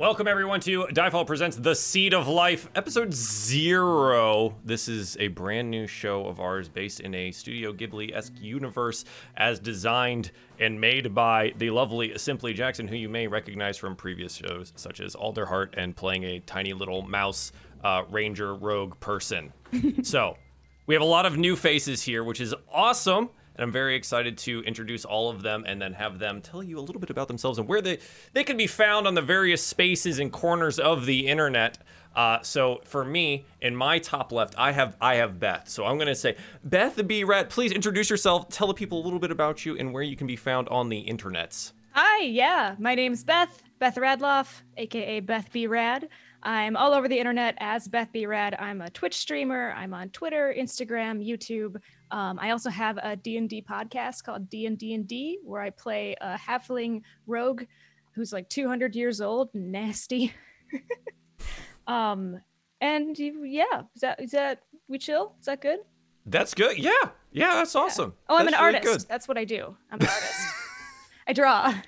Welcome everyone to Diefall Presents The Seed of Life, episode zero. This is a brand new show of ours based in a Studio Ghibli-esque universe as designed and made by the lovely Simply Jackson, who you may recognize from previous shows such as Alderheart and playing a tiny little mouse uh, ranger rogue person. so, we have a lot of new faces here, which is awesome and I'm very excited to introduce all of them and then have them tell you a little bit about themselves and where they they can be found on the various spaces and corners of the internet. Uh, so for me, in my top left, I have I have Beth. So I'm gonna say, Beth B. Rad, please introduce yourself. Tell the people a little bit about you and where you can be found on the internets. Hi, yeah, my name's Beth Beth Radloff, aka Beth B. Rad. I'm all over the internet as Beth B. Rad. I'm a Twitch streamer. I'm on Twitter, Instagram, YouTube. Um, I also have a D&D podcast called D&D and D where I play a halfling rogue who's like 200 years old nasty. um, and yeah, is that is that we chill? Is that good? That's good. Yeah, yeah, that's awesome. Oh, I'm That's an really artist. good. That's what I do. I'm an artist. I draw.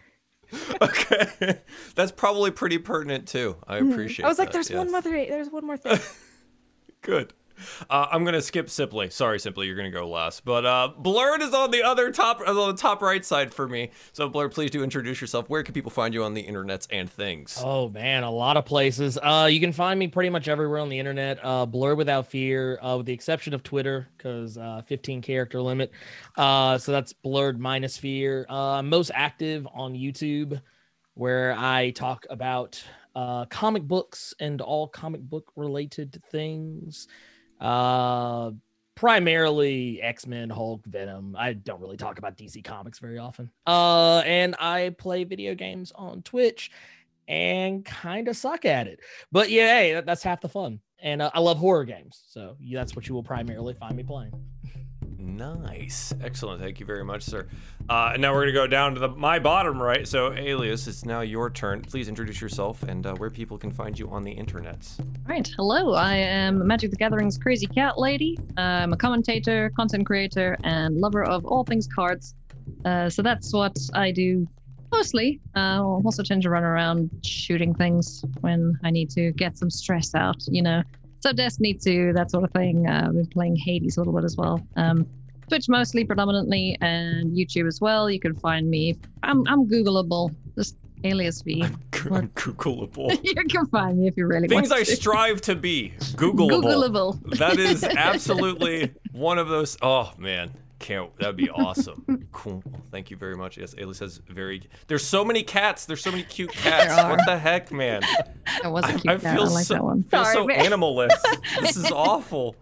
Okay, that's probably pretty pertinent too. I appreciate. Hmm. I was like, that, there's one yes. more thing. There's one more thing. Good. Uh, I'm gonna skip Simply. Sorry, Simply, you're gonna go last. But uh, Blurred is on the other top, on the top right side for me. So Blurred, please do introduce yourself. Where can people find you on the internets and things? Oh man, a lot of places. Uh, you can find me pretty much everywhere on the internet. Uh, Blur without fear, uh, with the exception of Twitter, because uh, 15 character limit. Uh, so that's blurred minus fear. Uh, most active on YouTube, where I talk about uh, comic books and all comic book related things. Uh, primarily X-Men, Hulk, Venom. I don't really talk about DC comics very often. Uh, and I play video games on Twitch and kind of suck at it. But yeah, hey, that- that's half the fun. And uh, I love horror games, so that's what you will primarily find me playing. Nice, excellent. Thank you very much, sir. Uh, and now we're gonna go down to the my bottom right. So Alias, it's now your turn. Please introduce yourself and uh, where people can find you on the internets. Right. Hello, I am Magic the Gathering's crazy cat lady. I'm a commentator, content creator, and lover of all things cards. Uh, so that's what I do mostly. Uh, I'll also tend to run around shooting things when I need to get some stress out, you know. So Destiny 2, that sort of thing. Uh, I've been playing Hades a little bit as well. Um, Twitch mostly, predominantly, and YouTube as well. You can find me. I'm, I'm Googleable. Just alias V. What? Googleable. you can find me if you really want. Things want I to. strive to be. Googleable. Googleable. That is absolutely one of those. Oh man, can't. That'd be awesome. Cool. Thank you very much. Yes, Alice has very. There's so many cats. There's so many cute cats. There What the heck, man? That was a I, cute I cat. feel I like so that one. feel Sorry, so man. animalless. this is awful.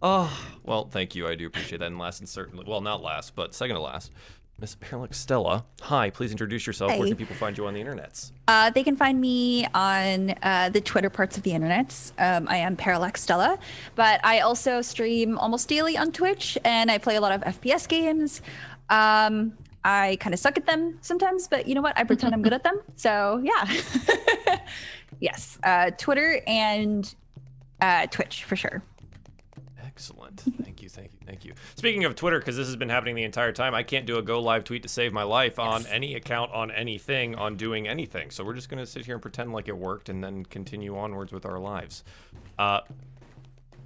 Oh well, thank you. I do appreciate that. And last and certainly, well, not last, but second to last, Miss Parallax Stella. Hi. Please introduce yourself. Where can people find you on the internets? Uh, they can find me on uh, the Twitter parts of the internet. Um, I am Parallax Stella, but I also stream almost daily on Twitch, and I play a lot of FPS games. Um, I kind of suck at them sometimes, but you know what? I pretend I'm good at them. So yeah, yes, uh, Twitter and uh, Twitch for sure. Excellent. Thank you, thank you. Speaking of Twitter, because this has been happening the entire time, I can't do a go live tweet to save my life on Yes. any account, on anything, on doing anything. So we're just going to sit here and pretend like it worked and then continue onwards with our lives. Uh,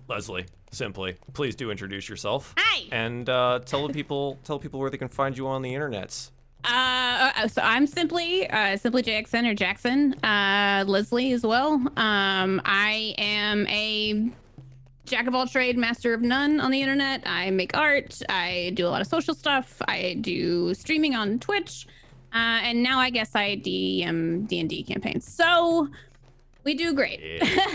Leslie, simply, please do introduce yourself. Hi. And uh, tell the people, tell people where they can find you on the internets. Uh, uh, so I'm simply uh, simply Jackson or Jackson, uh, Leslie as well. Um, I am a jack of all trade, master of none on the internet. I make art. I do a lot of social stuff. I do streaming on Twitch, uh, and now I guess I DM D and D campaigns. So we do great.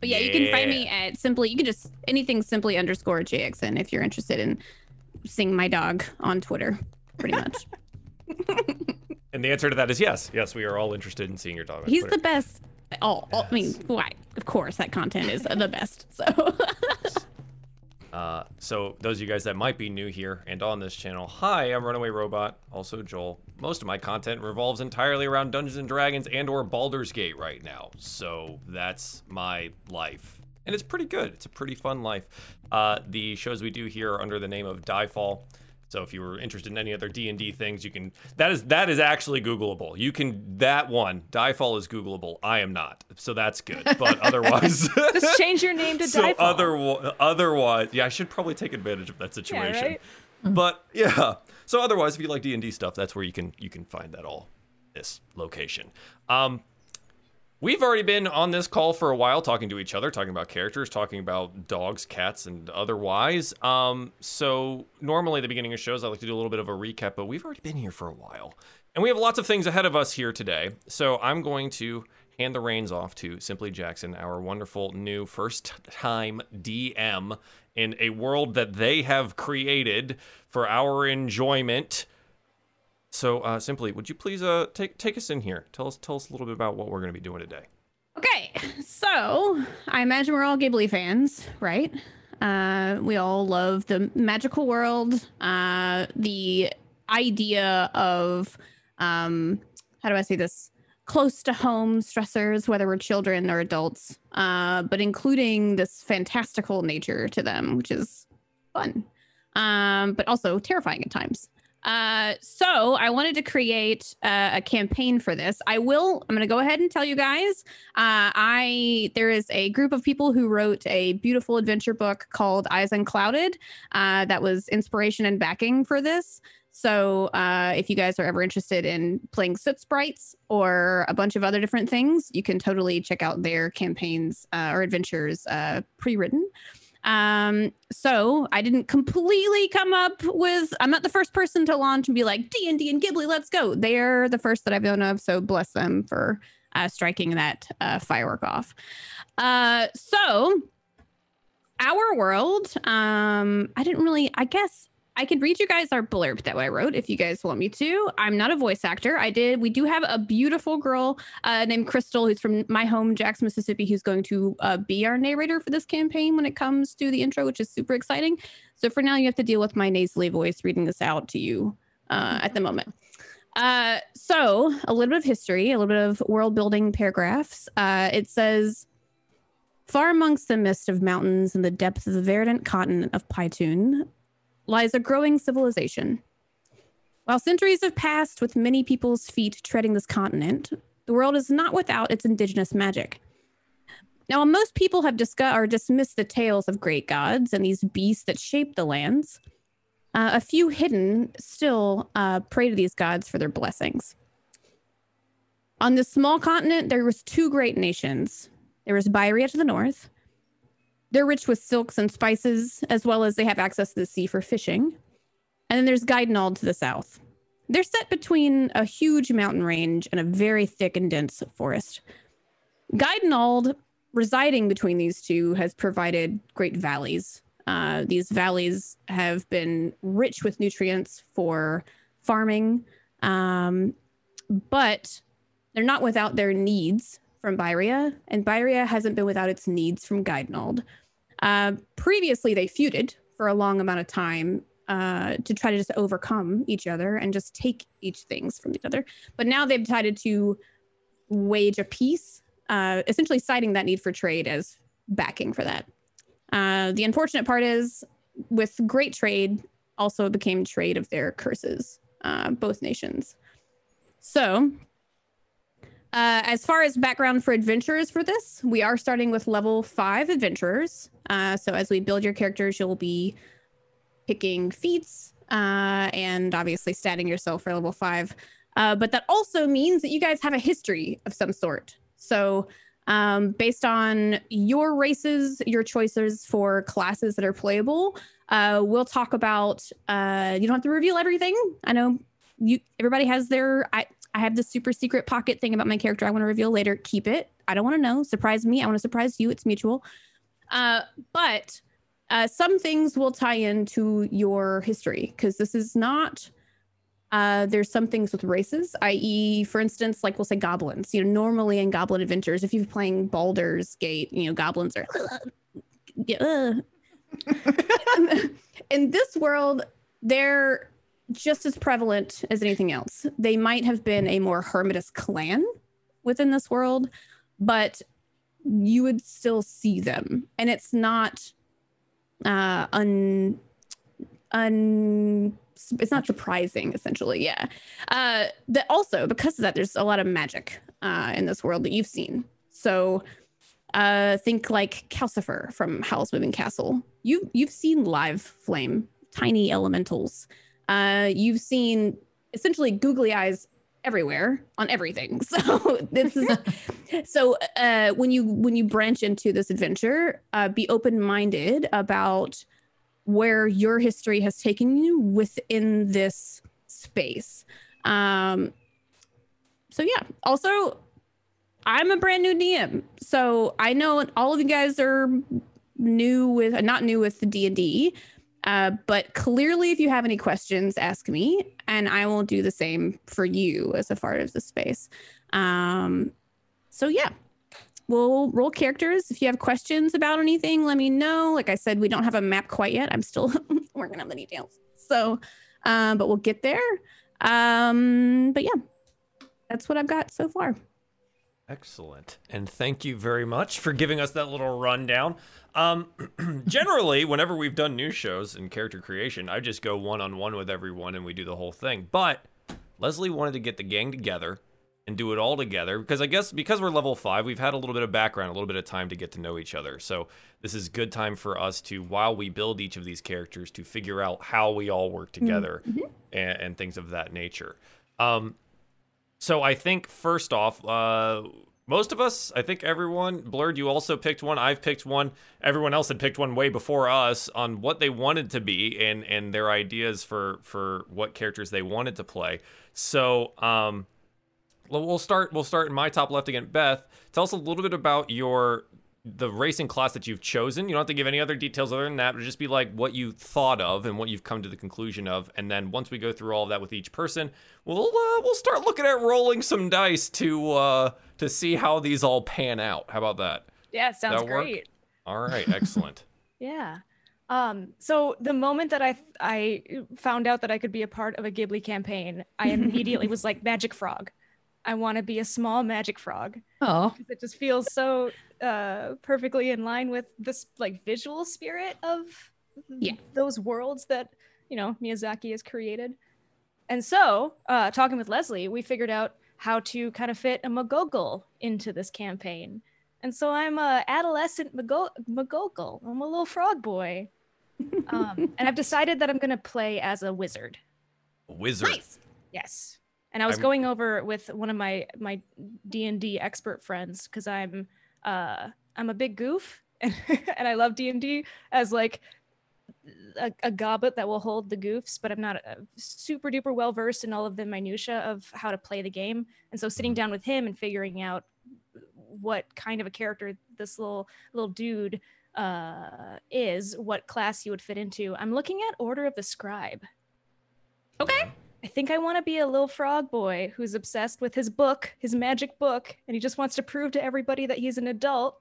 but yeah, you can find me at simply. You can just anything simply underscore JXN if you're interested in seeing my dog on Twitter. Pretty much. And the answer to that is yes. Yes, we are all interested in seeing your dog. on He's Twitter. the best. Oh, oh, I mean, why? Of course, that content is the best. So, Uh, so those of you guys that might be new here and on this channel, hi, I'm Runaway Robot, also Joel. Most of my content revolves entirely around Dungeons and Dragons and or Baldur's Gate right now. So that's my life. And it's pretty good. It's a pretty fun life. Uh, the shows we do here are under the name of Diefall. So if you were interested in any other D and D things, you can. That is that is actually Googleable. You can that one. Diefall is Googleable. I am not, so that's good. But otherwise, Just change your name to so Diefall. other otherwise, yeah, I should probably take advantage of that situation. Yeah, right? But yeah, so otherwise, if you like D and D stuff, that's where you can you can find that all this location. Um, We've already been on this call for a while talking to each other, talking about characters, talking about dogs, cats, and otherwise. Um, so normally at the beginning of shows, I like to do a little bit of a recap, but we've already been here for a while. And we have lots of things ahead of us here today. So I'm going to hand the reins off to Simply Jackson, our wonderful new first time DM in a world that they have created for our enjoyment. So, uh, simply, would you please uh, take take us in here? Tell us tell us a little bit about what we're going to be doing today. Okay, so I imagine we're all Ghibli fans, right? Uh, we all love the magical world, uh, the idea of, um, how do I say this? Close to home stressors, whether we're children or adults, uh, but including this fantastical nature to them, which is fun, um, but also terrifying at times. Uh, so I wanted to create uh, a campaign for this. I will. I'm going to go ahead and tell you guys. Uh, I there is a group of people who wrote a beautiful adventure book called Eyes Unclouded. Uh, that was inspiration and backing for this. So uh, if you guys are ever interested in playing Soot Sprites or a bunch of other different things, you can totally check out their campaigns uh, or adventures uh, pre-written. Um, so I didn't completely come up with. I'm not the first person to launch and be like D and D and Ghibli, let's go. They're the first that I've known of, so bless them for uh, striking that uh, firework off. Uh, so our world. Um, I didn't really. I guess I could read you guys our blurb that I wrote if you guys want me to. I'm not a voice actor. I did. We do have a beautiful girl uh, named Crystal who's from my home, Jackson, Mississippi, who's going to uh, be our narrator for this campaign when it comes to the intro, which is super exciting. So for now, you have to deal with my nasally voice reading this out to you uh, at the moment. Uh, so a little bit of history, a little bit of world building paragraphs. Uh, it says. Far amongst the mist of mountains in the depth of the verdant continent of Pytune, lies a growing civilization. While centuries have passed with many people's feet treading this continent, the world is not without its indigenous magic. Now, while most people have discussed or dismissed the tales of great gods and these beasts that shape the lands, uh, a few hidden still uh, pray to these gods for their blessings. On this small continent, there was two great nations. There was Byria to the north, they're rich with silks and spices, as well as they have access to the sea for fishing. And then there's Gaidenald to the south. They're set between a huge mountain range and a very thick and dense forest. Gaidenald, residing between these two, has provided great valleys. Uh, these valleys have been rich with nutrients for farming, um, but they're not without their needs from Byria, and Byria hasn't been without its needs from Gaidenald. Uh, previously, they feuded for a long amount of time uh, to try to just overcome each other and just take each things from each other. But now they've decided to wage a peace, uh, essentially citing that need for trade as backing for that. Uh, the unfortunate part is, with great trade, also became trade of their curses, uh, both nations. So, uh, as far as background for adventurers for this, we are starting with level five adventurers. Uh, so as we build your characters, you'll be picking feats uh, and obviously statting yourself for level five. Uh, but that also means that you guys have a history of some sort. So um, based on your races, your choices for classes that are playable, uh, we'll talk about. Uh, you don't have to reveal everything. I know you. Everybody has their. I, I have this super secret pocket thing about my character I want to reveal later. Keep it. I don't want to know. Surprise me. I want to surprise you. It's mutual. Uh, but uh, some things will tie into your history because this is not. Uh, there's some things with races, i.e., for instance, like we'll say goblins. You know, normally in Goblin Adventures, if you're playing Baldur's Gate, you know, goblins are. in this world, they're just as prevalent as anything else. They might have been a more hermitous clan within this world, but you would still see them. And it's not uh un it's not surprising essentially yeah uh that also because of that there's a lot of magic uh in this world that you've seen so uh think like calcifer from howl's moving castle you you've seen live flame tiny elementals uh you've seen essentially googly eyes everywhere on everything so this is so uh when you when you branch into this adventure uh be open-minded about where your history has taken you within this space. Um, so yeah. Also, I'm a brand new DM, so I know all of you guys are new with not new with the D and D. Uh, but clearly, if you have any questions, ask me, and I will do the same for you as a part of the space. Um, so yeah, we'll roll characters. If you have questions about anything, let me know. Like I said, we don't have a map quite yet. I'm still working on the details. So, um, but we'll get there. Um, but yeah, that's what I've got so far. Excellent. And thank you very much for giving us that little rundown. Um, generally, whenever we've done new shows and character creation, I just go one on one with everyone and we do the whole thing. But Leslie wanted to get the gang together and do it all together because I guess because we're level five, we've had a little bit of background, a little bit of time to get to know each other. So this is good time for us to, while we build each of these characters, to figure out how we all work together Mm-hmm. and, and things of that nature. Um, so I think first off, uh, most of us, I think everyone, Blurred, you also picked one. I've picked one. Everyone else had picked one way before us on what they wanted to be and and their ideas for for what characters they wanted to play. So um, well, start. We'll start in my top left again. Beth, tell us a little bit about your the racing class that you've chosen. You don't have to give any other details other than that, but just be like what you thought of and what you've come to the conclusion of. And then once we go through all of that with each person, we'll uh, we'll start looking at rolling some dice to uh, to see how these all pan out. How about that? Yeah, sounds That work? great. All right, excellent. Yeah. Um, so the moment that I I found out that I could be a part of a Ghibli campaign, I immediately was like magic frog. I want to be a small magic frog. Oh, It just feels so uh, perfectly in line with this like visual spirit of Yeah. those worlds that you know Miyazaki has created. And so, uh, talking with Leslie, we figured out how to kind of fit a Magogol into this campaign. And so I'm a adolescent Mago- Magogol. I'm a little frog boy. Um, and I've decided that I'm going to play as a wizard. Wizard. Nice. Yes. And I was I'm- going over with one of my my D and D expert friends because I'm uh I'm a big goof and, and I love D and D as like a, a goblet that will hold the goofs, but I'm not uh, super duper well versed in all of the minutia of how to play the game. And so sitting down with him and figuring out what kind of a character this little little dude uh is, what class he would fit into. I'm looking at Order of the Scribe. Okay. I think I want to be a little frog boy who's obsessed with his book, his magic book, and he just wants to prove to everybody that he's an adult.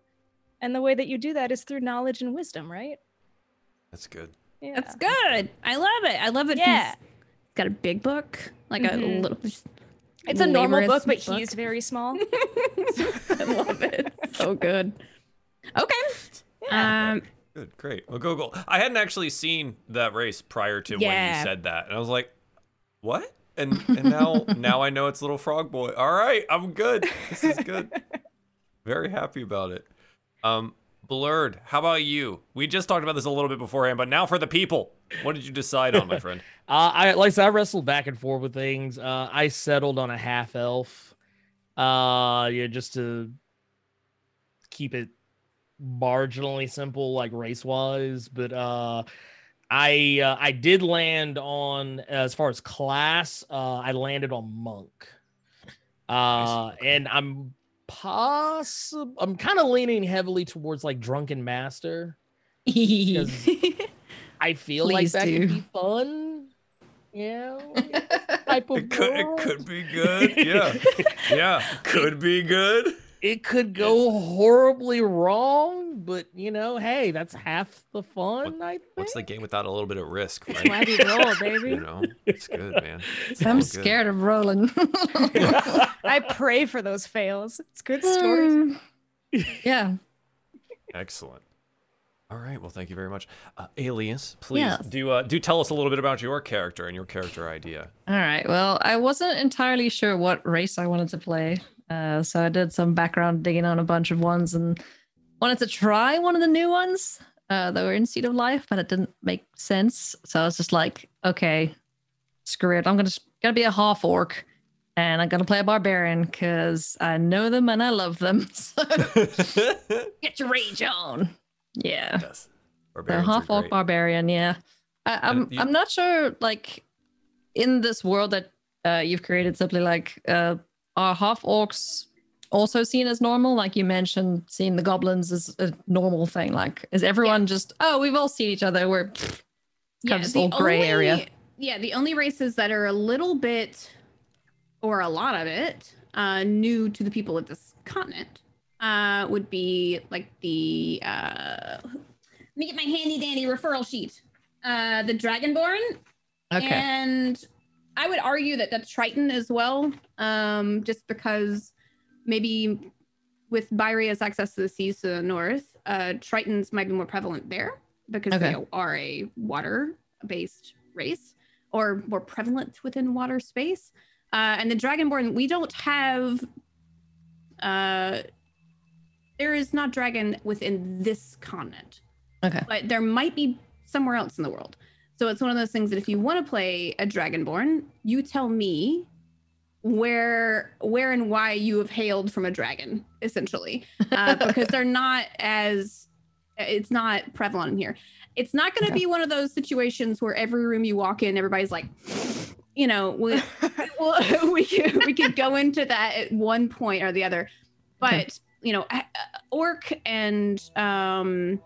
And the way that you do that is through knowledge and wisdom, right? That's good. Yeah. That's good. I love it. I love it. Yeah. He's got a big book, like a Mhm. little. just It's a normal book, but book. he's very small. I love it. So good. Okay. Yeah. Um. Good, great. Well, go go. I hadn't actually seen that race prior to when you said that, and I was like, "What?" And and now now I know it's little frog boy. All right, I'm good. This is good. Very happy about it. Um, blurred. How about you? We just talked about this a little bit beforehand, but now for the people. What did you decide on, my friend? Uh, I like I said, I wrestled back and forth with things. Uh, I settled on a half elf. Uh, yeah, just to keep it marginally simple, like race wise. But uh, I uh, I did land on as far as class. Uh, I landed on monk. Uh, and I'm possible. I'm kind of leaning heavily towards like drunken master. I feel Please like that do. could be fun. Yeah. type of It could it could be good. Yeah, yeah, could be good. It could go horribly wrong, but you know, hey, that's half the fun. I think. What's the game without a little bit of risk, That's right? why we roll, baby. You know, it's good, man. It's I'm good. scared of rolling. I pray for those fails. It's good stories. yeah. Excellent. All right. Well, thank you very much, uh, Alias. Please Yes. do uh, do tell us a little bit about your character and your character idea. All right. Well, I wasn't entirely sure what race I wanted to play. Uh, so I did some background digging on a bunch of ones and wanted to try one of the new ones uh, that were in Seed of Life, but it didn't make sense. So I was just like, okay, screw it. I'm gonna gonna be a half orc, and I'm gonna play a barbarian because I know them and I love them. So get your rage on. Yeah. yes. The Barbarians are half orc barbarian, yeah. I, I'm you- I'm not sure like in this world that uh, you've created simply like uh, are half orcs also seen as normal? Like you mentioned, seeing the goblins is a normal thing. Like is everyone just oh we've all seen each other? We're pfft, kind of this the gray area. only- Yeah, the only races that are a little bit, or a lot of it, uh, new to the people of this continent, uh, would be like the. Uh, let me get my handy dandy referral sheet. Uh, the Dragonborn, Okay. and I would argue that that's Triton as well, um, just because maybe with Byria's access to the seas to the north, uh, Tritons might be more prevalent there because Okay. they are a water-based race or more prevalent within water space. Uh, and the Dragonborn, we don't have. Uh, there is not dragon within this continent Okay. but there might be somewhere else in the world. So it's one of those things that if you want to play a dragonborn, you tell me where where and why you have hailed from a dragon, essentially, uh, because they're not as it's not prevalent in here. It's not going to Okay. be one of those situations where every room you walk in, everybody's like, you know, we, well, we could, we could go into that at one point or the other, but Okay. you know, orc and um,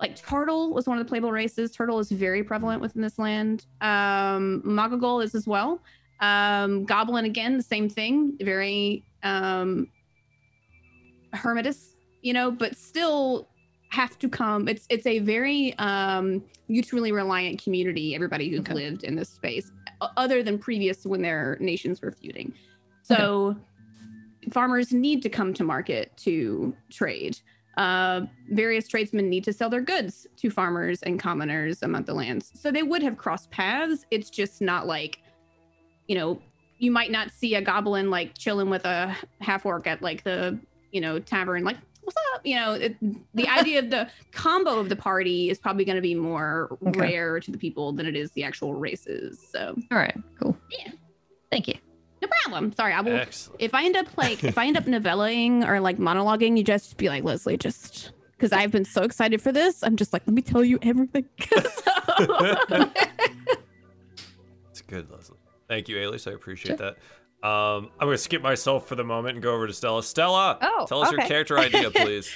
like turtle was one of the playable races. Turtle is very prevalent within this land. Um, Magogol is as well. Um, Goblin again, the same thing. Very um, hermitous, you know, but still have to come. It's it's a very um, mutually reliant community. Everybody who's Okay. lived in this space, other than previous when their nations were feuding. So farmers need to come to market to trade. Uh, various tradesmen need to sell their goods to farmers and commoners among the lands. So they would have crossed paths. It's just not like, you know, you might not see a goblin like chilling with a half orc at like the, you know, tavern, like, what's up? You know, it, the idea of the combo of the party is probably going to be more Okay. rare to the people than it is the actual races. So All right. Cool. Yeah. Thank you. No problem. Sorry, I will Excellent. if I end up like if I end up novellaing or like monologuing, you just be like Leslie, just because I've been so excited for this. I'm just like, let me tell you everything. It's good, Leslie. Thank you, Alias. I appreciate that. Um, I'm going to skip myself for the moment and go over to Stella. Stella, Oh, tell us your character idea, please.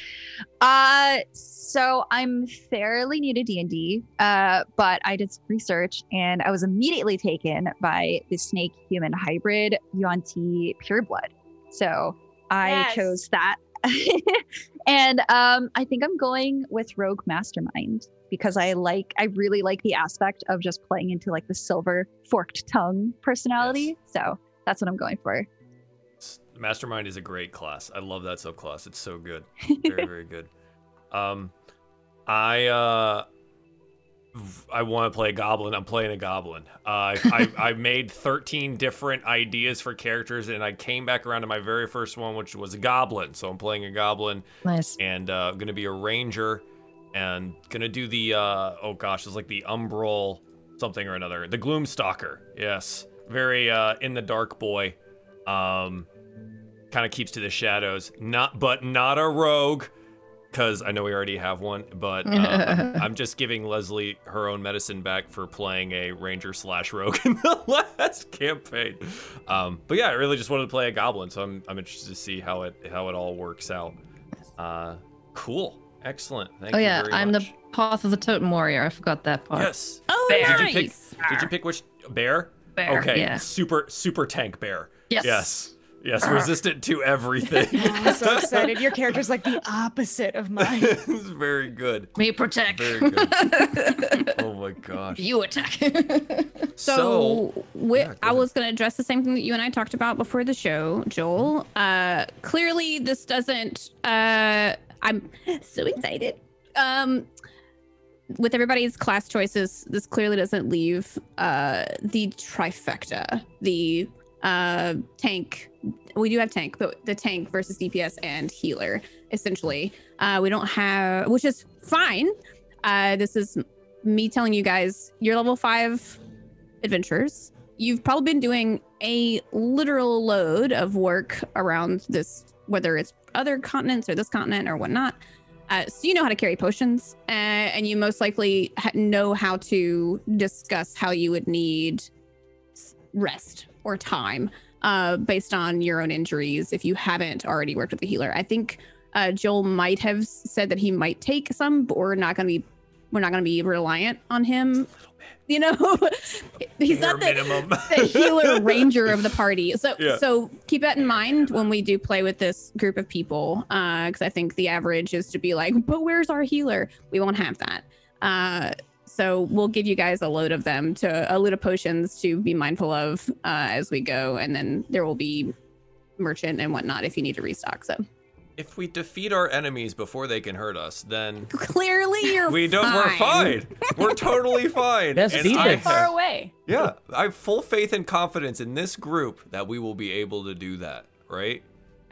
Uh, so I'm fairly new to D&D, uh, but I did some research and I was immediately taken by the snake human hybrid Yuan-Ti Pureblood. So I Yes. chose that. and um, I think I'm going with Rogue Mastermind because I like, I really like the aspect of just playing into like the silver forked tongue personality. So that's what I'm going for. Mastermind is a great class. I love that subclass. It's so good. Very, very good. Um, I uh, I want to play a goblin. I'm playing a goblin. Uh, I, I I made 13 different ideas for characters, and I came back around to my very first one, which was a goblin. So I'm playing a goblin, Nice. and uh, I'm gonna be a ranger, and gonna do the uh, oh gosh, it's like the umbral something or another, the gloomstalker. Yes, very uh, in the dark boy. Um, kind of keeps to the shadows. Not, but not a rogue, because I know we already have one. But uh, I'm, I'm just giving Leslie her own medicine back for playing a ranger slash rogue in the last campaign. Um, but yeah, I really just wanted to play a goblin, so I'm I'm interested to see how it how it all works out. Uh, cool, excellent. Thank oh you Oh yeah, very I'm much. the path of the totem warrior. I forgot that part. Yes. oh, Did you pick? Did you pick which bear? Bear, Okay. yeah. Super super tank bear. Yes. Yes. Yes. Resistant to everything. I'm so excited. Your character's like the opposite of mine. it's very good. Me protect. Very good. Oh my gosh. you attack. So, wi- yeah, I was going to address the same thing that you and I talked about before the show, Joel. Uh, clearly, this doesn't. Uh, I'm so excited. Um, with everybody's class choices, this clearly doesn't leave uh, the trifecta, the uh, tank. We do have tank, but the tank versus DPS and healer. Essentially, uh, we don't have, which is fine. Uh, this is me telling you guys, you're level five adventurers. You've probably been doing a literal load of work around this, whether it's other continents or this continent or whatnot. Uh, so you know how to carry potions, uh, and you most likely ha- know how to discuss how you would need rest or time uh, based on your own injuries if you haven't already worked with a healer. I think uh, Joel might have said that he might take some, but we're not going to be we're not going to be reliant on him. You know, he's not the, the healer ranger of the party. So Yeah. so keep that in mind when we do play with this group of people. because I think the average is to be like, but where's our healer? We won't have that. Uh, so we'll give you guys a load of them to a load of potions to be mindful of uh, as we go, and then there will be merchant and whatnot if you need to restock. So if we defeat our enemies before they can hurt us, then clearly you're we don't. We're fine. We're totally fine. That's And defense. I Far away. Yeah, I have full faith and confidence in this group that we will be able to do that. Right?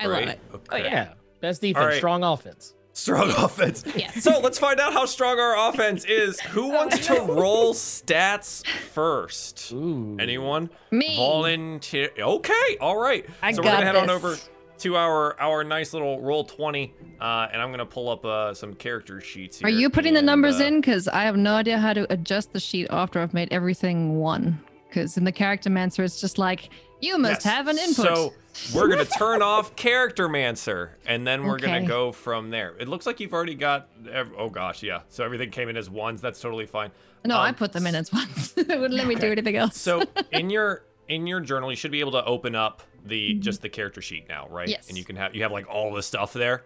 I love it. Oh, okay. Yeah. Best defense, All right. strong offense. Strong offense. Yes. So let's find out how strong our offense is. Who oh, wants to roll stats first? Ooh. Anyone? Me. Volunteer. Okay. All right. I so we're gonna got head on this. over to our our nice little roll twenty, uh, and I'm gonna pull up uh, some character sheets here. Are you putting the numbers uh, in? Because I have no idea how to adjust the sheet after I've made everything one. Because in the character mancer, it's just like you must Yes. have an input. So we're gonna turn off Character Mancer, and then we're gonna go from there. It looks like you've already got. ev- Oh gosh, yeah. So everything came in as ones. That's totally fine. no, I um, put them in as ones. it wouldn't let me do anything else. So in your in your journal, you should be able to open up the just the character sheet now, right? Mm-hmm. Yes. And you can have you have like all the stuff there.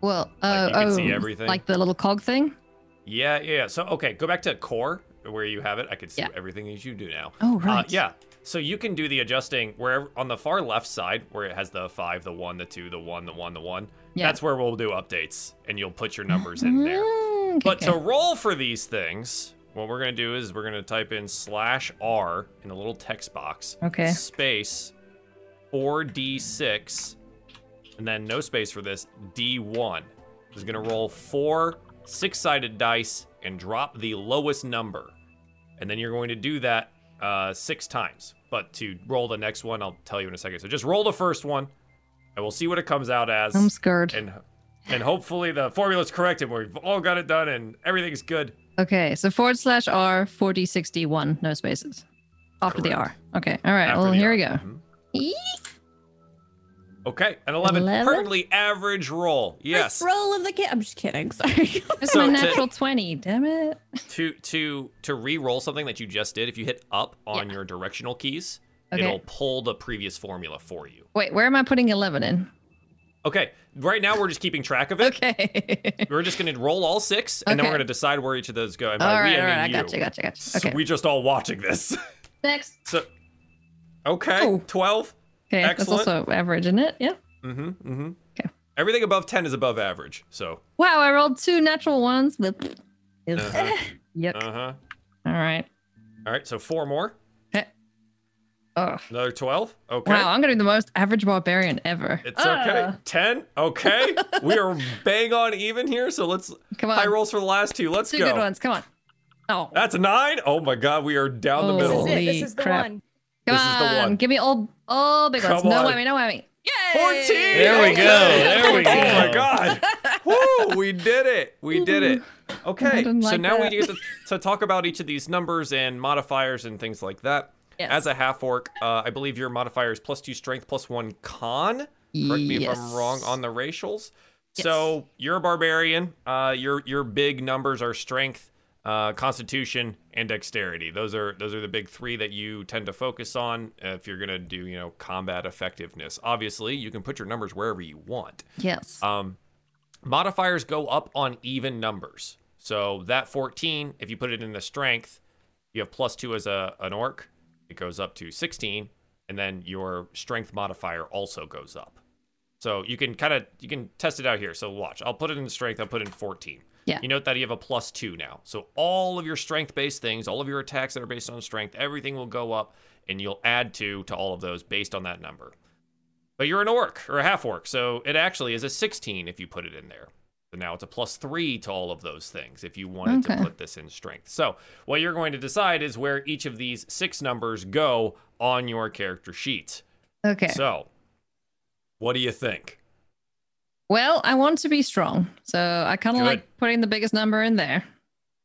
well, Like, uh, you can oh, see everything? like the little cog thing. Yeah, yeah. So okay, go back to core where you have it. I can see Yeah. everything that you do now. Oh, Uh, right. yeah. So you can do the adjusting where on the far left side where it has the five, the one, the two, the one, the one, the one. Yeah. That's where we'll do updates, and you'll put your numbers in there. Mm, okay, But okay. to roll for these things, what we're gonna do is we're gonna type in slash R in the little text box. Okay. Space 4d6, and then no space for this d1. Is gonna roll four six-sided dice and drop the lowest number, and then you're going to do that uh, six times. But to roll the next one, I'll tell you in a second. So just roll the first one, and we'll see what it comes out as I'm scared. and and hopefully the formula's correct and we've all got it done and everything's good. Okay, so forward slash R 4d6d1, no spaces. After the R. Okay, all right. After well, here R. we go. Okay, an 11. 11? Perfectly average roll. Yes. First roll of the kid. I'm just kidding. Sorry. It's So my to- natural 20, damn it. To to to re-roll something that you just did, if you hit up on Yeah. your directional keys, Okay. it'll pull the previous formula for you. Wait, where am I putting 11 in? Okay, right now we're just keeping track of it. Okay. We're just going to roll all six, and then we're going to decide where each of those go. And by all we, right, I all mean right. I you. got you, got you, got you. So Okay. we just all watching this. Next. so, okay, Oh. 12. Okay, Excellent. that's also average, isn't it? Yeah. Mm-hmm, mm-hmm. Okay. Everything above 10 is above average, so. Wow, I rolled two natural ones. But Uh-huh. yuck. Uh-huh. All right. All right, so four more. Oh. Another 12. Okay. Wow, I'm gonna be the most average barbarian ever. It's okay. Ah, 10. Okay. we are bang on even here, so let's come on. high rolls for the last two. Let's two go. good ones. Come on. Oh, That's a 9. Oh my god, we are down the Oh. This middle. is it. This is the crap. one. Come this is the on. one. Give me all all big ones. No on. whammy, no whammy. Yay! 14. There we go. There we go. Oh my god. Woo, we did it. We did it. Okay. didn't So like now we that. get to, to talk about each of these numbers and modifiers and things like that. Yes. As a half orc, uh, I believe your modifier is plus two strength, plus one con. Correct me if I'm wrong on the racials. So you're a barbarian. Uh, your your big numbers are strength, uh, constitution, and dexterity. Those are those are the big three that you tend to focus on if you're gonna do you know combat effectiveness. Obviously, you can put your numbers wherever you want. Yes. Um, modifiers go up on even numbers. So that 14, if you put it in the strength, you have plus two as a an orc. It goes up to 16, and then your strength modifier also goes up. So you can kind of you can test it out here. So watch. I'll put it in strength. I'll put in 14. Yeah. You note that you have a plus two now. So all of your strength based things, all of your attacks that are based on strength, everything will go up and you'll add two to all of those based on that number. But you're an orc or a half orc, so it actually is a 16 if you put it in there. So now it's a plus three to all of those things if you wanted to put this in strength. So what you're going to decide is where each of these six numbers go on your character sheet. Okay. So what do you think? Well, I want to be strong, so I kind of like putting the biggest number in there.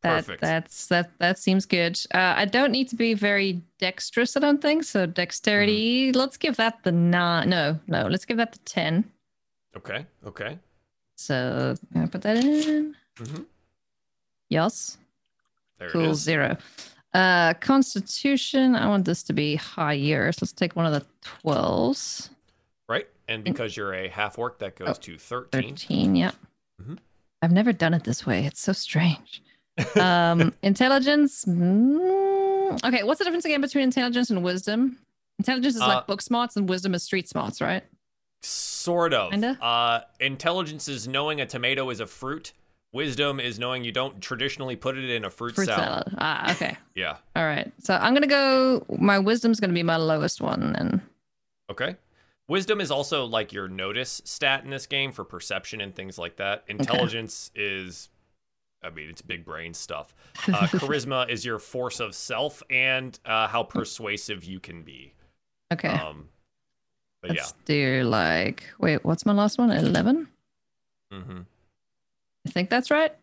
That Perfect. that's that that seems good. Uh, I don't need to be very dexterous. I don't think so. Dexterity. Mm-hmm. Let's give that the nine. No, no. Let's give that the ten. Okay, okay. So I put that in. Mhm. Yes. There Cool. is. Zero. Uh, Constitution. I want this to be higher. So let's take one of the twelves. Right? And because you're a half orc, that goes Oh, to 13. 13 yeah Mhm. i've never done it this way it's so strange um intelligence mm, okay what's the difference again between intelligence and wisdom intelligence is Uh, like book smarts and wisdom is street smarts right Sort of. Kinda? Uh, intelligence is knowing a tomato is a fruit. Wisdom is knowing you don't traditionally put it in a fruit, fruit salad. salad ah okay Yeah. all right so i'm gonna go my wisdom's gonna be my lowest one then. Okay. Wisdom is also like your notice stat in this game for perception and things like that. Intelligence is, I mean, it's big brain stuff. Uh, charisma is your force of self and uh, how persuasive you can be. okay Um, but yeah. let's do like wait what's my last one 11 Mm-hmm. i think that's right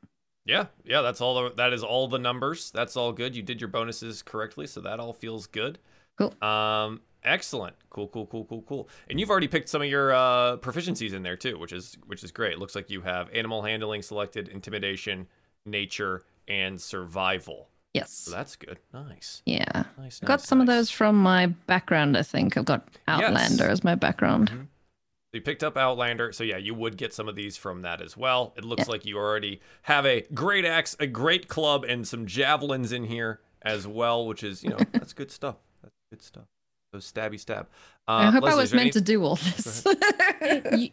Yeah, yeah, that's all. The, that is all the numbers. That's all good. You did your bonuses correctly, so that all feels good. Cool. Um, excellent. Cool, cool, cool, cool, cool. And you've already picked some of your uh, proficiencies in there too, which is which is great. looks like you have animal handling selected, intimidation, nature, and survival. yes So that's good. Nice. yeah Nice. got nice, some of those from my background i think i've got outlander as my background Mhm. So you picked up Outlander, so yeah, you would get some of these from that as well. It looks like you already have a great axe, a great club, and some javelins in here as well, which is you know that's good stuff. That's good stuff. So stabby stab. Uh, I hope Leslie, I was meant any- to do all this.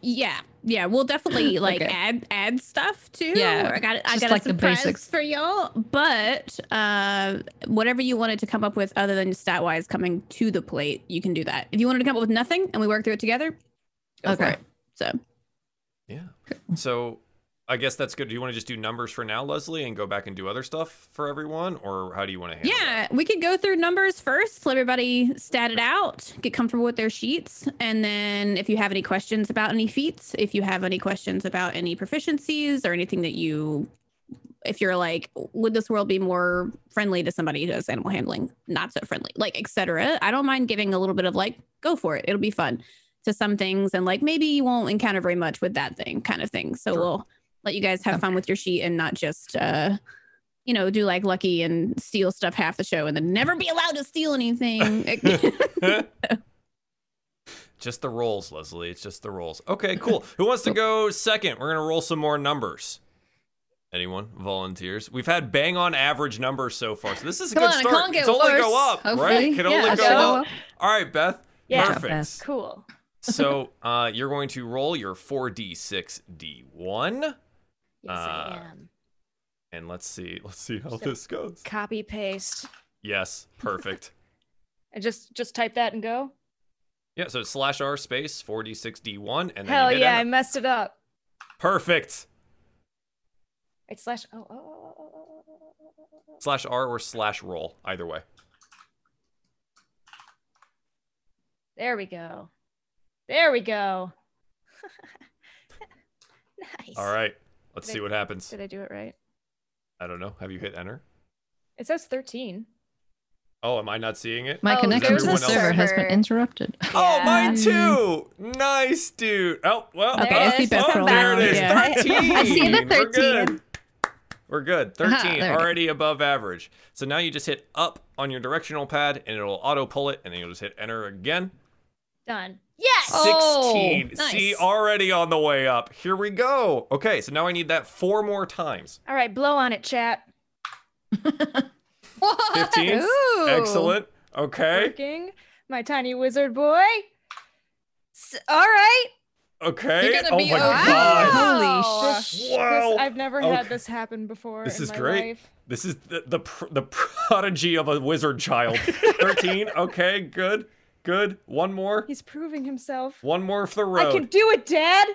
Yeah, yeah, we'll definitely like Okay. add add stuff too. Yeah, I got I got like a surprise basics. for y'all. But uh, whatever you wanted to come up with, other than stat wise coming to the plate, you can do that. If you wanted to come up with nothing and we work through it together, go for Okay. it. So Yeah. So I guess that's good. Do you want to just do numbers for now, Leslie, and go back and do other stuff for everyone, or how do you want to handle yeah, we could go through numbers first. Let everybody stat it out, get comfortable with their sheets, and then if you have any questions about any feats, if you have any questions about any proficiencies or anything that you, if you're like, would this world be more friendly to somebody who does animal handling? Not so friendly, like etc. I don't mind giving a little bit of like, go for it. It'll be fun to some things, and like maybe you won't encounter very much with that thing, kind of thing. So Sure. we'll let you guys have fun with your sheet and not just. uh you know, do like lucky and steal stuff half the show and then never be allowed to steal anything. just the rolls, Leslie. It's just the rolls. Okay, cool. Who wants to go second? We're gonna roll some more numbers. Anyone volunteers? We've had bang on average numbers so far, so this is a Come good on, it start. can't it's only worse, go up, right? hopefully. It can Yeah, only go gonna up. All right, Beth. Yeah. Perfect. Beth. Cool. so uh, you're going to roll your 4d6d1, Yes, Uh, I am. and let's see. Let's see how So- this goes. Copy paste. Yes, perfect. And just just type that and go. yeah, so slash r space 4d6d1, and then Hell you hit yeah, I messed it up. Perfect. It's slash. Oh, oh, oh, oh, oh, oh, oh, oh. Slash r or slash roll, either way. There we go. There we go. nice. All right, let's Did see I- what happens. Did I do it right? I don't know. Have you hit enter? It says 13. Oh, am I not seeing it? My Oh, connection to the server has been server. interrupted. Oh, Yeah. mine too. Nice, dude. Oh, well. Okay, I oh, see oh, there it now. is. Yeah. 13. I see the We're good. 13. We're good. Aha, 13, there we go. already above average. So now you just hit up on your directional pad and it'll auto pull it, and then you'll just hit enter again. Done. Yes. 16. Oh, See, already on the way up. Here we go. Okay, so now I need that four more times. All right, blow on it, chat. 15. Ooh. Excellent. Okay. Working. My tiny wizard boy. S- all right. Okay. You're gonna oh be my okay. god. Holy This- sh! this- Wow. I've never Okay. had this happen before. This in is my great. life. This is the the, pr- the prodigy of a wizard child. 13. Okay, good. Good. One more. He's proving himself. One more for the road. I can do it, Dad.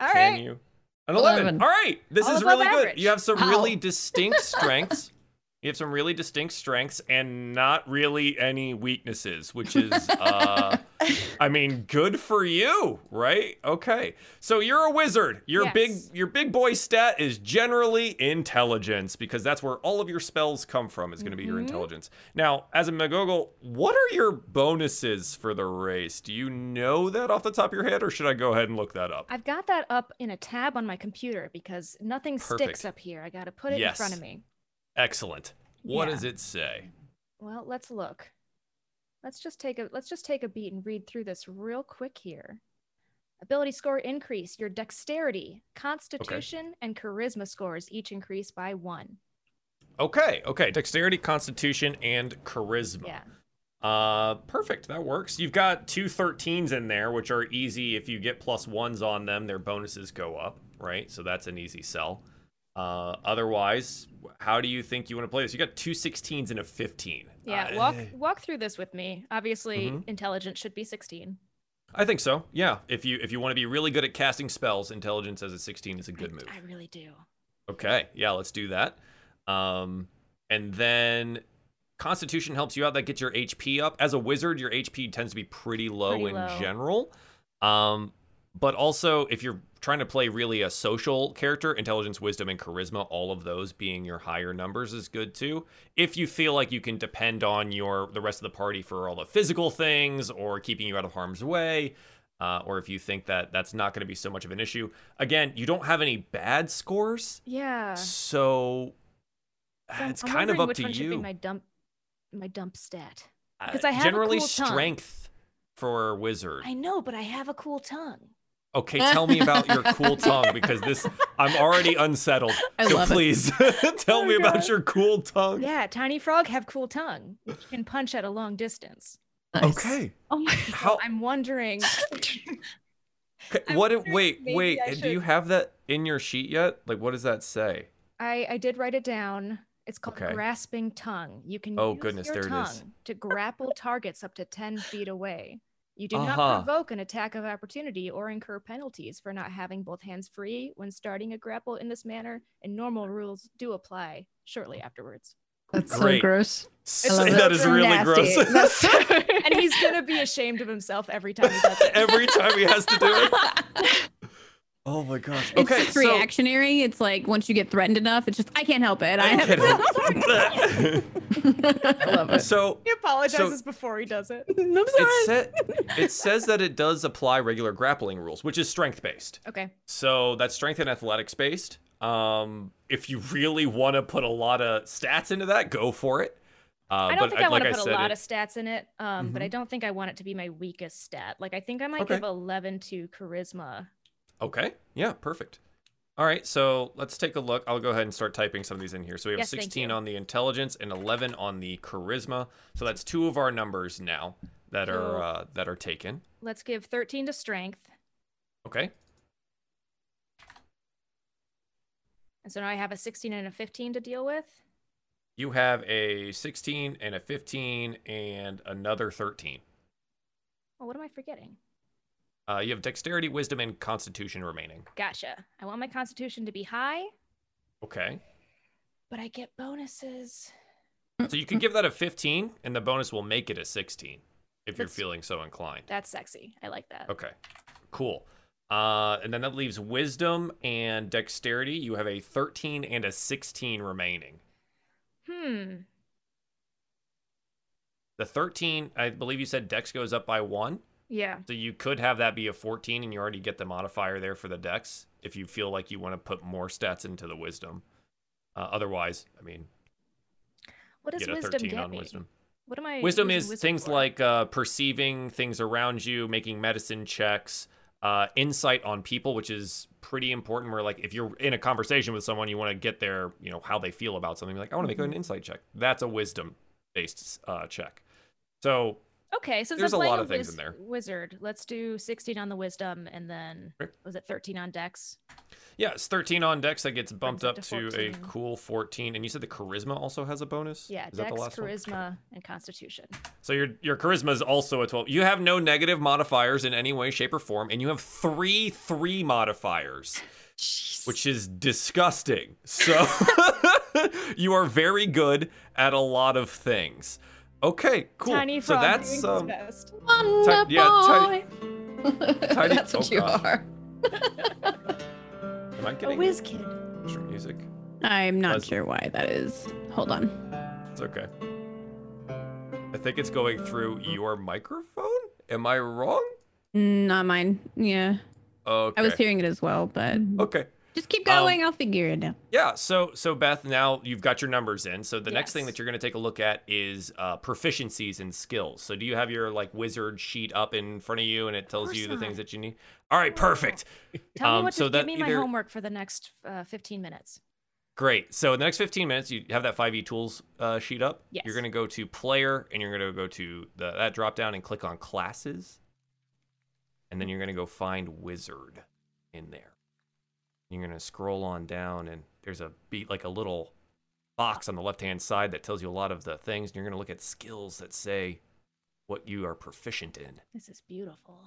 All right. Can you? An 11. 11. All right. This All is above really good. average. You have some Wow. really distinct strengths. You have some really distinct strengths and not really any weaknesses, which is, uh, I mean, good for you, right? Okay. So you're a wizard. Your Yes. big, your big boy stat is generally intelligence because that's where all of your spells come from. Is going to be your Mhm. intelligence. Now, as a McGoggle, what are your bonuses for the race? Do you know that off the top of your head, or should I go ahead and look that up? I've got that up in a tab on my computer because nothing Perfect. sticks up here. I got to put it Yes. in front of me. Excellent. What Yeah. does it say? Well, let's look. Let's just take a let's just take a beat and read through this real quick here. Ability score increase. Your dexterity, constitution, and charisma scores each increase by one. Okay, okay. Dexterity, constitution, and charisma. Yeah. Uh, perfect. That works. You've got two 13s in there, which are easy. If you get plus ones on them, their bonuses go up, right? So that's an easy sell. Uh, otherwise, how do you think you want to play this? You got two 16s and a 15. Yeah. Uh, Walk walk through this with me. Obviously, Mhm. intelligence should be 16. I think so. Yeah. If you if you want to be really good at casting spells, intelligence as a 16 is a good I- move. I really do. Okay, yeah, let's do that. Um, and then Constitution helps you out. That gets your HP up. As a wizard, your HP tends to be pretty low Pretty in low. general. Um, but also, if you're trying to play really a social character, intelligence, wisdom, and charisma, all of those being your higher numbers is good too. If you feel like you can depend on your the rest of the party for all the physical things or keeping you out of harm's way, uh, or if you think that that's not going to be so much of an issue. Again, you don't have any bad scores. Yeah. So So I'm- it's I'm kind of up which to one should be you. my dump my dump stat. Because I have a generally cool tongue. strength for a wizard. I know, but I have a cool tongue. Okay, tell me about your cool tongue because this I'm already unsettled. I so love it. please tell Oh, me about your cool tongue. Yeah, tiny frog have cool tongue. which can punch at a long distance. Nice. Okay. Oh my How I'm wondering. I'm what it, wondering wait, wait, I do you have that in your sheet yet? Like what does that say? I I did write it down. It's called Okay. grasping tongue. You can Oh, use goodness, your there it tongue is. to grapple targets up to 10 feet away. You do Uh-huh. not provoke an attack of opportunity or incur penalties for not having both hands free when starting a grapple in this manner, and normal rules do apply shortly afterwards. That's Great. so gross. Say love it. that is really Nasty. gross. And he's gonna be ashamed of himself every time he does it. Every time he has to do it. Oh my gosh. It's Okay, just so reactionary. It's like once you get threatened enough, it's just I can't help it. I, I have can't I love it. so He apologizes before he does it. I'm sorry. it, sa- it says that it does apply regular grappling rules, which is strength based. Okay. So that's strength and athletics based. Um, if you really want to put a lot of stats into that, go for it. Uh, I don't but think I, want like to put a lot it- of stats in it, um, but I don't think I want it to be my weakest stat. Like I think I might Okay. give 11 to charisma. Okay. Yeah. Perfect. All right. So let's take a look. I'll go ahead and start typing some of these in here. So we have Yes, 16 on the intelligence and 11 on the charisma. So that's two of our numbers now that are uh, that are taken. Let's give 13 to strength. Okay. And so now I have a 16 and a 15 to deal with. You have a 16 and a 15 and another 13. Oh, what am I forgetting? Uh, you have dexterity, wisdom, and constitution remaining. Gotcha. I want my constitution to be high, Okay. but I get bonuses. So you can give that a 15, and the bonus will make it a 16 if you're That's- feeling so inclined. That's sexy. I like that. Okay. Cool. Uh, and then that leaves wisdom and dexterity. You have a 13 and a 16 remaining. Hmm. The 13, I believe you said dex goes up by one. Yeah. So you could have that be a 14 and you already get the modifier there for the dex if you feel like you want to put more stats into the wisdom. Uh, otherwise, I mean, What does get a wisdom 13 get on me? wisdom. What am I? Wisdom is things for? like uh, perceiving things around you, making medicine checks, uh, insight on people, which is pretty important. Where like if you're in a conversation with someone, you want to get their you know how they feel about something. Like I want to make Mm-hmm. an insight check. That's a wisdom based uh, check. So Okay, so There's a lot of things wiz- in there. Wizard. Let's do 16 on the wisdom, and then Sure. was it 13 on Dex? Yeah, it's 13 on Dex. That gets bumped up to, to a cool 14. And you said the charisma also has a bonus. Yeah, is Dex, last one? charisma, and Constitution. So your your charisma is also a 12. You have no negative modifiers in any way, shape, or form, and you have three three modifiers, which is disgusting. So you are very good at a lot of things. Okay, cool. Tiny so that's doing his um, best. Wonder yeah, tiny- boy. tiny- That's what oh, you gosh. are. am I A getting whiz kid. extra music? I'm not Buzz- sure why that is. Hold on. It's okay. I think it's going through your microphone. Am I wrong? Not mine. Yeah. Okay. I was hearing it as well, but Okay. Just keep Um, going. I'll figure it out. Yeah, so so Beth, now you've got your numbers in. So the next thing that you're going to take a look at is uh, proficiencies and skills. So do you have your like wizard sheet up in front of you, and it tells you the not. things that you need? All right, perfect. Tell Um, me what so to give me my either- homework for the next uh, 15 minutes. Great. So in the next 15 minutes, you have that 5e tools uh, sheet up. Yes. You're going to go to player, and you're going to go to the, that drop down and click on classes, and then you're going to go find wizard in there. You're going to scroll on down, and there's a beat like a little box on the left hand side that tells you a lot of the things. And you're going to look at skills that say what you are proficient in. This is beautiful.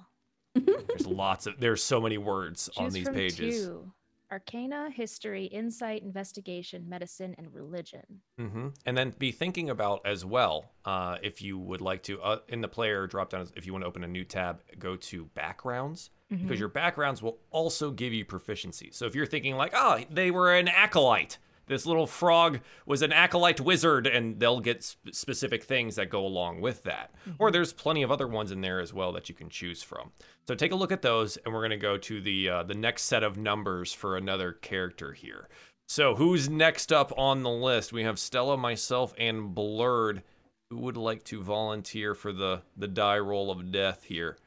There's lots of there's so many words on these pages. two. Arcana, history, insight, investigation, medicine, and religion. hmm And then be thinking about as well, uh, if you would like to, uh, in the player drop down, if you want to open a new tab, go to backgrounds Mm-hmm. because your backgrounds will also give you proficiency. So if you're thinking like, oh, they were an acolyte, this little frog was an acolyte wizard, and they'll get sp- specific things that go along with that. Or there's plenty of other ones in there as well that you can choose from. So take a look at those, and we're gonna go to the uh, the next set of numbers for another character here. So who's next up on the list? We have Stella, myself, and Blurred. Who would like to volunteer for the the die roll of death here?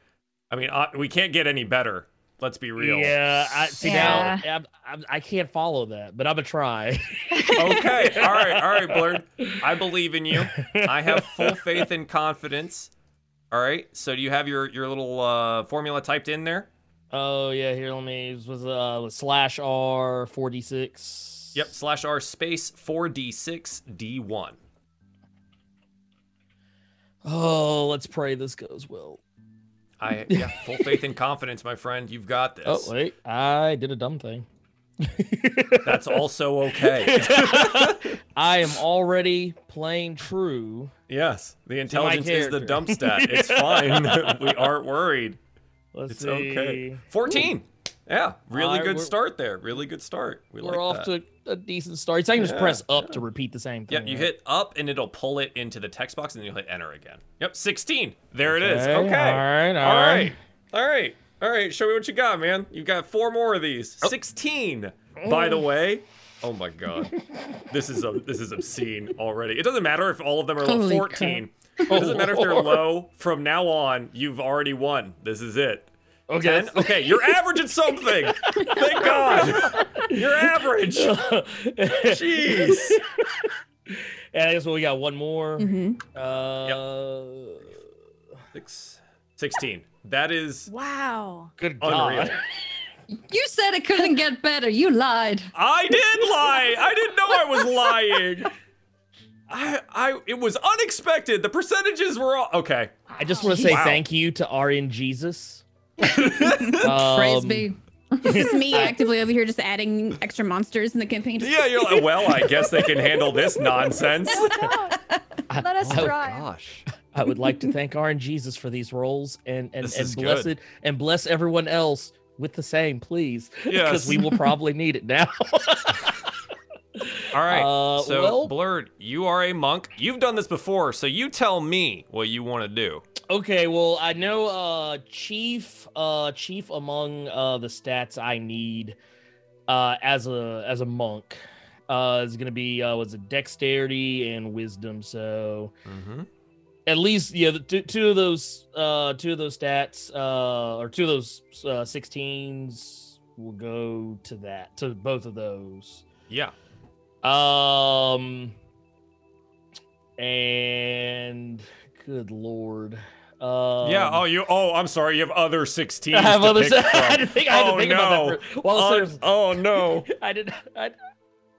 I mean, uh, we can't get any better. Let's be real. Yeah, I see Yeah. now. I'm, I'm, I can't follow that, but I'm gonna try. Okay. All right. All right, Blurred. I believe in you. I have full faith and confidence. All right. So do you have your your little uh, formula typed in there? oh yeah, here let me this was uh was slash R forty six. Yep. Slash R space four D six D one. Oh, let's pray this goes well. I yeah. Full faith and confidence, my friend. You've got this. Oh wait, I did a dumb thing. That's also okay. I am already playing true. yes. The intelligence is the dump stat. It's fine. we aren't worried. Let's It's see. okay. 14. Yeah, really Alright, good start there. Really good start. We We're like off that. to a decent start. So I can just press up to repeat the same thing. Yeah, you right? hit up and it'll pull it into the text box and then you'll hit enter again. Yep, 16. There it is. Okay. All right. All All right. right. All right. All right. Show me what you got, man. You've got four more of these. Oh. 16. By the way. Oh my god. this is a this is obscene already. It doesn't matter if all of them are low Holy 14. It doesn't matter if they're oh. low. From now on, you've already won. This is it. Okay. 10? Okay, you're average at something. Thank God. You're average. Jeez. And I guess well, we got one more. hmm Uh, Six, 16. That is Wow. good Unreal. God. You said it couldn't get better. You lied. I did lie. I didn't know I was lying. I I it was unexpected. The percentages were all okay. I just want to say Wow. thank you to RNGesus. Praise Um, be. Just me actively over here, just adding extra monsters in the campaign. Yeah, you're like, well, I guess they can handle this nonsense. Let us Oh, try. Gosh. I would like to thank RNGesus for these roles and and, This and is bless good. it and bless everyone else with the same, please. Yes. Because we will probably need it now. All right. Uh, so, well- Blurred, you are a monk. You've done this before, so you tell me what you want to do. Okay, well, I know uh chief uh chief among uh the stats I need uh as a as a monk uh is going to be uh was it dexterity and wisdom. So Mm-hmm. at least yeah, the two, two of those uh two of those stats uh or two of those uh 16s will go to that to both of those. Yeah. Um and good lord. Um, yeah. Oh, you. Oh, I'm sorry. You have other 16s I have other. I had to think. I had oh to think no. about that. For, well, oh, there's- oh no. I did. I,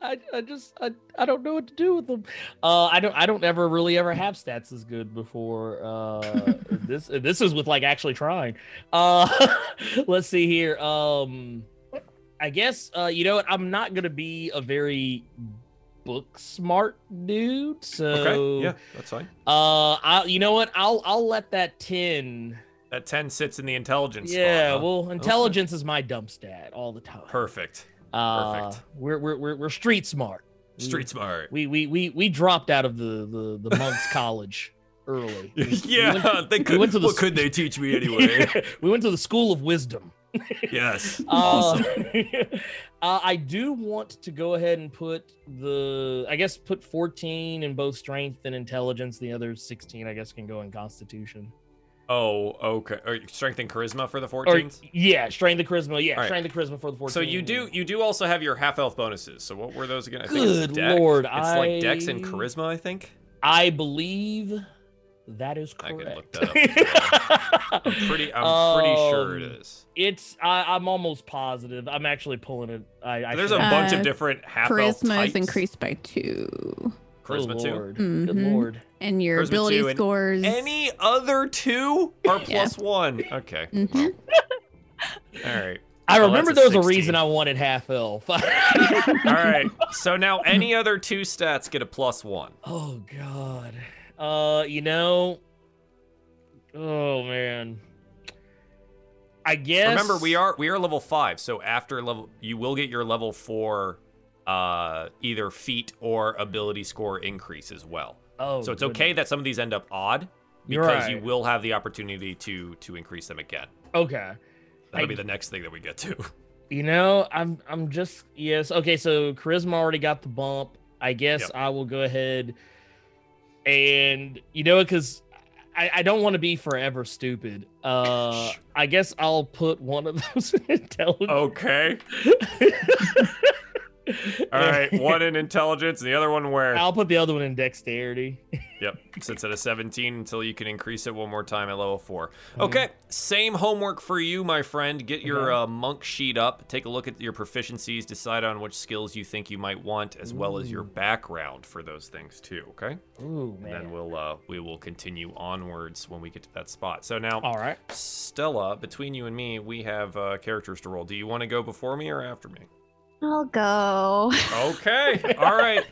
I, I just I, I don't know what to do with them. Uh, I don't I don't ever really ever have stats as good before. Uh, this this is with like actually trying. Uh, let's see here. Um, I guess uh, you know what? I'm not gonna be a very book smart dude. So Okay. Yeah, that's fine. Uh, I you know what? I'll I'll let that ten. That 10 sits in the intelligence Yeah. spot. huh? Well, intelligence is my dump stat all the time. Perfect. Uh, perfect. We're we're we're, we're street smart. We- Street smart. we we we we dropped out of the the, the monks college early. We- we yeah, went- they we could. went to the what could they teach me anyway? we went to the school of wisdom. Yes. Uh, Awesome. uh, I do want to go ahead and put the I guess put 14 in both strength and intelligence. The other 16 I guess can go in constitution. Oh, okay. Or strength and charisma for the Or 14s. yeah, strength and charisma. Yeah, right. strength and charisma for the 14. So you do you do also have your half elf bonuses. So what were those again? I think Good dex. lord, It's like dex and charisma, I think. I believe that is I correct. can look that up. I'm pretty I'm pretty sure it Um. It's I, I'm almost positive. I'm actually pulling it. I, I There's a should- bunch Uh, of different half elf Charisma is increased by two. Charisma Good too. lord. Good Mhm. lord. And your Charisma ability two scores. Any other two are Yeah. plus one. Okay. Mhm. All right. I Well, remember that's there was a reason I wanted half elf. All right. So now any other two stats get a plus one. oh god. Uh, you know. Oh man. I guess. Remember, we are we are level five, so after level, you will get your level four, uh, either feat or ability score increase as well. Oh, so it's good. okay that some of these end up odd because you will have the opportunity to to increase them again. Okay. That'll I- be the next thing that we get to. You know, I'm I'm just yes. Okay, so charisma already got the bump. I guess Yep. I will go ahead and you know because I, I don't want to be forever stupid. Uh, I guess I'll put one of those in intelligence. okay. All right. One in intelligence, and the other one where? I'll put the other one in dexterity. Yep. Sits at a 17 until you can increase it one more time at level four. Mm-hmm. Okay. Same homework for you, my friend. Get your Okay. uh, monk sheet up. Take a look at your proficiencies. Decide on which skills you think you might want, as well as your background for those things too. Okay. Ooh And then we'll uh, we will continue onwards when we get to that spot. So now, All right. Stella, between you and me, we have uh, characters to roll. Do you want to go before me or after me? I'll go. Okay. All right.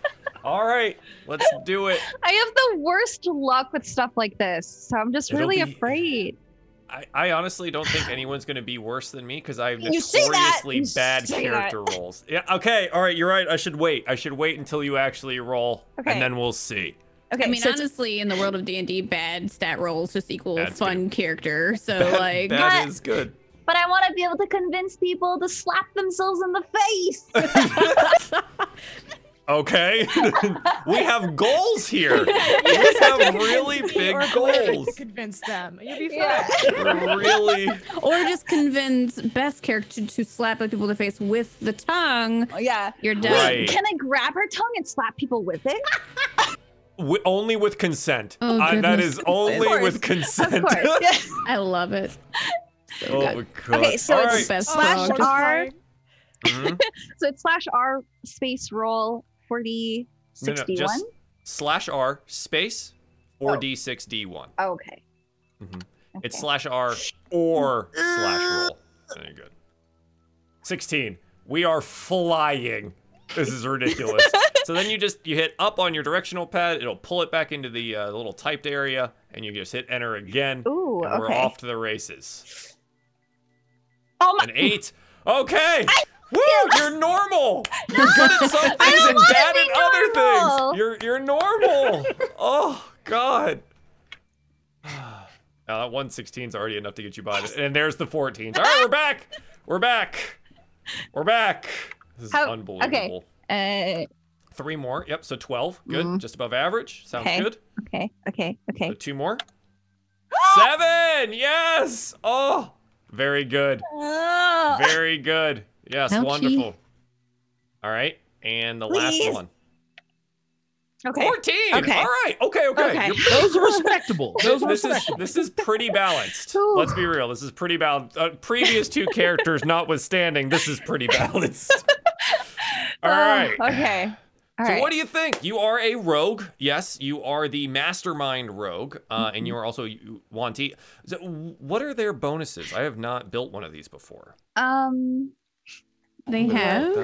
All right. Let's do it. I have the worst luck with stuff like this, so I'm just It'll really be- afraid. I, I honestly don't think anyone's going to be worse than me because I have You notoriously bad say that. character rolls. Yeah. Okay. All right. You're right. I should wait. I should wait until you actually roll, Okay. and then we'll see. Okay, I mean, so it's- honestly, in the world of D and D, bad stat rolls just equal That's fun character. So That- like, that But- is good. But I want to be able to convince people to slap themselves in the face. Okay. we have goals here. we have really big Or goals. convince them. You'll be fine. Yeah. really. or just convince best character to slap other people in the face with the tongue. Oh, yeah. You're done. Right. Can I grab her tongue and slap people with it? W- only with consent. Oh, I- that goodness. is only course. with Of consent. course. Yeah. I love it. So oh good. god. Okay, so All it's right. Best slash dog. R. Mhm. So it's slash R space roll 40 No, no, 61. just slash R space 4d6d1. Oh, okay. Mhm. okay. It's slash R or slash roll. Very good. 16. We are flying. This is ridiculous. so then you just you hit up on your directional pad. It'll pull it back into the uh, little typed area, and you just hit enter again. Ooh, and we're off to the races. Oh my An eight. Okay. Woo! You're normal. You're good at some things and bad at other things. You're you're normal. oh God. Now that 116 is already enough to get you by. The, and there's the 14s. All right, we're back. We're back. We're back. This is How- unbelievable. Uh, Three more. Yep. So 12. Good. Mhm. Just above average. Sounds Okay. good. okay, okay, okay. So two more. Seven. Yes. Oh, very good. Oh, Very good. Yes, Ouchie. wonderful. All right, and the Please. last one. Okay. 14. Okay. All right. Okay. Okay. Okay. Those are respectable. Those are this is respectable. this is pretty balanced. Whew. Let's be real. This is pretty balanced. Uh, previous two characters notwithstanding, this is pretty balanced. All Oh, right. okay. All so right. what do you think? You are a rogue. Yes, you are the mastermind rogue, uh, and you Mm-hmm. are also Yuan-ti. So what are their bonuses? I have not built one of these before. um. They have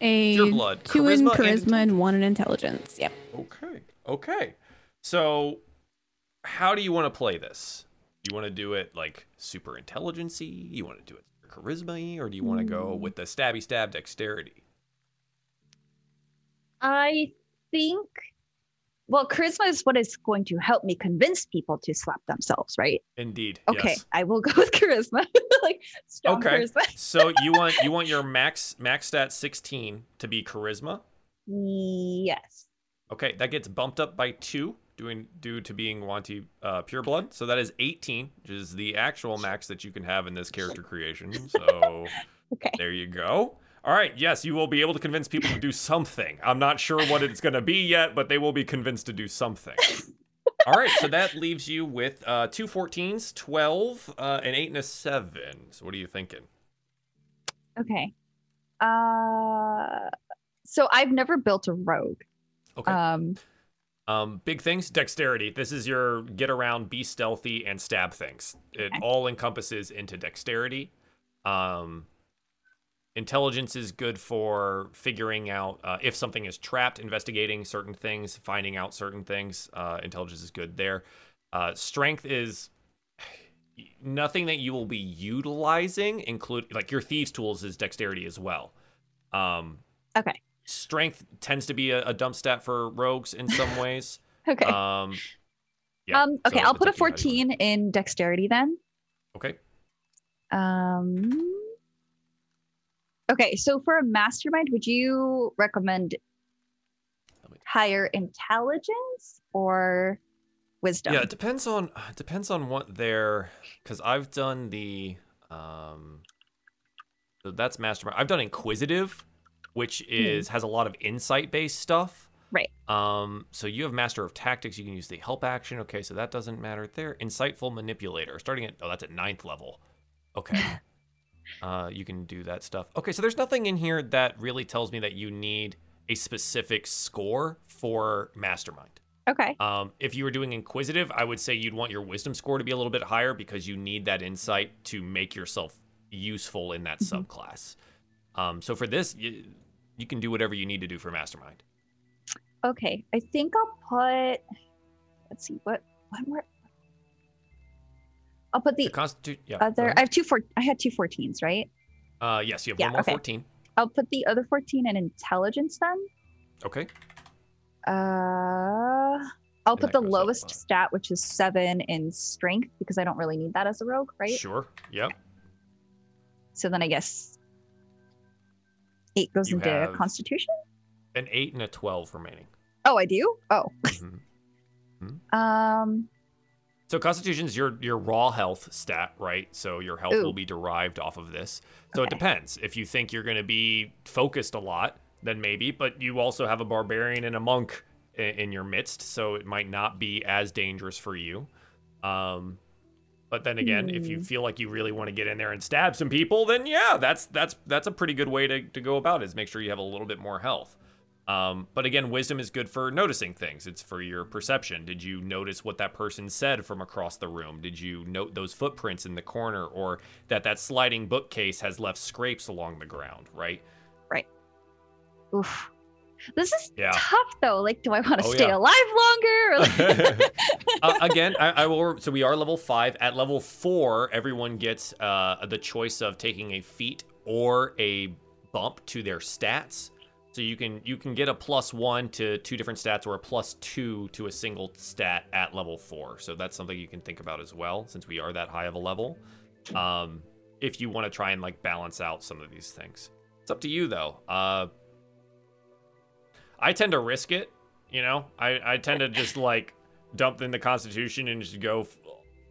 a Pure blood, two in charisma and and one in intelligence. Yep. Okay. Okay. So, how do you want to play this? You want to do it like super intelligency? You want to do it charisma or do you want to go with the stabby stab dexterity? I think. Well, charisma is what is going to help me convince people to slap themselves, right? Indeed. Okay, Yes. I will go with charisma. like strong Okay. charisma. so you want you want your max max stat 16 to be charisma? Yes. Okay, that gets bumped up by 2 doing due to being Yuan-ti uh, pure blood. So that is 18, which is the actual max that you can have in this character creation. So Okay. There you go. All right. Yes, you will be able to convince people to do something. I'm not sure what it's going to be yet, but they will be convinced to do something. All right. So that leaves you with uh, two 14s, 12, uh, an 8, and a 7. So what are you thinking? Okay. Uh, so I've never built a rogue. Okay. Um, Um, big things, dexterity. This is your get around, be stealthy, and stab things. It Okay. all encompasses into dexterity. Um, intelligence is good for figuring out uh, if something is trapped, investigating certain things, finding out certain things. Uh, intelligence is good there. Uh, strength is nothing that you will be utilizing, include like your thieves' tools is dexterity as well. Um, okay. strength tends to be a, a dump stat for rogues in some ways. Okay. Um, yeah, um, okay, so I'll put a up to you how you want 14 in dexterity then. Okay. Um, okay, so for a mastermind, would you recommend higher intelligence or wisdom? Yeah, it depends on depends on what they're because I've done the um, so that's mastermind. I've done inquisitive, which is has a lot of insight based stuff. Right. Um, so you have master of tactics. You can use the help action. Okay, so that doesn't matter there. Insightful manipulator, starting at oh that's at ninth level. Okay. uh, you can do that stuff. Okay, so there's nothing in here that really tells me that you need a specific score for mastermind. Okay. Um, if you were doing inquisitive, I would say you'd want your wisdom score to be a little bit higher because you need that insight to make yourself useful in that Mhm. subclass. Um, so for this, you, you can do whatever you need to do for mastermind. Okay. I think I'll put let's see, what what more I'll put The the constitute, yeah. other. I have two four I had two 14s, right? uh, yes, you have yeah, one more okay. 14. I'll put the other 14 in intelligence then. Okay. Uh I'll And put the lowest stat, which is seven in strength, because I don't really need that as a rogue, right? Sure. Yep. So then I guess eight goes You into constitution. An 8 and a 12 remaining. Oh, I do. Oh, Mhm. um, So constitution's your your raw health stat, right? So your health Ooh. will be derived off of this. So it depends. If you think you're going to be focused a lot, then maybe, but you also have a barbarian and a monk in, in your midst, so it might not be as dangerous for you. Um but then again, if you Hmm. feel like you really want to get in there and stab some people, then yeah, that's that's that's a pretty good way to, to go about it. Is make sure you have a little bit more health. Um, but again, wisdom is good for noticing things. It's for your perception. Did you notice what that person said from across the room? Did you note those footprints in the corner, or that that sliding bookcase has left scrapes along the ground? Right? Right. Oof. This is Yeah. tough though. Like, do I want to Oh, stay yeah. alive longer? Uh, again, I, I will. So we are level five. At level four, everyone gets uh, the choice of taking a feat or a bump to their stats. So you can you can get a plus one to two different stats or a plus two to a single stat at level four. So that's something you can think about as well, since we are that high of a level. Um, if you want to try and like balance out some of these things, it's up to you though. Uh, I tend to risk it. You know, I, I tend to just like dump in the Constitution and just go f-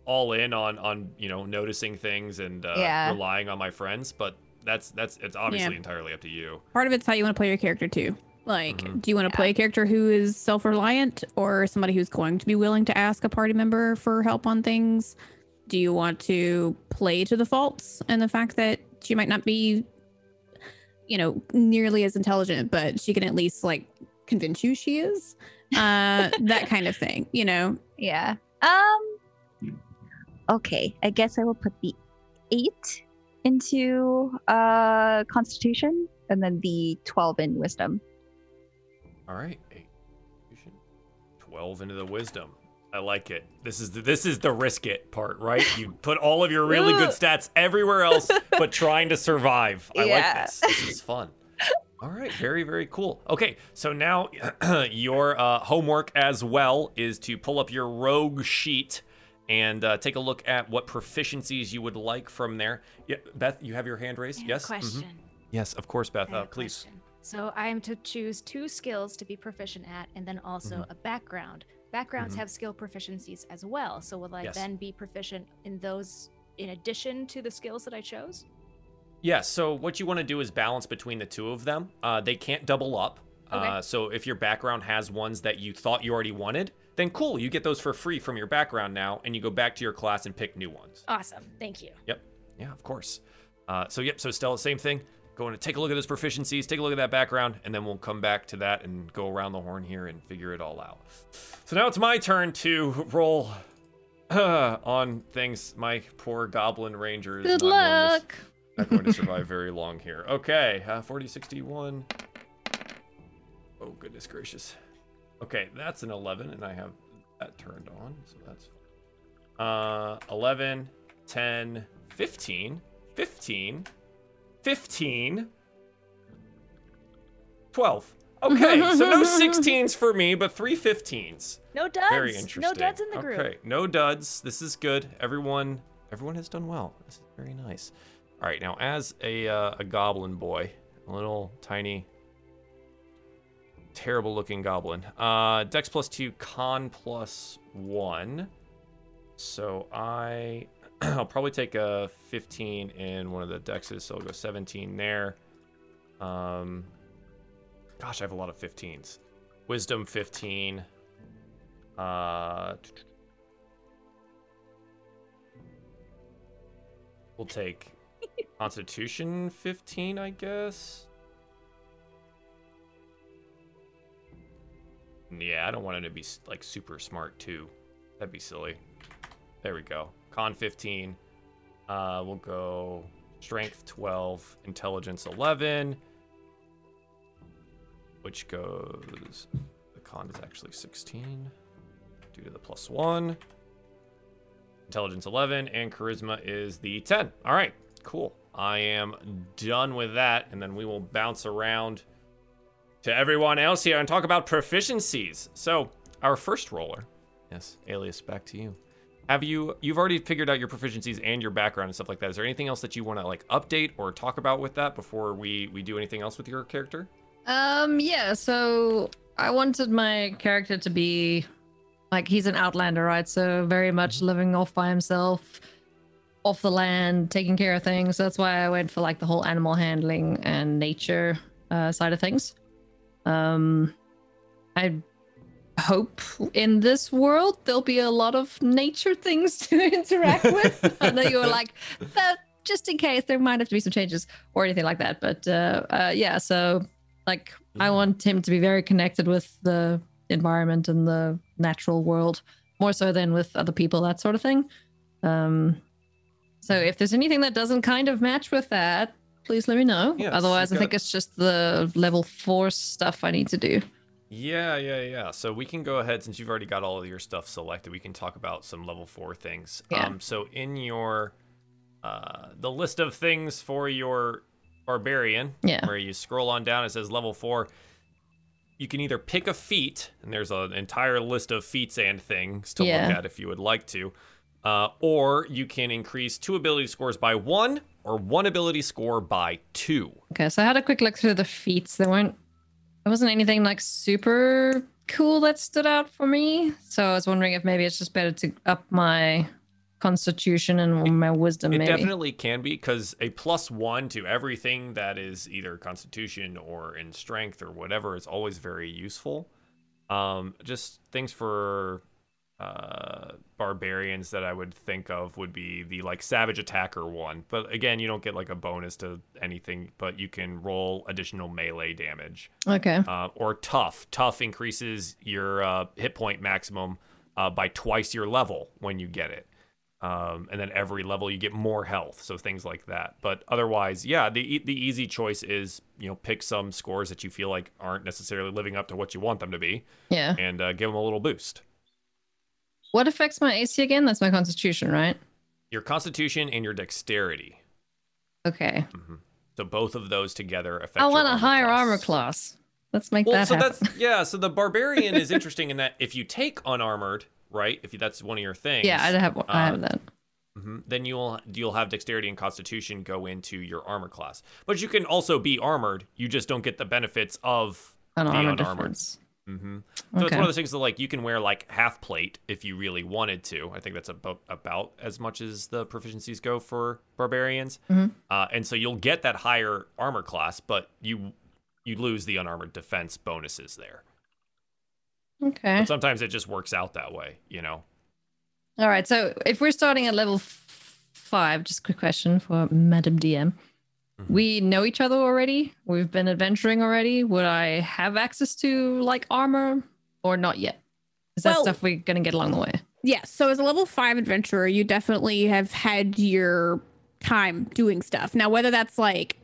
all in on on you know noticing things and uh, Yeah. relying on my friends. But that's that's it's obviously Yeah. entirely up to you. Part of it's how you want to play your character too. Like, Mhm. do you want to play a character who is self reliant or somebody who's going to be willing to ask a party member for help on things? Do you want to play to the faults and the fact that she might not be, you know, nearly as intelligent, but she can at least like convince you she is? Uh, that kind of thing, you know? Yeah. Um. Okay, I guess I will put the eight into uh Constitution, and then the twelve in Wisdom. All right, eight, Constitution, twelve into the wisdom. I like it. This is the, this is the risk it part, right? You put all of your really good stats everywhere else, but trying to survive. I Yeah. like this. This is fun. All right, very very cool. Okay, so now your uh, homework as well is to pull up your rogue sheet and uh, take a look at what proficiencies you would like from there. Yeah, Beth, you have your hand raised. I have a yes. Question. Yes, of course, Beth. Uh, please. question. So I am to choose two skills to be proficient at, and then also Mm-hmm. a background. Backgrounds Mhm. have skill proficiencies as well. So will I Yes. then be proficient in those in addition to the skills that I chose? Yeah, so what you want to do is balance between the two of them. Uh, they can't double up. Okay. Uh, so if your background has ones that you thought you already wanted, then cool, you get those for free from your background now, and you go back to your class and pick new ones. Awesome. Thank you. Yep. Yeah, of course. Uh, so yep. So Stella, same thing. Going to take a look at those proficiencies, take a look at that background, and then we'll come back to that and go around the horn here and figure it all out. So now it's my turn to roll on things. My poor goblin ranger is Good not going to- luck. not going to survive very long here. Okay, uh, 40, 61. Oh, goodness gracious. Okay, that's an 11, and I have that turned on, so that's uh 11, 10, 15, 15, 15, 12. Okay, so no 16s for me, but three 15s. No duds. Very interesting. No duds in the group. Okay, no duds. This is good. Everyone, everyone has done well. This is very nice. All right, now as a uh, a goblin boy, a little tiny, terrible looking goblin. Uh, Dex plus two, Con plus one. So I, I'll probably take a 15 in one of the dexes, so I'll go 17 there. Um, gosh, I have a lot of 15s. Wisdom 15. Uh, we'll take Constitution 15, I guess. Yeah, I don't want him to be like super smart too. That'd be silly. There we go. Con 15. Uh, we'll go Strength 12, Intelligence 11, which goes. The con is actually 16 due to the plus one. Intelligence 11 and charisma is the 10. All right, cool. I am done with that, and then we will bounce around to everyone else here and talk about proficiencies. So, our first roller, yes, Alias, back to you. Have you you've already figured out your proficiencies and your background and stuff like that? Is there anything else that you want to like update or talk about with that before we we do anything else with your character? Um, yeah, so I wanted my character to be like he's an outlander, right? So very much living off by himself, off the land, taking care of things. That's why I went for like the whole animal handling and nature uh, side of things. Um, I hope in this world there'll be a lot of nature things to interact with. I know you were like, but just in case there might have to be some changes or anything like that. But uh, uh, yeah, so like I want him to be very connected with the environment and the natural world more so than with other people, that sort of thing. Um, so if there's anything that doesn't kind of match with that, please let me know. Yes, Otherwise, I think it's just the level four stuff I need to do. Yeah, yeah, yeah. So we can go ahead since you've already got all of your stuff selected. We can talk about some level four things. Yeah. Um, so in your uh, the list of things for your barbarian, Yeah. where you scroll on down, it says level four. You can either pick a feat, and there's an entire list of feats and things to Yeah. look at if you would like to, uh, or you can increase two ability scores by one, or one ability score by two. Okay, so I had a quick look through the feats. There weren't, there wasn't anything like super cool that stood out for me. So I was wondering if maybe it's just better to up my constitution and my wisdom, It maybe. definitely can be because a plus one to everything that is either constitution or in strength or whatever is always very useful. Um, just things for uh, barbarians that I would think of would be the like savage attacker one. But again, you don't get like a bonus to anything, but you can roll additional melee damage. Okay. Uh, or tough. Tough increases your uh, hit point maximum uh, by twice your level when you get it. Um, and then every level you get more health, so things like that. But otherwise, yeah, the e- the easy choice is you know pick some scores that you feel like aren't necessarily living up to what you want them to be, Yeah. and uh, give them a little boost. What affects my AC again? That's my constitution, right? Your Constitution and your Dexterity. Okay. So both of those together affect. I want a higher class. armor class. Let's make Well, that so happen. that's yeah. So the barbarian is interesting in that if you take unarmored, right? If you, that's one of your things. Yeah, I have I uh, have that. mhm, Then you'll you'll have dexterity and constitution go into your armor class. But you can also be armored. You just don't get the benefits of An the armor unarmored. difference. Hmm So it's one of those things that like you can wear like half plate if you really wanted to. I think that's about about as much as the proficiencies go for barbarians. Mhm. Uh, and so you'll get that higher armor class, but you you lose the unarmored defense bonuses there. Okay. But sometimes it just works out that way, you know. All right. So if we're starting at level f- five, just a quick question for Madam DM. Mhm. We know each other already. We've been adventuring already. Would I have access to like armor or not yet? Is that Well- stuff we're gonna get along the way? Yes. So as a level five adventurer, you definitely have had your time doing stuff. Now, whether that's like,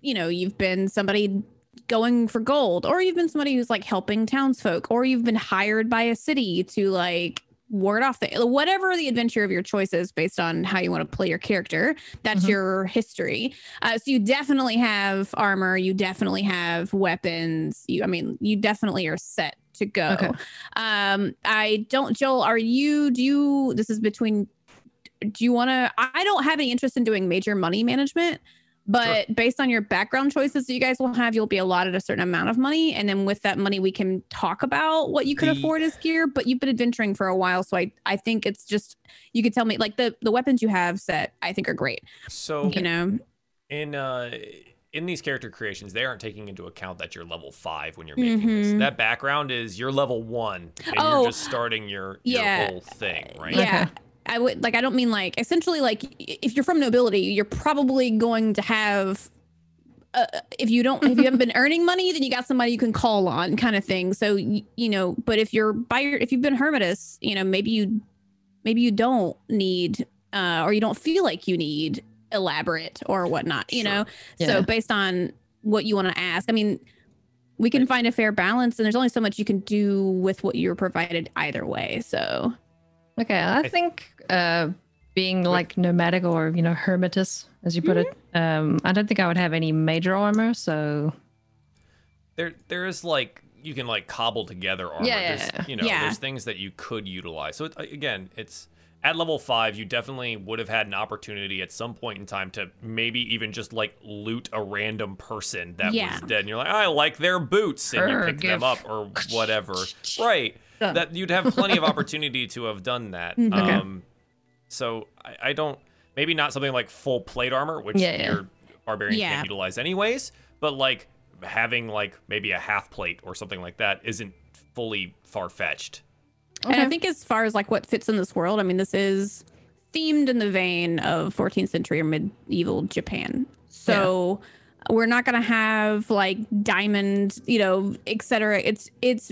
you know, you've been somebody going for gold, or you've been somebody who's like helping townsfolk, or you've been hired by a city to like ward off the whatever the adventure of your choices based on how you want to play your character. That's Mhm. your history. Uh, so you definitely have armor. You definitely have weapons. You, I mean, you definitely are set to go. Okay. Um, I don't, Joel, are you, do you, this is between, do you want to, I don't have any interest in doing major money management, but based on your background choices that you guys will have, you'll be allotted a certain amount of money. And then with that money, we can talk about what you could The- afford as gear, but you've been adventuring for a while. So I, I think it's just, you could tell me like the, the weapons you have set, I think are great. So You know, in uh in these character creations, they aren't taking into account that you're level five when you're making this. Mhm. That background is you're level one, and Oh, you're just starting your your yeah. whole thing, right? Yeah. Okay. I would like I don't mean like essentially like if you're from nobility, you're probably going to have uh, if you don't if you haven't been earning money, then you got somebody you can call on kind of thing. So you know, but if you're by your if you've been hermitus, you know, maybe you maybe you don't need uh or you don't feel like you need elaborate or whatnot, you Sure. know. Yeah. So based on what you want to ask, I mean, we can find a fair balance and there's only so much you can do with what you're provided either way. So Okay, I I- think uh, being like nomadic or you know hermitus, as you put it, um, I don't think I would have any major armor. So There there is like you can like cobble together armor. Yeah, There's. You know, Yeah. there's things that you could utilize. So it, again, it's at level five, you definitely would have had an opportunity at some point in time to maybe even just like loot a random person that Yeah. was dead, and you're like, I like their boots, and you pick them up or whatever. right. Done. That you'd have plenty of opportunity to have done that. Mhm. Okay. Um, so I, I don't maybe not something like full plate armor, which Yeah, yeah. your barbarian Yeah. can't utilize anyways, but like having like maybe a half plate or something like that isn't fully far fetched. And I think as far as like what fits in this world, I mean, this is themed in the vein of 14th century or medieval Japan. So we're not going to have like diamond, you know, et cetera. It's, it's,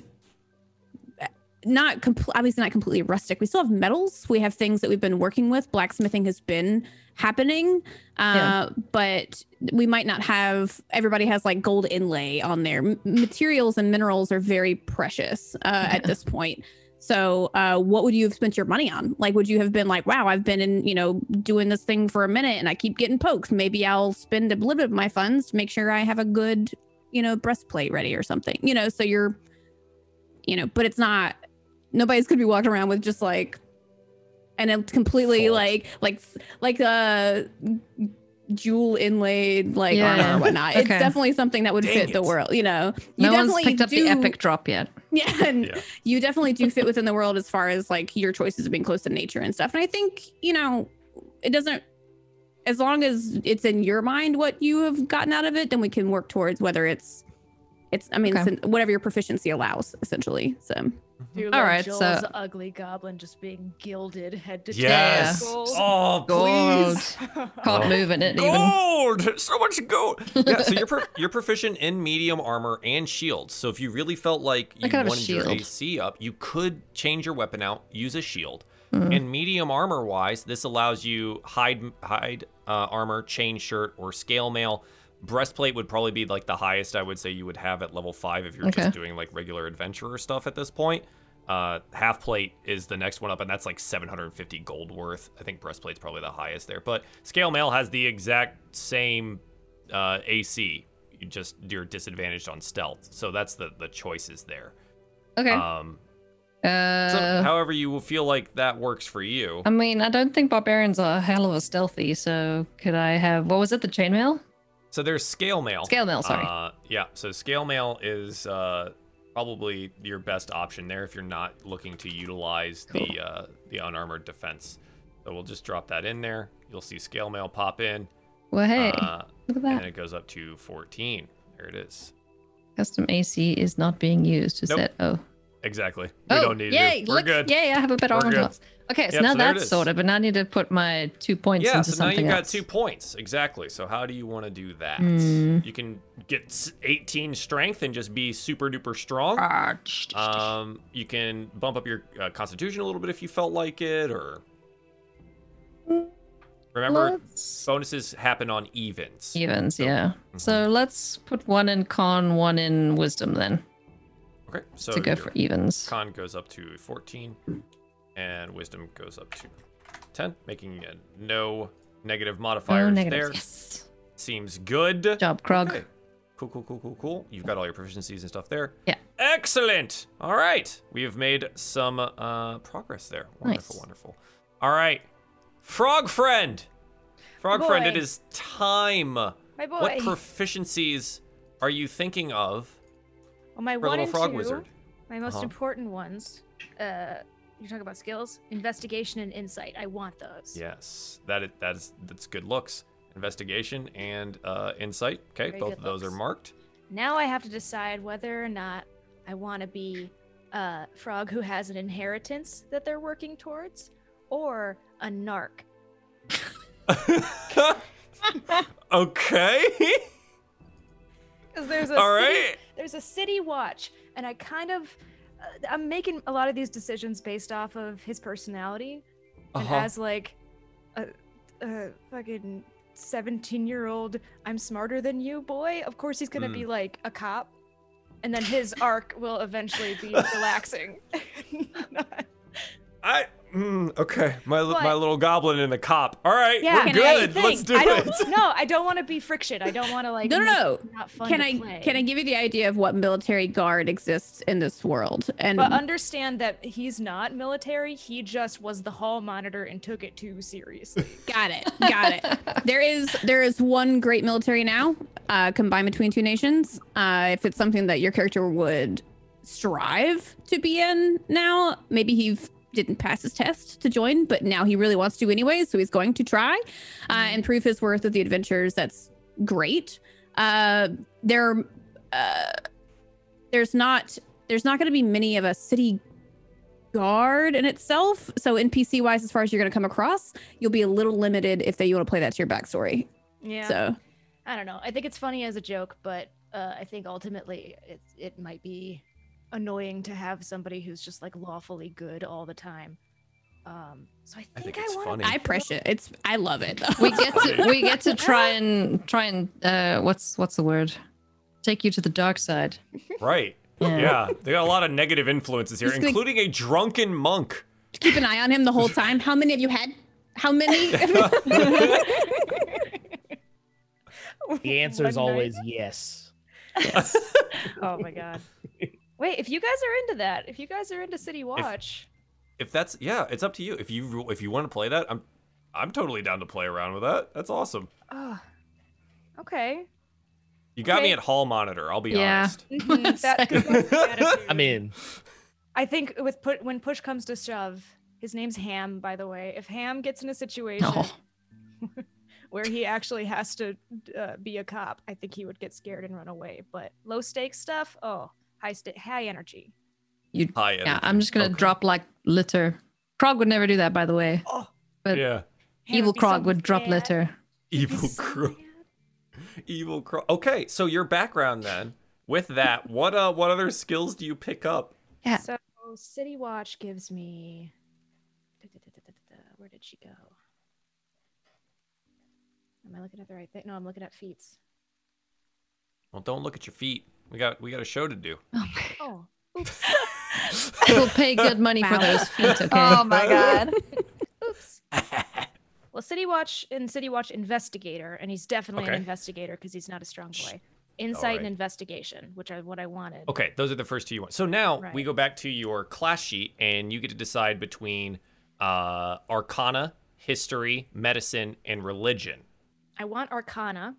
not compl- obviously not completely rustic. We still have metals. We have things that we've been working with. Blacksmithing has been happening, uh, but we might not have. Everybody has like gold inlay on there. M- materials and minerals are very precious uh, at this point. So, uh, what would you have spent your money on? Like, would you have been like, "Wow, I've been in, you know, doing this thing for a minute, and I keep getting poked. Maybe I'll spend a little bit of my funds to make sure I have a good, you know, breastplate ready or something." You know, so you're, you know, but it's not. Nobody's gonna be walking around with just like, and it's completely Full. like, like, like a jewel inlaid like Yeah. armor or whatnot. It's definitely something that would Dang fit the world. You know, you no one's definitely picked up the epic drop yet. Yeah, and Yeah. you definitely do fit within the world as far as like your choices of being close to nature and stuff. And I think, you know, it doesn't as long as it's in your mind what you have gotten out of it, then we can work towards whether it's it's I mean, Okay. it's in- whatever your proficiency allows, essentially. So Do All love Joel's so- ugly goblin just being gilded head to Yes. toe. Oh, Gold. please. Can't move in it even. Gold! So much gold. Yeah, so you're pro- you're proficient in medium armor and shields. So if you really felt like you I could have a wanted your. AC up, you could change your weapon out, use a shield. Mm-hmm. And medium armor wise, this allows you hide hide uh, armor, chain shirt, or scale mail. Breastplate would probably be like the highest I would say you would have at level five if you're Okay. just doing like regular adventurer stuff at this point. Uh, half plate is the next one up, and that's like 750 gold worth. I think breastplate's probably the highest there. But scale mail has the exact same uh, AC. You just you're disadvantaged on stealth, so that's the the choices there. Okay. Um, uh, so however you will feel like that works for you. I mean, I don't think barbarians are a hell of a stealthy. So could I have what was it? The chainmail? So there's scale mail. Scale mail, sorry. Uh, yeah. So scale mail is uh, probably your best option there if you're not looking to utilize the uh, the unarmored defense. So we'll just drop that in there. You'll see scale mail pop in, Well, hey, uh, look at and that. then it goes up to 14. There it is. Custom AC is not being used. Is Nope. that? Oh. Exactly. We oh, don't need yay! to. We're look, good. Yay! I have a better armor class. Okay, so Yep, now so that's sorted, but now I need to put my two points Yeah, into so now something you got else. two points. Exactly. So how do you want to do that? Hmm. You can get 18 strength and just be super duper strong. Ah. Um, you can bump up your uh, constitution a little bit if you felt like it, or remember Let's- bonuses happen on evens. evens, yeah. Mhm. So let's put one in con, one in wisdom then Okay, so to go for evens. con goes up to 14, and wisdom goes up to 10, making uh, no negative modifiers negative. there. Yes. Seems good. Good job, Krog. Okay. Cool, cool, cool, cool, cool. You've got all your proficiencies and stuff there. Yeah. Excellent. All right. We have made some uh, progress there. Wonderful, Nice. wonderful. All right. Frog friend. Frog friend, it is time. My boy. What proficiencies are you thinking of well, my one and frog two, wizard? my most Uh-huh. important ones. Uh, you're talking about skills, investigation, and insight. I want those. Yes. That is, that is that's good looks. Investigation and uh, insight. Okay, Very both of those are marked. Now I have to decide whether or not I want to be a frog who has an inheritance that they're working towards, or a narc. okay. Because there's a All city, right. there's a city watch, and I kind of uh, I'm making a lot of these decisions based off of his personality, and Uh-huh. as like a, a fucking 17 year old I'm smarter than you boy. Of course he's gonna Mm. be like a cop, and then his arc will eventually be relaxing. I mm, okay. My But- my little goblin and the cop. All right, yeah, we're Can I- good. Let's do I don't, it. No, I don't want to be friction. I don't want to like. No, no, no. Not fun can I play. can I give you the idea of what military guard exists in this world? And But understand that he's not military. He just was the hall monitor and took it too seriously. got it, got it. There is there is one great military now, uh, combined between two nations. Uh, if it's something that your character would strive to be in now, maybe he f- didn't pass his test to join, but now he really wants to anyway, so he's going to try uh, and prove his worth of the adventures. That's great. Uh, there, uh, there's not there's not going to be many of a city guard in itself. So NPC wise, as far as you're going to come across, you'll be a little limited if they you want to play that to your backstory. Yeah. So I don't know. I think it's funny as a joke, but uh, I think ultimately it it might be annoying to have somebody who's just like lawfully good all the time. Um, so I I think think I, want. funny. I appreciate it. It's I love it. Though. we get to we get to try and try and uh what's what's the word? Take you to the dark side. Right. Yeah. Yeah, they got a lot of negative influences here, Just gonna- including a drunken monk. keep an eye on him the whole time. How many have you had? How many? The answer is One night. always yes. Oh my god. Wait, if you guys are into that, if you guys are into City Watch, If that's yeah, it's up to you. If you if you want to play that, I'm I'm totally down to play around with that. That's awesome. oh, okay. You got me at hall monitor. I'll be Yeah. honest. Mhm, that- that's the. I mean. I think with put when push comes to shove, his name's Ham, by the way. If Ham gets in a situation Oh. where he actually has to uh, be a cop, I think he would get scared and run away. But low stakes stuff, oh, high sta- high energy. You, High yeah. I'm just gonna Okay. drop like litter. Krog would never do that, by the way. Oh, But Yeah. Evil would be so Krog would drop litter. He'd Evil so crow. Evil crow. Okay, so your background then. With that, what uh what other skills do you pick up? Yeah. So City Watch gives me. Where did she go? Am I looking at the right thing? No, I'm looking at feats. Well, don't look at your feet. We got we got a show to do. Oh, oops. We'll pay good money for those feet, okay? Oh my god. Oops. Well, City Watch and City Watch investigator, and he's definitely Okay. an investigator because he's not a strong boy. Insight and investigation, which are what I wanted. Okay, those are the first two you want. So now we go back to your class sheet, and you get to decide between uh, Arcana, History, Medicine, and Religion. I want Arcana,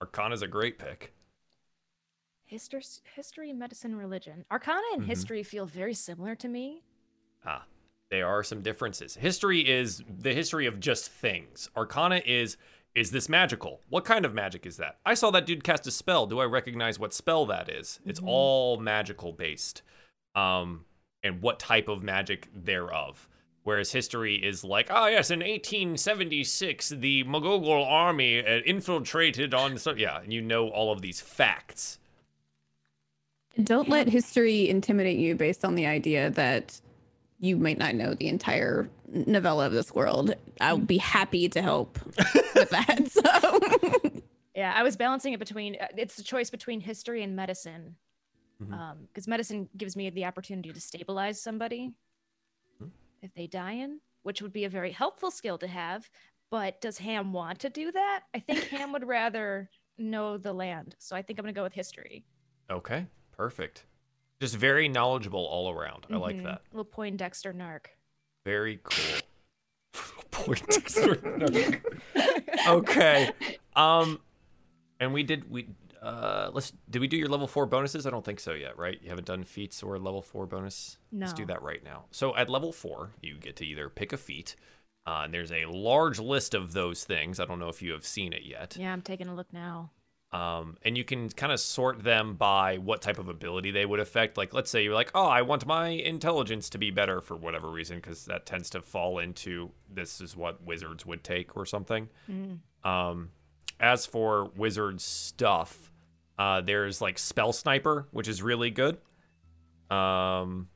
Arcana's a great pick. History, history, medicine, religion. Arcana and Mhm. history feel very similar to me. Ah, there are some differences. History is the history of just things. Arcana is is this magical? What kind of magic is that? I saw that dude cast a spell. Do I recognize what spell that is? It's Mhm. all magical based. Um and what type of magic thereof. Whereas history is like, oh yes, in 1876, the Mogul army uh, infiltrated on so yeah, and you know all of these facts. Don't let history intimidate you based on the idea that you might not know the entire novella of this world. I'll be happy to help with that. So Yeah, I was balancing it between. uh, It's the choice between history and medicine, because medicine gives me the opportunity to stabilize somebody Mhm. if they die in, which would be a very helpful skill to have. But does Ham want to do that? I think Ham would rather know the land, so I think I'm gonna go with history. Okay, perfect. Just very knowledgeable all around. I like Mhm. that. Little Poindexter narc. Very cool. Poindexter. Narc. okay. Um, and we did we uh let's did we do your level four bonuses? I don't think so yet, right? You haven't done feats or level four bonus. Let's do that right now. So at level four, you get to either pick a feat, uh, and there's a large list of those things. I don't know if you have seen it yet. Yeah, I'm taking a look now. Um, and you can kind of sort them by what type of ability they would affect. Like, let's say you're like, oh, I want my intelligence to be better for whatever reason, because that tends to fall into this is what wizards would take or something. Mm. Um, as for wizard stuff, uh, there's like spell sniper, which is really good. Um,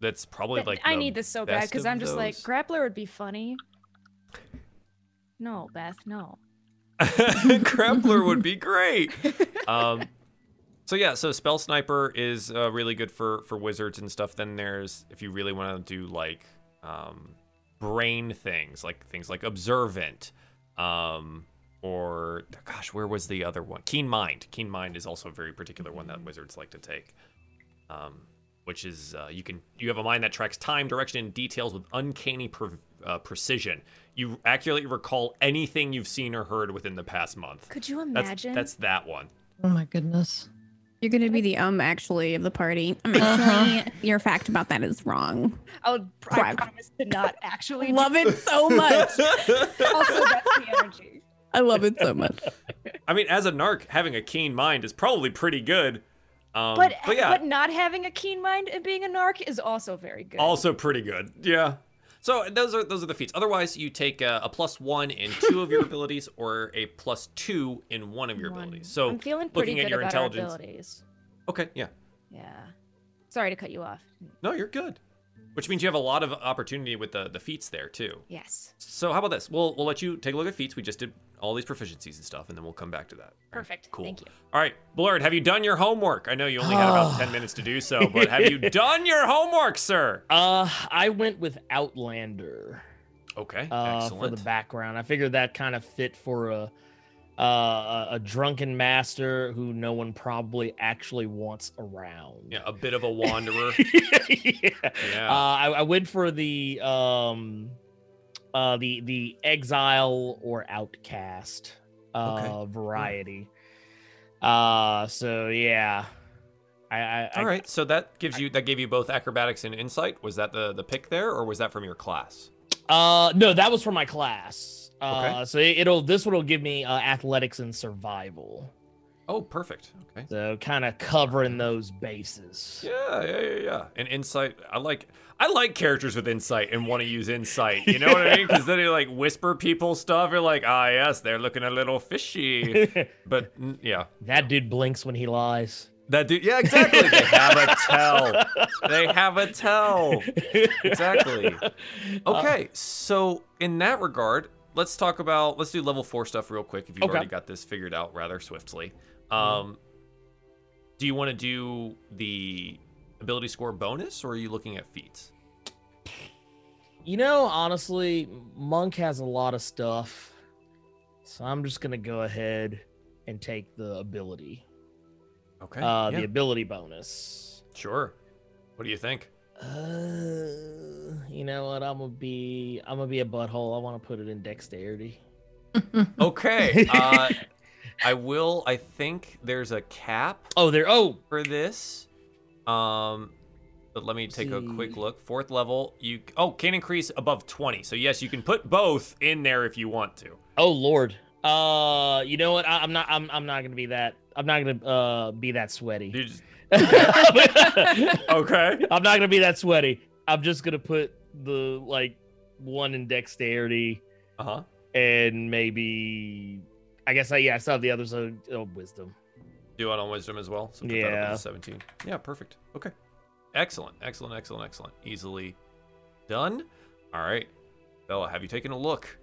that's probably like I need this so bad because I'm just like grappler would be funny. No, Beth, no. Grappler would be great. Um, so yeah, so spell sniper is uh, really good for for wizards and stuff. Then there's if you really want to do like um, brain things, like things like observant, um, or gosh, where was the other one? Keen mind. Keen mind is also a very particular one that wizards like to take. Um, which is uh, you can you have a mind that tracks time, direction, and details with uncanny pre- uh, precision. You accurately recall anything you've seen or heard within the past month. Could you That's imagine? that's that one. Oh my goodness. you're gonna be the um actually of the party. Um, Uh-huh. actually, your fact about that is wrong. I'll, I Crap. promise to not actually. Love it so much. Also, that's the energy. I love it so much. I mean, as a narc, having a keen mind is probably pretty good. Um, But but yeah, but not having a keen mind and being a narc is also very good. also pretty good. Yeah. So those are those are the feats. Otherwise, you take a, a plus one in two of your abilities, or a plus two in one of your One. abilities. So I'm feeling pretty looking good at your about our intelligence. abilities. Okay, yeah. Yeah. Sorry to cut you off. No, you're good. Which means you have a lot of opportunity with the the feats there too. Yes. So how about this? We'll we'll let you take a look at feats. We just did all these proficiencies and stuff, and then we'll come back to that. Perfect. Cool. Thank you. All right, Blurred, have you done your homework? I know you only had about 10 minutes to do so, but have you done your homework, sir? Uh, I went with Outlander Okay, uh, for the background. I figured that kind of fit for a uh, a drunken master who no one probably actually wants around. yeah, a bit of a wanderer. yeah. Yeah. Uh, I, I went for the um, uh, the the exile or outcast uh, variety. Uh, so yeah, I, I, I All right, so that gives you that gave you both acrobatics and insight. Was that the the pick there, or was that from your class? Uh, no, that was from my class. Uh, Okay. so it, it'll this one will give me uh, athletics and survival. Oh, perfect. Okay. So kind of covering those bases. Yeah, yeah, yeah, yeah. And insight, I like I like characters with insight and want to use insight. You know what I mean? Because then they like whisper people stuff. You're like, ah, yes, they're looking a little fishy. But yeah, that dude blinks when he lies. that dude. Yeah, exactly. They have a tell. They have a tell. Exactly. Okay, so in that regard, let's talk about let's do level four stuff real quick. If you've Okay. already got this figured out rather swiftly, um, do you want to do the ability score bonus, or are you looking at feats? You know, honestly, Monk has a lot of stuff. So I'm just going to go ahead and take the ability. Okay. Uh, yeah, The ability bonus. sure. What do you think? Uh, you know what? I'm gonna be. I'm gonna be a butthole. I want to put it in dexterity. Okay. Uh, I will. I think there's a cap Oh, there. Oh, for this. Um, but let me take a quick look. Fourth level, you oh can increase above twenty. So yes, you can put both in there if you want to. oh, Lord. Uh, you know what? I, I'm not. I'm. I'm not gonna be that. I'm not gonna uh be that sweaty. You just- I'm not gonna be that sweaty. I'm just gonna put the like one in dexterity Uh huh. and maybe. I guess I yeah. I still have the others of uh, wisdom. Do it on wisdom as well. So put that up Yeah. seventeen. Yeah, perfect. Okay. Excellent. Excellent. Excellent. Excellent. Easily done. All right, Bella, have you taken a look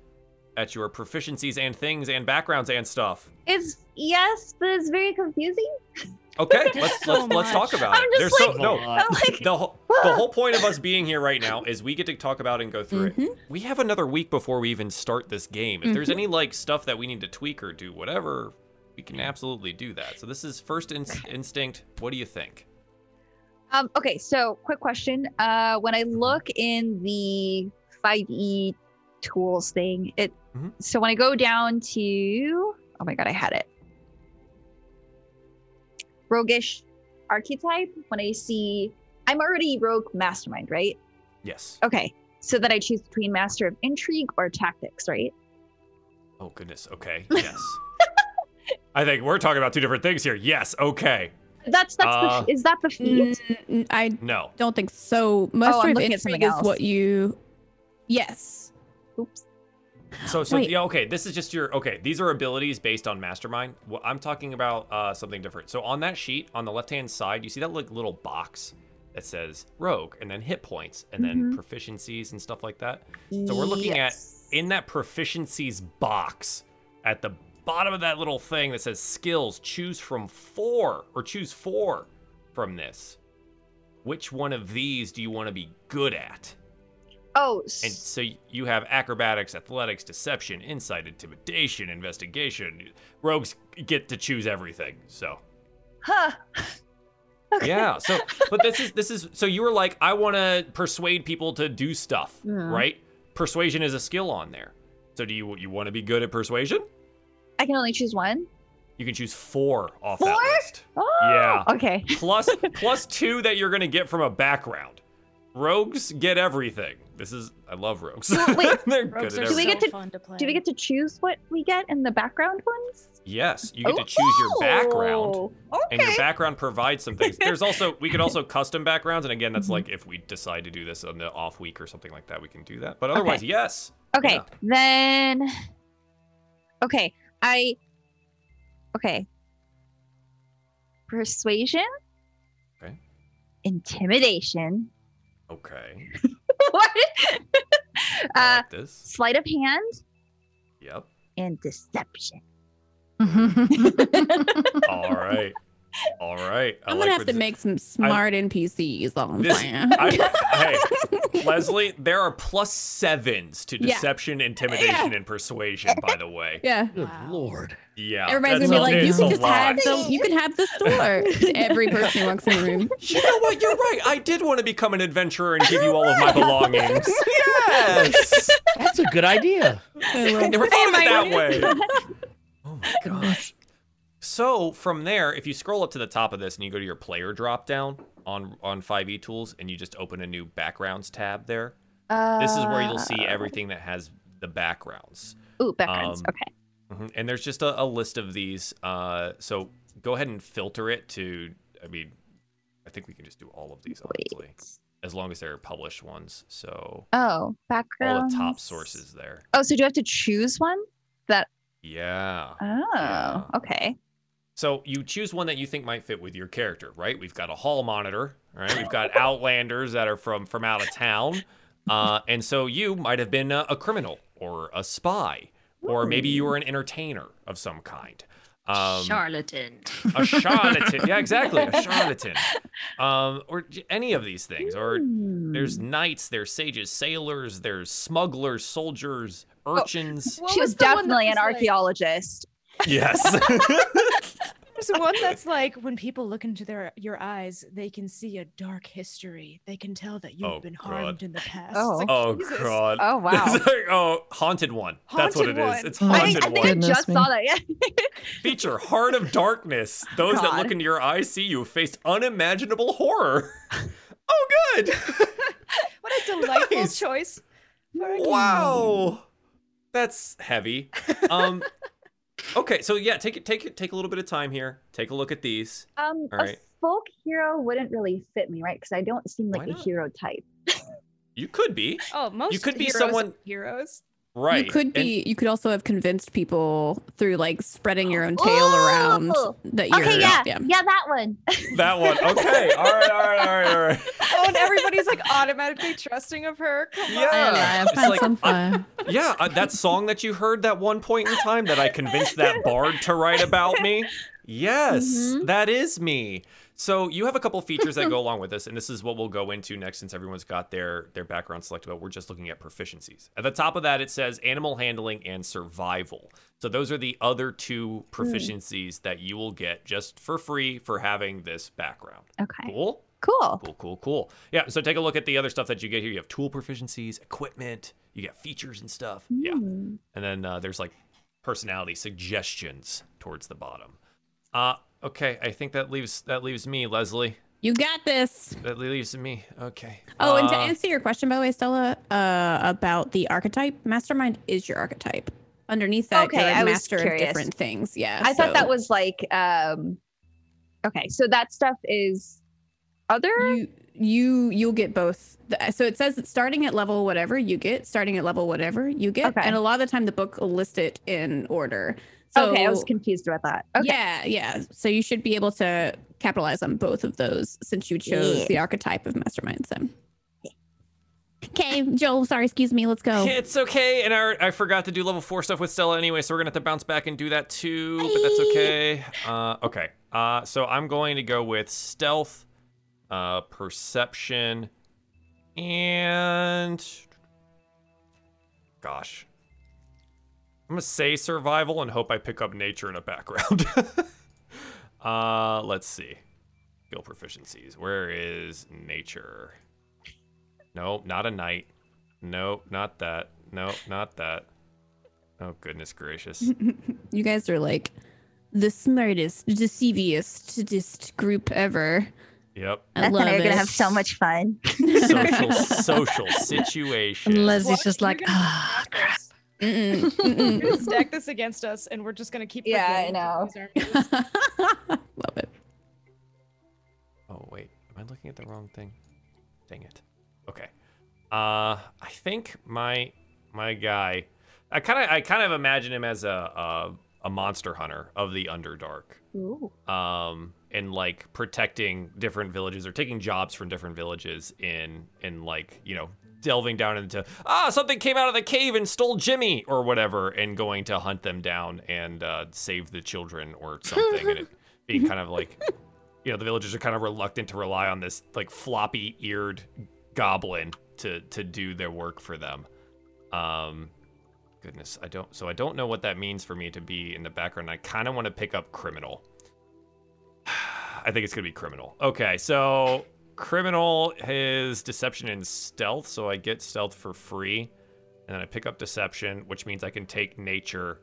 at your proficiencies and things and backgrounds and stuff? It's yes, but it's very confusing. Okay, let's so let's let's talk about I'm it. There's so no. Like, The whole, the whole point of us being here right now is we get to talk about and go through Mhm. it. We have another week before we even start this game. If there's any like stuff that we need to tweak or do whatever, we can absolutely do that. So this is first ins- instinct. What do you think? Um, okay, so quick question. Uh, when I look in the 5e tools thing, it Mhm. so when I go down to oh my god, I had it. Roguish archetype, when I see I'm already rogue mastermind, right? Yes. Okay. So that I choose between master of intrigue or tactics, right? Oh goodness. Okay. Yes. I think we're talking about two different things here. Yes. Okay. That's that's Uh, the, is that the feat? Mm, I No. don't think so. Master Oh, I'm of looking at something Intrigue is what you. Yes. Oops. So, so Wait. yeah, okay. This is just your okay. These are abilities based on mastermind. What I'm talking about uh, something different. So on that sheet, on the left hand side, you see that like little box that says rogue, and then hit points, and then proficiencies and stuff like that. So we're looking at in that proficiencies box at the bottom of that little thing that says skills. Choose from four or choose four from this. Which one of these do you want to be good at? Oh, And so you have acrobatics, athletics, deception, insight, intimidation, investigation. Rogues get to choose everything. So huh. Okay. yeah. So but this is this is so you were like, I want to persuade people to do stuff, Mhm. right? Persuasion is a skill on there. So do you you want to be good at persuasion? I can only choose one. You can choose four off Four? that list. Oh, Yeah. Okay. Plus plus two that you're gonna get from a background. Rogues get everything. This is I love rogues. wait, They're Rogues good are at Do we get so to- fun to play. Do we get to choose what we get in the background ones? Yes, you get to choose your background. Oh, and your background provides some things. There's also we could also custom backgrounds, and again, Mm-hmm. that's like if we decide to do this on the off week or something like that, we can do that. But otherwise, yes. Okay. Yeah. Then. Okay. I. Okay. Persuasion. Okay. Intimidation. Okay. what? Uh, like this. sleight of hand Yep. and deception. All right. All right. I I'm like gonna have to this- make some smart NPCs. All I'm This- saying. I- hey, Leslie, there are plus sevens to Yeah. deception, intimidation, and persuasion. By the way, yeah. Good Wow. lord. yeah, Everybody's gonna be like, you can just lot. have the, you can have the store. Every person who walks in the room. You know what? You're right. I did want to become an adventurer and give you all of my belongings. Yes. That's a good idea. I never thought of oh it that way. Oh Oh my gosh. So from there, if you scroll up to the top of this and you go to your player drop down on on 5e tools and you just open a new backgrounds tab there, this is where you'll see Uh, everything that has the backgrounds. Ooh, backgrounds. um, okay. Mhm. And there's just a, a list of these. Uh, so go ahead and filter it to. I mean, I think we can just do all of these honestly, Wait. as long as they're published ones. So Oh, all background. the top sources there. Oh, so do you have to choose one? That. Yeah. Oh, Yeah. okay. So you choose one that you think might fit with your character, right? We've got a hall monitor, right? We've got outlanders that are from from out of town, uh, and so you might have been a, a criminal or a spy, or maybe you were an entertainer of some kind. Um, Charlatan. a charlatan. yeah, exactly, a charlatan. Um, or any of these things. Or there's Hmm. knights, there's sages, sailors, there's smugglers, soldiers, urchins. What she was the one that definitely an was like- archaeologist. Yes. There's one that's like when people look into their your eyes, they can see a dark history. They can tell that you've Oh, been God. harmed in the past. Oh. like, oh Jesus. god. Oh, wow. It's like, oh, haunted one. That's what it Haunted is. one. It's I I haunted think, I, think one. I just me. saw that. Yeah. Feature Heart of Darkness. Those that look into your eyes see you face unimaginable horror. oh, good. What a delightful Nice. choice. for a game. wow. That's heavy. Um. Okay, so yeah, take it, take it, take a little bit of time here. Take a look at these. Um, All a right. folk hero wouldn't really fit me, right? Because I don't seem like Why a not? hero type. You could be Oh, most you could be heroes someone- heroes. Right. You could and- be. you could also have convinced people through like spreading your own tail around that you're. Okay, yeah, yeah. yeah, that one. that one. Okay. All right. All right. All right. All right. Oh, and everybody's like automatically trusting of her. Come Yeah. on. And I have It's pants like, on uh, fire. Yeah, uh, that song that you heard that one point in time that I convinced that bard to write about me. Yes, Mhm. that is me. So you have a couple features that go along with this, and this is what we'll go into next since everyone's got their their background selected. But we're just looking at proficiencies. At the top of that, it says animal handling and survival. So those are the other two proficiencies that you will get just for free for having this background. Okay, Cool. cool. Cool, cool, cool. Yeah, so take a look at the other stuff that you get here. You have tool proficiencies, equipment, you get features and stuff. Yeah. Hmm. And then uh, there's like personality suggestions towards the bottom. Uh okay, I think that leaves that leaves me, Leslie. You got this. That leaves me. Okay. Oh, and to Uh, answer your question, by the way, Stella, uh, about the archetype, mastermind is your archetype. Underneath that, Okay, you're a I was master of curious. different things. Yeah. I thought that was like, um, okay, so that stuff is other. you you you'll get both. So it says that starting at level whatever you get, starting at level whatever you get, Okay. and a lot of the time the book will list it in order. So okay, I was confused about that. Okay. Yeah, yeah. So you should be able to capitalize on both of those since you chose Yeah. the archetype of mastermind. So. Okay, Joel. Sorry, excuse me. Let's go. It's okay, and I, I forgot to do level four stuff with Stella anyway, so we're gonna have to bounce back and do that too. But that's okay. Uh, okay. Uh, so I'm going to go with stealth, uh, perception, and gosh, I'm gonna say survival and hope I pick up nature in a background. uh, let's see. Skill proficiencies. Where is nature? Nope, not a knight. Nope, not that. Nope, not that. Oh goodness gracious. You guys are like the smartest, deceiviest group ever. Yep. I love and I are gonna have so much fun. Social social situation. And Leslie's What? just like, gonna ah, stack crap. this- Mm-mm, You're mm-mm. gonna stack this against us, and we're just gonna keep. Yeah, I forgetting to know. use our moves. love it. Oh wait, am I looking at the wrong thing? Dang it. Okay. Uh I think my my guy I kind of I kind of imagine him as a, a a monster hunter of the Underdark. Ooh. um, and like protecting different villages or taking jobs from different villages in in like you know delving down into ah something came out of the cave and stole Jimmy or whatever and going to hunt them down and uh, save the children or something. And it being kind of like you know the villagers are kind of reluctant to rely on this like floppy eared goblin to to do their work for them. Um goodness i don't so i don't know what that means for me to be in the background. I kind of want to pick up criminal. I think it's gonna be criminal. Okay, so criminal is deception and stealth, so I get stealth for free, and then I pick up deception, which means I can take nature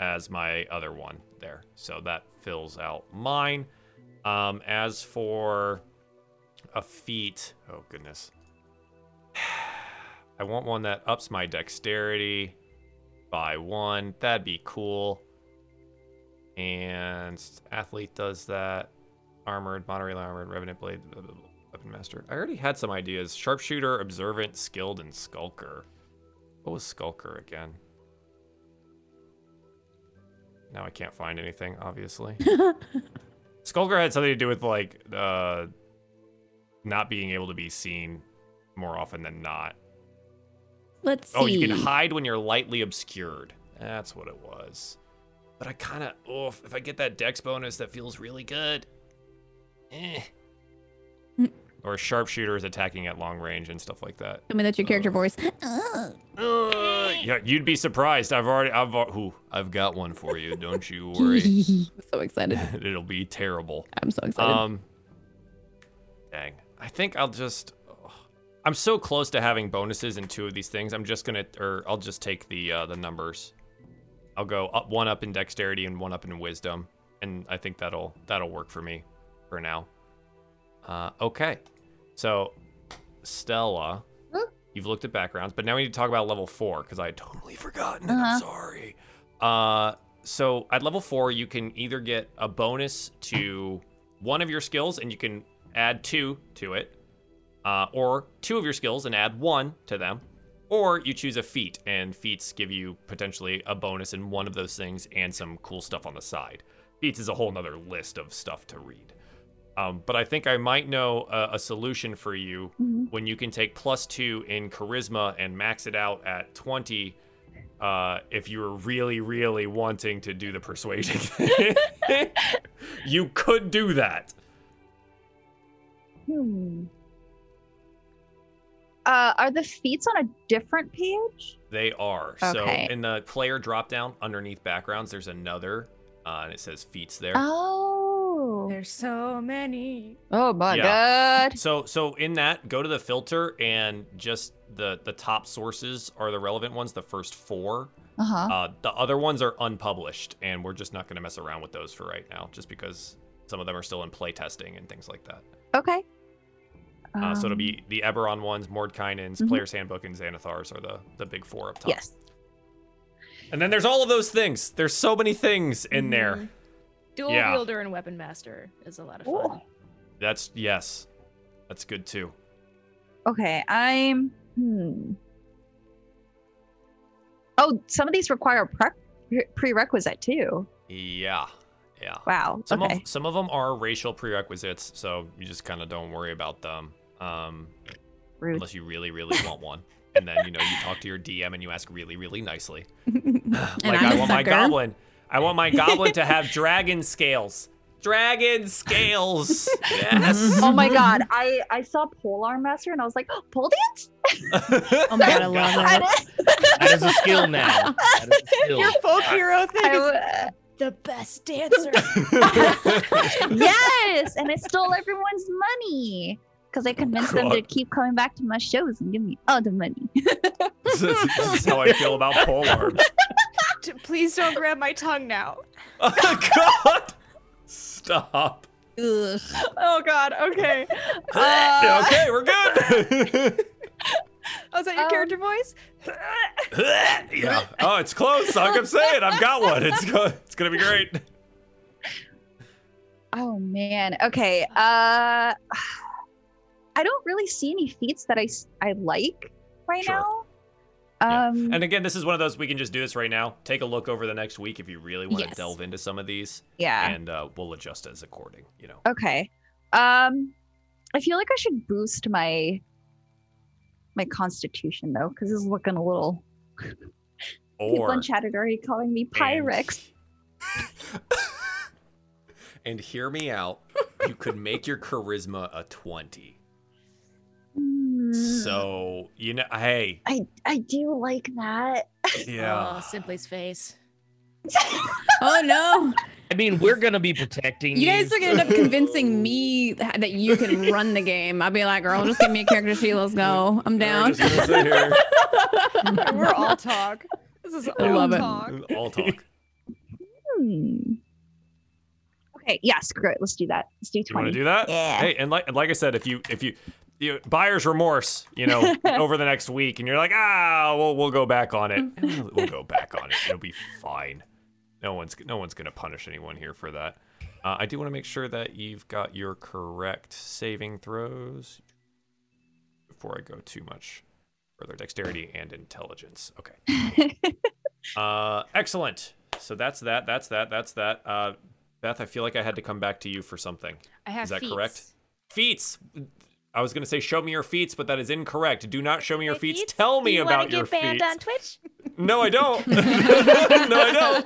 as my other one there. So that fills out mine. Um, as for a feat, oh goodness. I want one that ups my dexterity by one. That'd be cool. And athlete does that. Armored, moderately armored, revenant blade, blah, blah, blah, weapon master. I already had some ideas. Sharpshooter, observant, skilled, and skulker. What was skulker again? Now I can't find anything, obviously. skulker had something to do with like uh not being able to be seen more often than not. Let's see. Oh, you can hide when you're lightly obscured. That's what it was. But I kind of, oh, if- if I get that dex bonus, that feels really good. Eh. Or sharpshooters attacking at long range and stuff like that. Tell me that's your character voice. Uh, yeah, you'd be surprised. I've already, I've, al- ooh, I've got one for you. Don't you worry. I'm so excited. It'll be terrible. I'm so excited. Um, dang. I think I'll just. I'm so close to having bonuses in two of these things. I'm just gonna, or I'll just take the uh, the numbers. I'll go up one up in dexterity and one up in wisdom, and I think that'll that'll work for me for now. Uh, okay, so Stella, you've looked at backgrounds, but now we need to talk about level four because I had totally forgotten. and I'm Uh-huh. sorry. Uh, so at level four, you can either get a bonus to one of your skills, and you can add two to it, uh, or two of your skills and add one to them, or you choose a feat, and feats give you potentially a bonus in one of those things and some cool stuff on the side. Feats is a whole nother list of stuff to read. Um, but I think I might know a, a solution for you when you can take plus two in charisma and max it out at 20 uh, if you were really, really wanting to do the persuasion you could do that. Hmm. Uh, are the feats on a different page? They are. Okay. So in the player dropdown underneath backgrounds, there's another, uh, and it says feats there. Oh. There's so many. Oh my Yeah. god. So so in that, go to the filter and just the the top sources are the relevant ones, the first four. Uh-huh. Uh, the other ones are unpublished, and we're just not going to mess around with those for right now, just because some of them are still in play testing and things like that. Okay. Uh, so it'll Um, be the Eberron ones, Mordenkainen's, Mhm. Player's Handbook, and Xanathar's are the the big four up top. Yes. And then there's all of those things. There's so many things in there. Dual Yeah. wielder and weapon master is a lot of Ooh. fun. That's yes, that's good too. Okay, I'm. Hmm. Oh, some of these require pre- prerequisite too. Yeah, yeah. Wow. Some okay. of some of them are racial prerequisites, so you just kind of don't worry about them, um, Rude. unless you really, really want one. And then you know you talk to your DM and you ask really, really nicely. Like I'm I a want my goblin. I want my goblin to have dragon scales. Dragon scales. Yes. Oh my god, I I saw Polearm Master and I was like, oh, pole dance? Oh my god, I love that. did- That is a skill now. That is a skill. Your folk hero thing I is w- the best dancer. yes, and I stole everyone's money because I convinced them to keep coming back to my shows and give me all the money. this, is, this is how I feel about pole arms. T- Please don't grab my tongue now. Oh God! Stop. Ugh. Oh God. Okay. Uh, okay, we're good. Oh, is that your Um, character voice? yeah. Oh, it's close. Like I'm saying, I've got one. It's go- it's gonna be great. Oh man. Okay. Uh I don't really see any feats that I I like right Sure. now. Yeah. Um And again, this is one of those we can just do this right now. Take a look over the next week if you really want to Yes. delve into some of these, yeah. and uh, we'll adjust as according. You know. Okay. Um I feel like I should boost my my constitution though cuz it's looking a little people Or in chat are already calling me Pyrex. and hear me out. You could make your charisma a twenty. Hmm, So you know, hey, I I do like that. yeah. Oh, Simply's face. Oh no. I mean, we're gonna be protecting You guys are gonna end up convincing me that that you can run the game. I'll be like, girl, just give me a character sheet. Let's go. I'm We're down. just gonna sit here. We're all talk. This is I all love it. talk. All talk. Hmm. Okay, yeah, screw it. Let's do that. Let's do You 20. want to do that? Yeah. Hey, and like like I said, if you if you you buyer's remorse, you know, over the next week, and you're like, ah, we'll we'll go back on it. We'll, we'll go back on it. It'll be fine. No one's no one's gonna punish anyone here for that. Uh, I do want to make sure that you've got your correct saving throws before I go too much further. Dexterity and intelligence. Okay. uh, excellent. So that's that. That's that. That's that. Uh, Beth, I feel like I had to come back to you for something. I have Is that feats. correct? Feats. I was gonna say show me your feats, but that is incorrect. Do not show me your feats. feats? Tell me Do you about wanna your get banned feats. on Twitch? No, I don't. no, I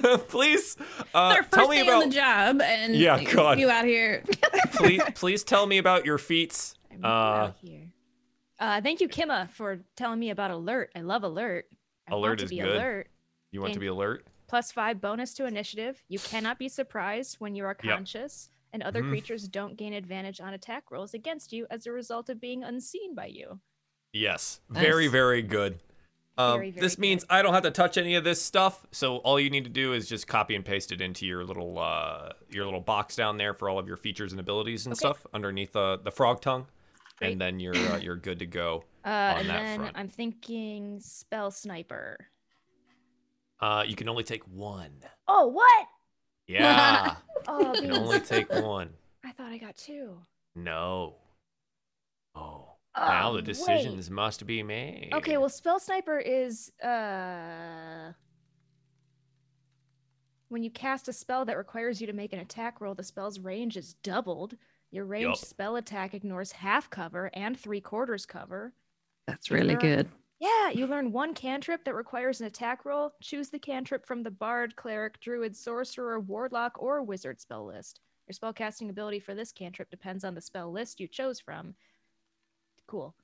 don't. please, uh, Our first tell me day about. on the job, and Yeah, God. you out here. please, please tell me about your feats. I'm Uh, out here. Uh, thank you, Kimma, for telling me about alert. I love alert. I Alert want to is be good. alert. You want to be alert? Plus five bonus to initiative. You cannot be surprised when you are Yep. conscious, and other Mhm. creatures don't gain advantage on attack rolls against you as a result of being unseen by you. Yes. Very, Nice. very good. Um, Very, very this means I don't have to touch any of this stuff. So all you need to do is just copy and paste it into your little uh, your little box down there for all of your features and abilities and Okay. stuff underneath uh, the frog tongue, Great. and then you're uh, you're good to go. Uh, and then front. I'm thinking spell sniper. Uh, you can only take one. Oh, what? Yeah, Oh, you can only take one. I thought I got two. No. Oh. Oh, now the wait. decisions must be made. Okay, well, spell sniper is uh when you cast a spell that requires you to make an attack roll, the spell's range is doubled. Your ranged Yup. spell attack ignores half cover and three quarters cover. That's really Sure. good. Yeah, you learn one cantrip that requires an attack roll. Choose the cantrip from the bard, cleric, druid, sorcerer, warlock, or wizard spell list. Your spellcasting ability for this cantrip depends on the spell list you chose from. Cool.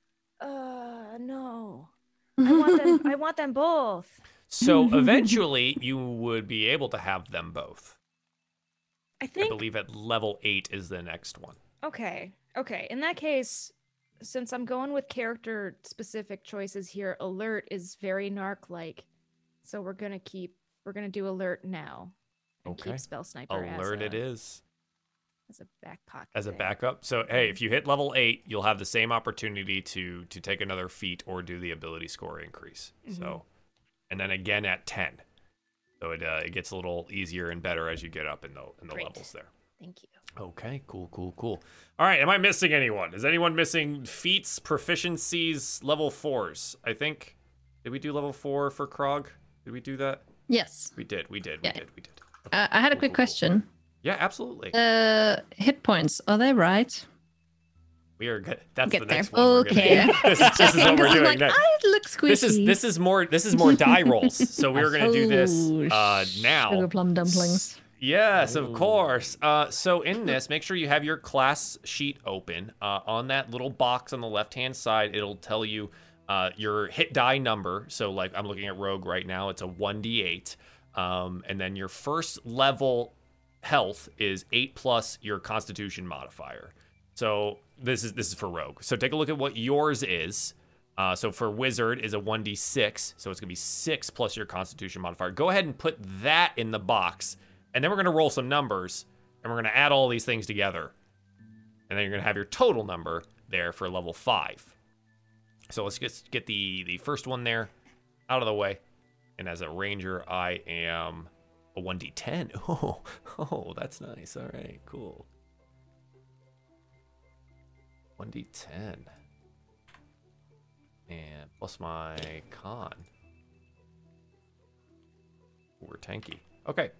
Uh, no. I want them. I want them both. So eventually, you would be able to have them both. I think I believe at level eight is the next one. Okay. Okay. In that case, since I'm going with character specific choices here, alert is very narc like. So we're gonna keep. We're gonna do alert now. Okay. Keep spell sniper as Alert a, it is as a back pocket. as a thing. backup. So hey, if you hit level eight, you'll have the same opportunity to to take another feat or do the ability score increase. Mm-hmm. So, and then again at ten. So it uh, it gets a little easier and better as you get up in the in the Great. levels there. Thank you. Okay, cool, cool, cool. All right, am I missing anyone? Is anyone missing feats, proficiencies, level fours? I think. Did we do level four for Krog? Did we do that? Yes. We did, we did, we Yeah. did, we did. Uh, I had a Cool, quick cool, cool. question. Yeah, absolutely. Uh, hit points, are they right? we are good. That's Get the there. next one. we're Okay. This, is- this is what we're doing like, next. I look squishy. This is this is more this is more die rolls. So we are gonna do this uh, now. Sugar plum dumplings. Yes, of course. Uh, so in this, make sure you have your class sheet open. Uh, on that little box on the left-hand side, it'll tell you uh, your hit die number. So like I'm looking at Rogue right now, it's a 1d8. Um, and then your first level health is eight plus your Constitution modifier. So this is this is for Rogue. So take a look at what yours is. Uh, so for Wizard is a 1d6, so it's gonna be six plus your Constitution modifier. Go ahead and put that in the box, and then we're gonna roll some numbers, and we're gonna add all these things together, and then you're gonna have your total number there for level five. So let's just get the the first one there out of the way. And as a ranger, I am a 1d10. Oh, oh, that's nice. All right, cool. 1d10. And plus my con. We're tanky. Okay.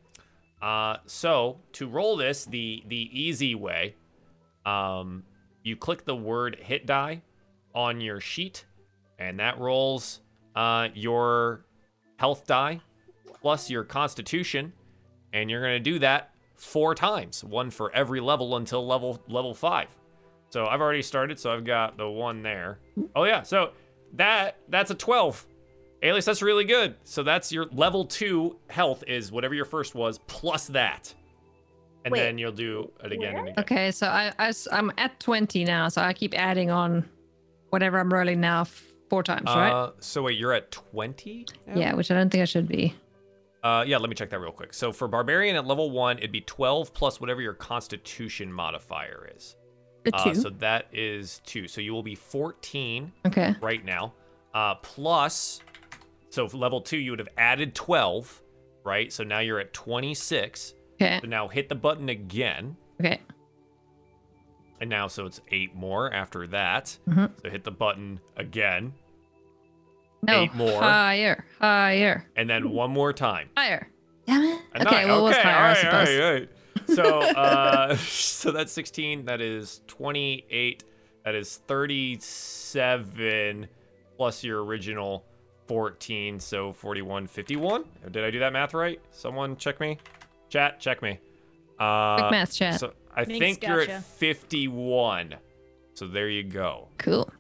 Uh, so to roll this the the easy way, um, you click the word hit die on your sheet, and that rolls uh, your health die plus your constitution, and you're gonna do that four times, one for every level until level level five. So I've already started, so I've got the one there. Oh yeah, so that that's a 12. Alias, that's really good. So that's your level two health is whatever your first was plus that. And Wait, then you'll do it again and again. Okay, so I, I am at 20 now, so I keep adding on whatever I'm rolling now f- four times, right? Uh, so wait, you're at 20? Yeah, which I don't think I should be. Uh, yeah, let me check that real quick. So for barbarian at level one, it'd be 12 plus whatever your constitution modifier is. A Uh, two. so that is two. So you will be 14 Okay. right now. Uh, plus, so for level two, you would have added 12, right? So now you're at 26. Okay. So now hit the button again. Okay. And now, so it's eight more after that. Mm-hmm. So hit the button again. No. Eight more. Higher. Higher. And then one more time. Higher. Damn it. A Okay. nine. Well, what's okay, higher? I all right, suppose. all right, all right. So, uh, so that's 16. That is 28. That is 37 plus your original 14. So 41, 51. Did I do that math right? Someone check me. Chat, check me. Uh, Quick math chat. So I Minx think you're at 51. So there you go. Cool.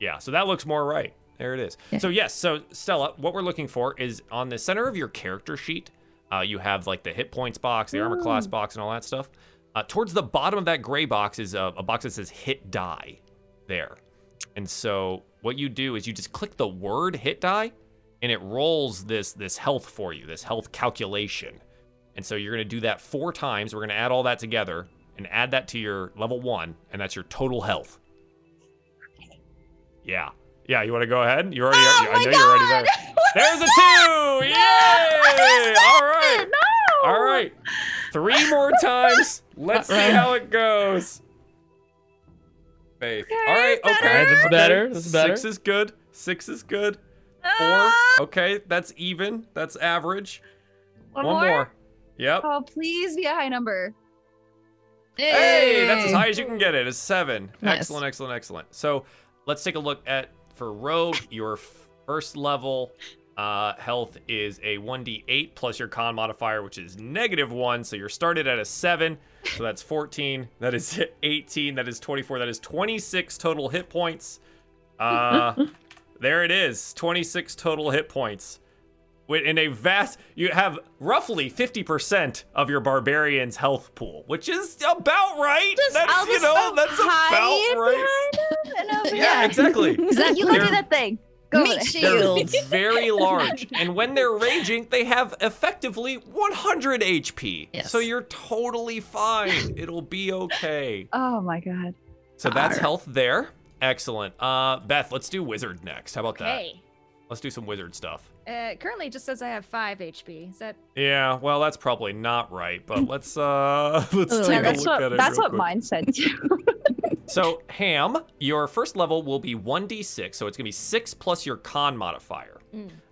Yeah, so that looks more right. There it is. Yeah. So yes, so Stella, what we're looking for is on the center of your character sheet, uh, you have like the hit points box, the armor class box, and all that stuff. Uh, towards the bottom of that gray box is a, a box that says hit die there. And so what you do is you just click the word hit die and it rolls this this health for you, this health calculation. And so you're going to do that four times. We're going to add all that together and add that to your level 1 and that's your total health. Yeah. Yeah, you want to go ahead? You already Oh I my know you're already God! there. There's a 2. Yay! All right. No! All right. Three more times. Let's see how it goes. Faith. All right. Okay. better. All right, that's okay. better, that's better. Six is good. Six is good. Four. Ah! Okay, that's even. That's average. One, One more. Yep. Oh, please be a high number. Hey, that's as high as you can get it. It's seven. Nice. Excellent, excellent, excellent. So let's take a look at for Rogue. Your first level uh, health is a 1d8 plus your con modifier, which is negative one. So you're started at a seven. So that's 14. That is 18. That is 24. That is 26 total hit points. Uh, there it is. 26 total hit points. In a vast, you have roughly 50% of your barbarian's health pool, which is about right. that's I'll you just know, that's hide about right. behind him and over Yeah, exactly. exactly. You go do that thing. Go Meat with it. They're shields. very large, and when they're raging, they have effectively 100 HP. Yes. So you're totally fine. It'll be okay. Oh my god. So that's Arr. health there. Excellent. Uh, Beth, let's do wizard next. How about that? Okay. Let's do some wizard stuff. Uh, currently, it just says I have five HP. Is that Yeah, well, that's probably not right, but let's uh let's Oh, take Yeah, a look what at it. that's real what quick. mine said too. So, Ham, your first level will be 1d6, so it's going to be 6 plus your con modifier,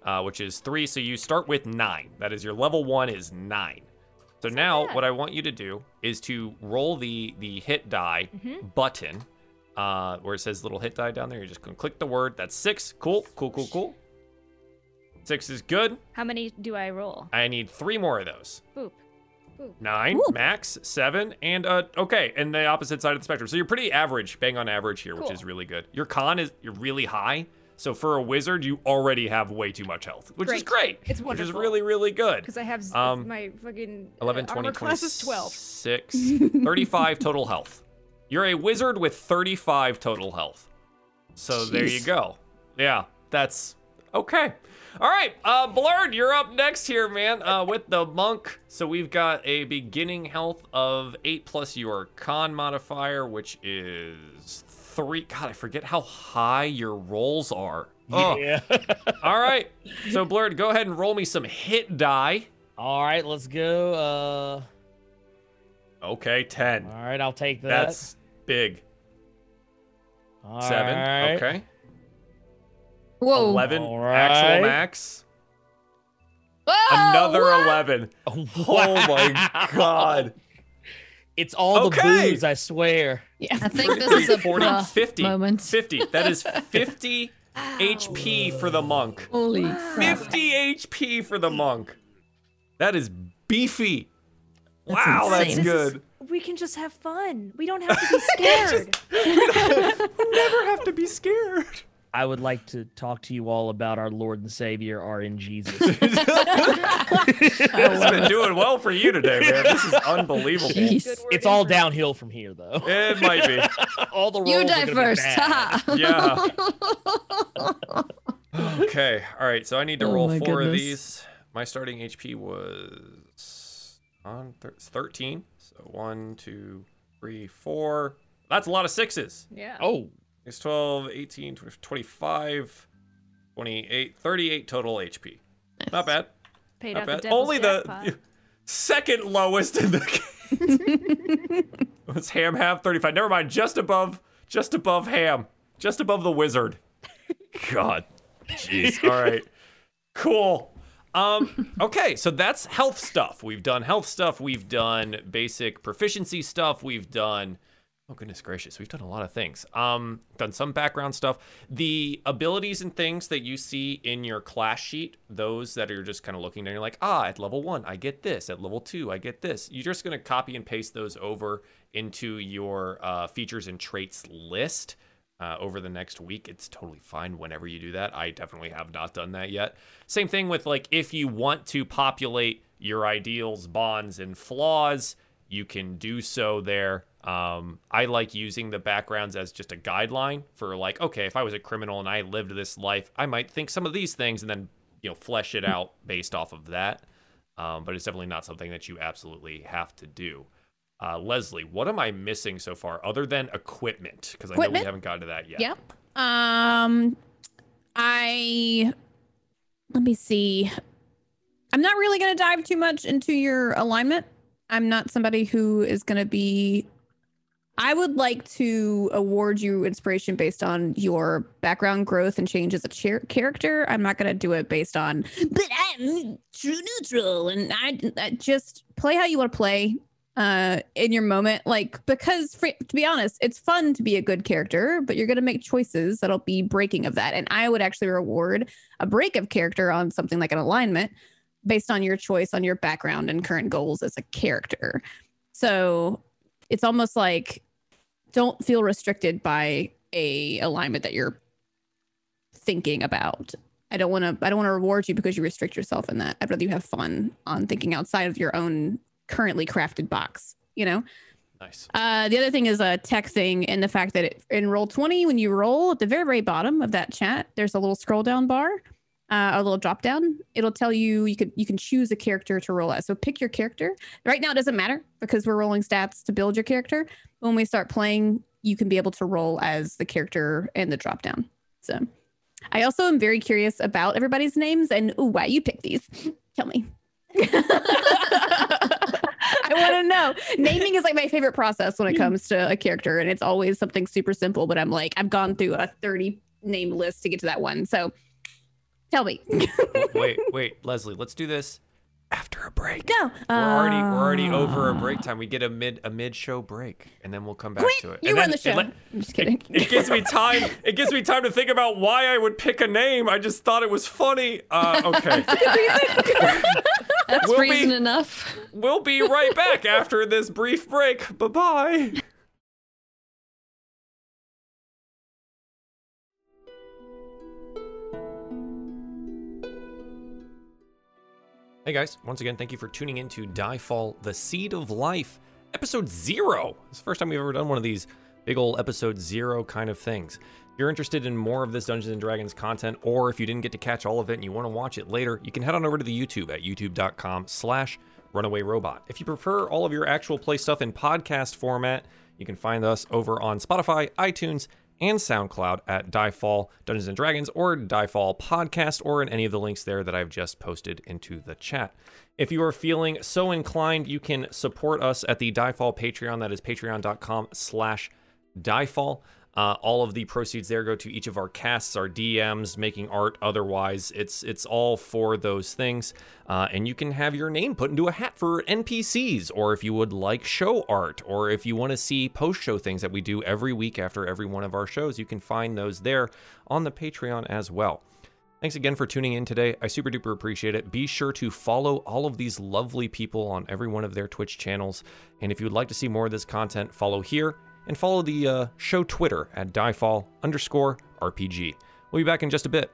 uh, which is 3, so you start with 9. That is, your level 1 is 9. So now, what I want you to do is to roll the, the hit die button, uh, where it says little hit die down there. You're just going to click the word. That's 6. Cool, cool, cool, cool. 6 is good. how many do I roll? I need 3 more of those. Boop. Nine, max, seven, and uh, okay, and the opposite side of the spectrum. So you're pretty average, bang on average here, which is really good. Your con is you're really high, so for a wizard, you already have way too much health, which is great. It's wonderful. Which is really, really good. Because I have z- Um, my fucking uh, 11, 20, armor class is 12. 26, 35 total health. You're a wizard with 35 total health. So there you go. Yeah, that's okay. All right, uh, Blurred, you're up next here, man, uh, with the monk. So we've got a beginning health of eight plus your con modifier, which is three. God, I forget how high your rolls are. Oh, Yeah. all right. So Blurred, go ahead and roll me some hit die. all right, let's go. Okay, ten. Uh, all right, I'll take that. That's big. All Seven. right. Okay. Whoa. 11 All actual max. Whoa, Another what? 11. Oh my god. It's all Okay. the booze, I swear. Yeah. I think this is a 40, uh, 50. moment. 50. That is 50 HP for the monk. Holy crap. 50 HP for the monk. That is beefy. That's wow, that's insane. good. We can just have fun. We don't have to be scared. Never have to be scared. I would like to talk to you all about our Lord and Savior, RNGesus. It's been doing well for you today, man. This is unbelievable. Jeez. It's all downhill from here, though. It might be. all the rolls You are die gonna be first. bad. Yeah. Okay. All right. So I need to Oh roll my four of these. my starting HP was on thir- 13. So one, two, three, four. That's a lot of sixes. Yeah. Oh, It's 12, 18, 20, 25, 28, 38 total HP. Not bad. Paid Not out the bad. devil's Only jackpot. the second lowest in the game. was Ham have 35. Never mind. Just above, just above Ham. Just above the wizard. God. Jeez. All right. Cool. Um, okay, so that's health stuff. We've done health stuff. We've done basic proficiency stuff. We've done oh goodness gracious, we've done a lot of things. Um, done some background stuff. The abilities and things that you see in your class sheet, those that are just kind of looking and you're like, ah, at level one, I get this. At level two, I get this. You're just gonna copy and paste those over into your uh, features and traits list uh, over the next week. It's totally fine whenever you do that. I definitely have not done that yet. Same thing with like if you want to populate your ideals, bonds, and flaws, you can do so there. Um, I like using the backgrounds as just a guideline for like, okay, if I was a criminal and I lived this life, I might think some of these things and then you know flesh it out based off of that. Um, but it's definitely not something that you absolutely have to do. Uh, Leslie, what am I missing so far other than equipment? Because I know we haven't gotten to that yet. Yep. Um, I let me see. I'm not really going to dive too much into your alignment. I'm not somebody who is going to be. I would like to award you inspiration based on your background growth and change as a char- character. I'm not going to do it based on, but I'm true neutral and I, I just play how you want to play uh in your moment like because for, to be honest it's fun to be a good character but you're going to make choices that'll be breaking of that and i would actually reward a break of character on something like an alignment based on your choice on your background and current goals as a character so it's almost like don't feel restricted by a alignment that you're thinking about. I don't want to i don't want to reward you because you restrict yourself in that. I'd rather you have fun on thinking outside of your own currently crafted box you know? Nice. uh, the other thing is a tech thing and the fact that it, in roll 20 when you roll at the very very bottom of that chat there's a little scroll down bar uh, a little drop down. It'll tell you you could you can choose a character to roll as. So pick your character. Right now it doesn't matter because we're rolling stats to build your character. When we start playing you can be able to roll as the character in the drop down. So i also am very curious about everybody's names and ooh, why you pick these. Tell me. I want to know. Naming is like my favorite process when it comes to a character, and it's always something super simple. But I'm like, I've gone through a 30 name list to get to that one. So tell me. wait, wait, Leslie, let's do this after a break. no, We're already we're already over a break time. We get a mid a mid show break, and then we'll come back Quit. to it. You And run then the show. It, let- I'm just kidding. it, it gives me time. It gives me time to think about why I would pick a name. I just thought it was funny. Uh, okay, That's We'll be- reason enough. we'll be right back after this brief break. Bye bye. Hey guys, once again, thank you for tuning in to Diefall, The Seed of Life, episode zero. It's the first time we've ever done one of these big old episode zero kind of things. If you're interested in more of this Dungeons and Dragons content, or if you didn't get to catch all of it and you want to watch it later, you can head on over to the YouTube at youtube.com slash runaway robot. If you prefer all of your actual play stuff in podcast format, you can find us over on Spotify, iTunes, and SoundCloud at Diefall Dungeons and Dragons or Diefall Podcast or in any of the links there that I've just posted into the chat. If you are feeling so inclined, you can support us at the Diefall Patreon. That is patreon.com slash Diefall. Uh, all of the proceeds there go to each of our casts, our DMs, making art, otherwise. It's it's all for those things. Uh, and you can have your name put into a hat for NPCs, or if you would like show art, or if you want to see post show things that we do every week after every one of our shows, you can find those there on the Patreon as well. Thanks again for tuning in today. I super duper appreciate it. Be sure to follow all of these lovely people on every one of their Twitch channels. And if you would like to see more of this content, follow here and follow the uh, show Twitter at diefall underscore RPG. We'll be back in just a bit.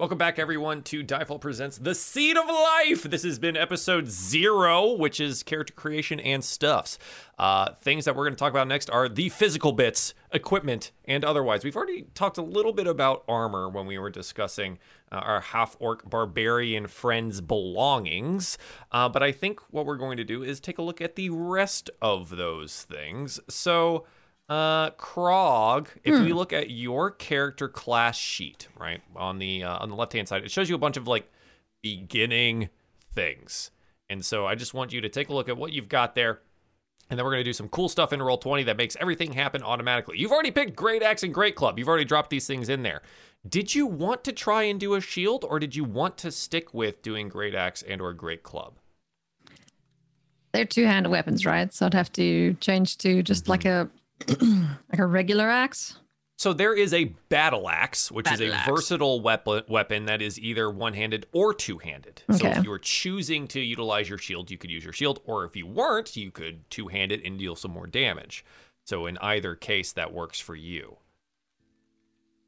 Welcome back, everyone, to Diefall Presents The Seed of Life. This has been episode zero, which is character creation and stuffs. Uh, things that we're going to talk about next are the physical bits, equipment, and otherwise. We've already talked a little bit about armor when we were discussing uh, our half orc barbarian friends' belongings, uh, but I think what we're going to do is take a look at the rest of those things. So, uh, Krog, if Hmm. we look at your character class sheet, right on the uh, on the left hand side, it shows you a bunch of like beginning things. And so I just want you to take a look at what you've got there. And then we're going to do some cool stuff in roll 20 that makes everything happen automatically. You've already picked Great Axe and Great Club. You've already dropped these things in there. Did you want to try and do a shield or did you want to stick with doing Great Axe and or Great Club? They're two-handed weapons, right? So I'd have to change to just like a like a regular axe. So there is a battle axe, which is a axe. versatile weapon weapon that is either one-handed or two-handed. So if you were choosing to utilize your shield, you could use your shield, or if you weren't, you could two-hand it and deal some more damage. So in either case, that works for you.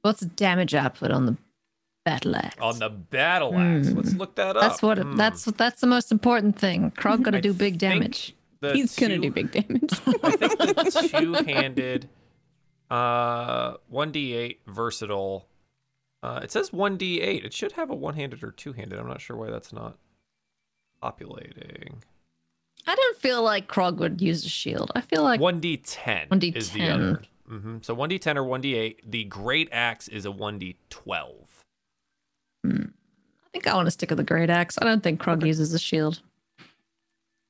What's the damage output on the battle axe? On the battle axe, Hmm. let's look that up. That's what. Hmm. That's that's the most important thing. Krog got to do big damage. He's gonna do big damage. I think the two-handed, uh, one d eight versatile. Uh, it says one d eight. It should have a one-handed or two-handed. I'm not sure why that's not populating. I don't feel like Krog would use a shield. I feel like One d ten 1d10. is the other. hmm So one d ten or one d eight. The great axe is a one d twelve. I think I want to stick with the great axe. I don't think Krog uses a shield.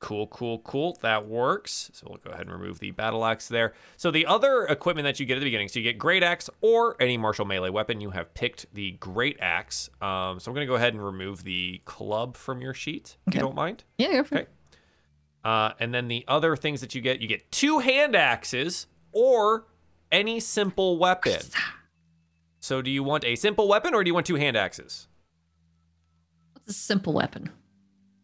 Cool, cool, cool. That works. So we'll go ahead and remove the battle axe there. So the other equipment that you get at the beginning, so you get great axe or any martial melee weapon. You have picked the great axe. Um, so I'm going to go ahead and remove the club from your sheet, if Okay. you don't mind. Yeah, go for Okay. it. Uh, and then the other things that you get, you get two hand axes or any simple weapon. So do you want a simple weapon or do you want two hand axes? What's a simple weapon?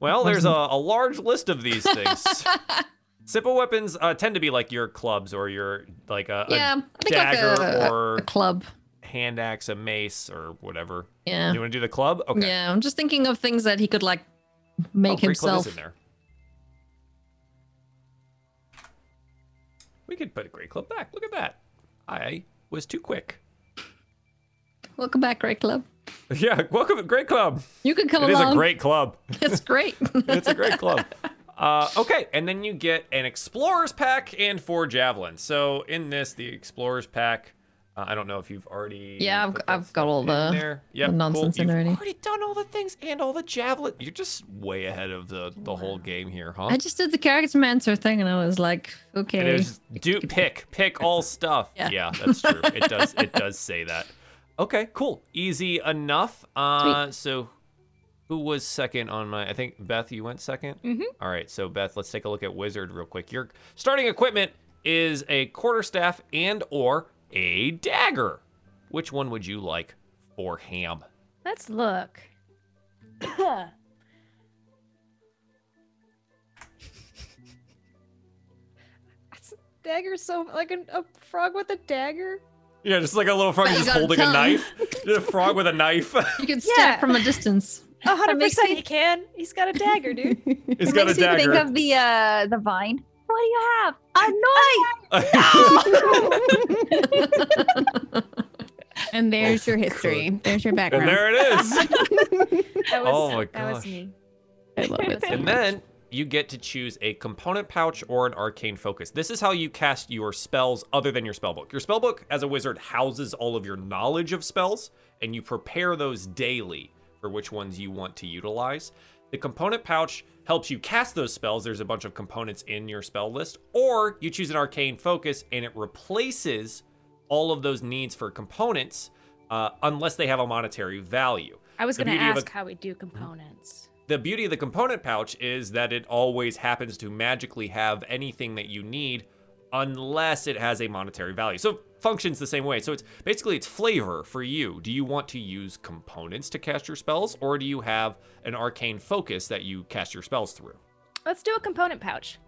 Well, there's a, a large list of these things. simple weapons uh, tend to be like your clubs or your like a, a yeah, think dagger like a, or a club. hand axe, a mace, or whatever. Yeah. You want to do the club? Okay. Yeah, I'm just thinking of things that he could like Oh, make is himself. in there. We could put a great club back. Look at that. I was too quick. Welcome back, Great Club. Yeah, welcome Great Club. You can come It is along. a great club. It's great. it's a great club. Uh, okay, and then you get an explorer's pack and four javelins. So in this, the explorer's pack, uh, I don't know if you've already. Yeah, I've- I've got all the- there. Yep, the nonsense cool. in You've already. already done all the things and all the javelin. You're just way ahead of the the whole game here, huh? I just did the character mancer thing, and I was like, okay. it was do pick pick all stuff. Yeah. Yeah, that's true. It does it does say that. Okay, cool, easy enough. Uh, so who was second on my? I think Beth, you went 2nd Mm-hmm. right, so Beth, let's take a look at wizard real quick. Your starting equipment is a quarterstaff and or a dagger. Which one would you like for ham? Let's look. dagger so like a, a frog with a dagger. Yeah, just like a little frog You just got a holding a knife. A frog with a knife. you can stab Yeah. from a distance. A hundred makes percent me- he can. He's got a dagger, dude. He's It got a makes me think of the uh the vine. What do you have? A knife. and there's your history. There's your background. and background. there it is. That was, Oh my That was me. I love it. so And much. then you get to choose a component pouch or an arcane focus. This is how you cast your spells other than your spellbook. Your spellbook, as a wizard, houses all of your knowledge of spells, and you prepare those daily for which ones you want to utilize. The component pouch helps you cast those spells. There's a bunch of components in your spell list, or you choose an arcane focus and it replaces all of those needs for components uh, unless they have a monetary value. I was gonna beauty of a- ask how we do components. The beauty of the component pouch is that it always happens to magically have anything that you need unless it has a monetary value. So it functions the same way. So it's basically it's flavor for you. Do you want to use components to cast your spells or do you have an arcane focus that you cast your spells through? Let's do a component pouch.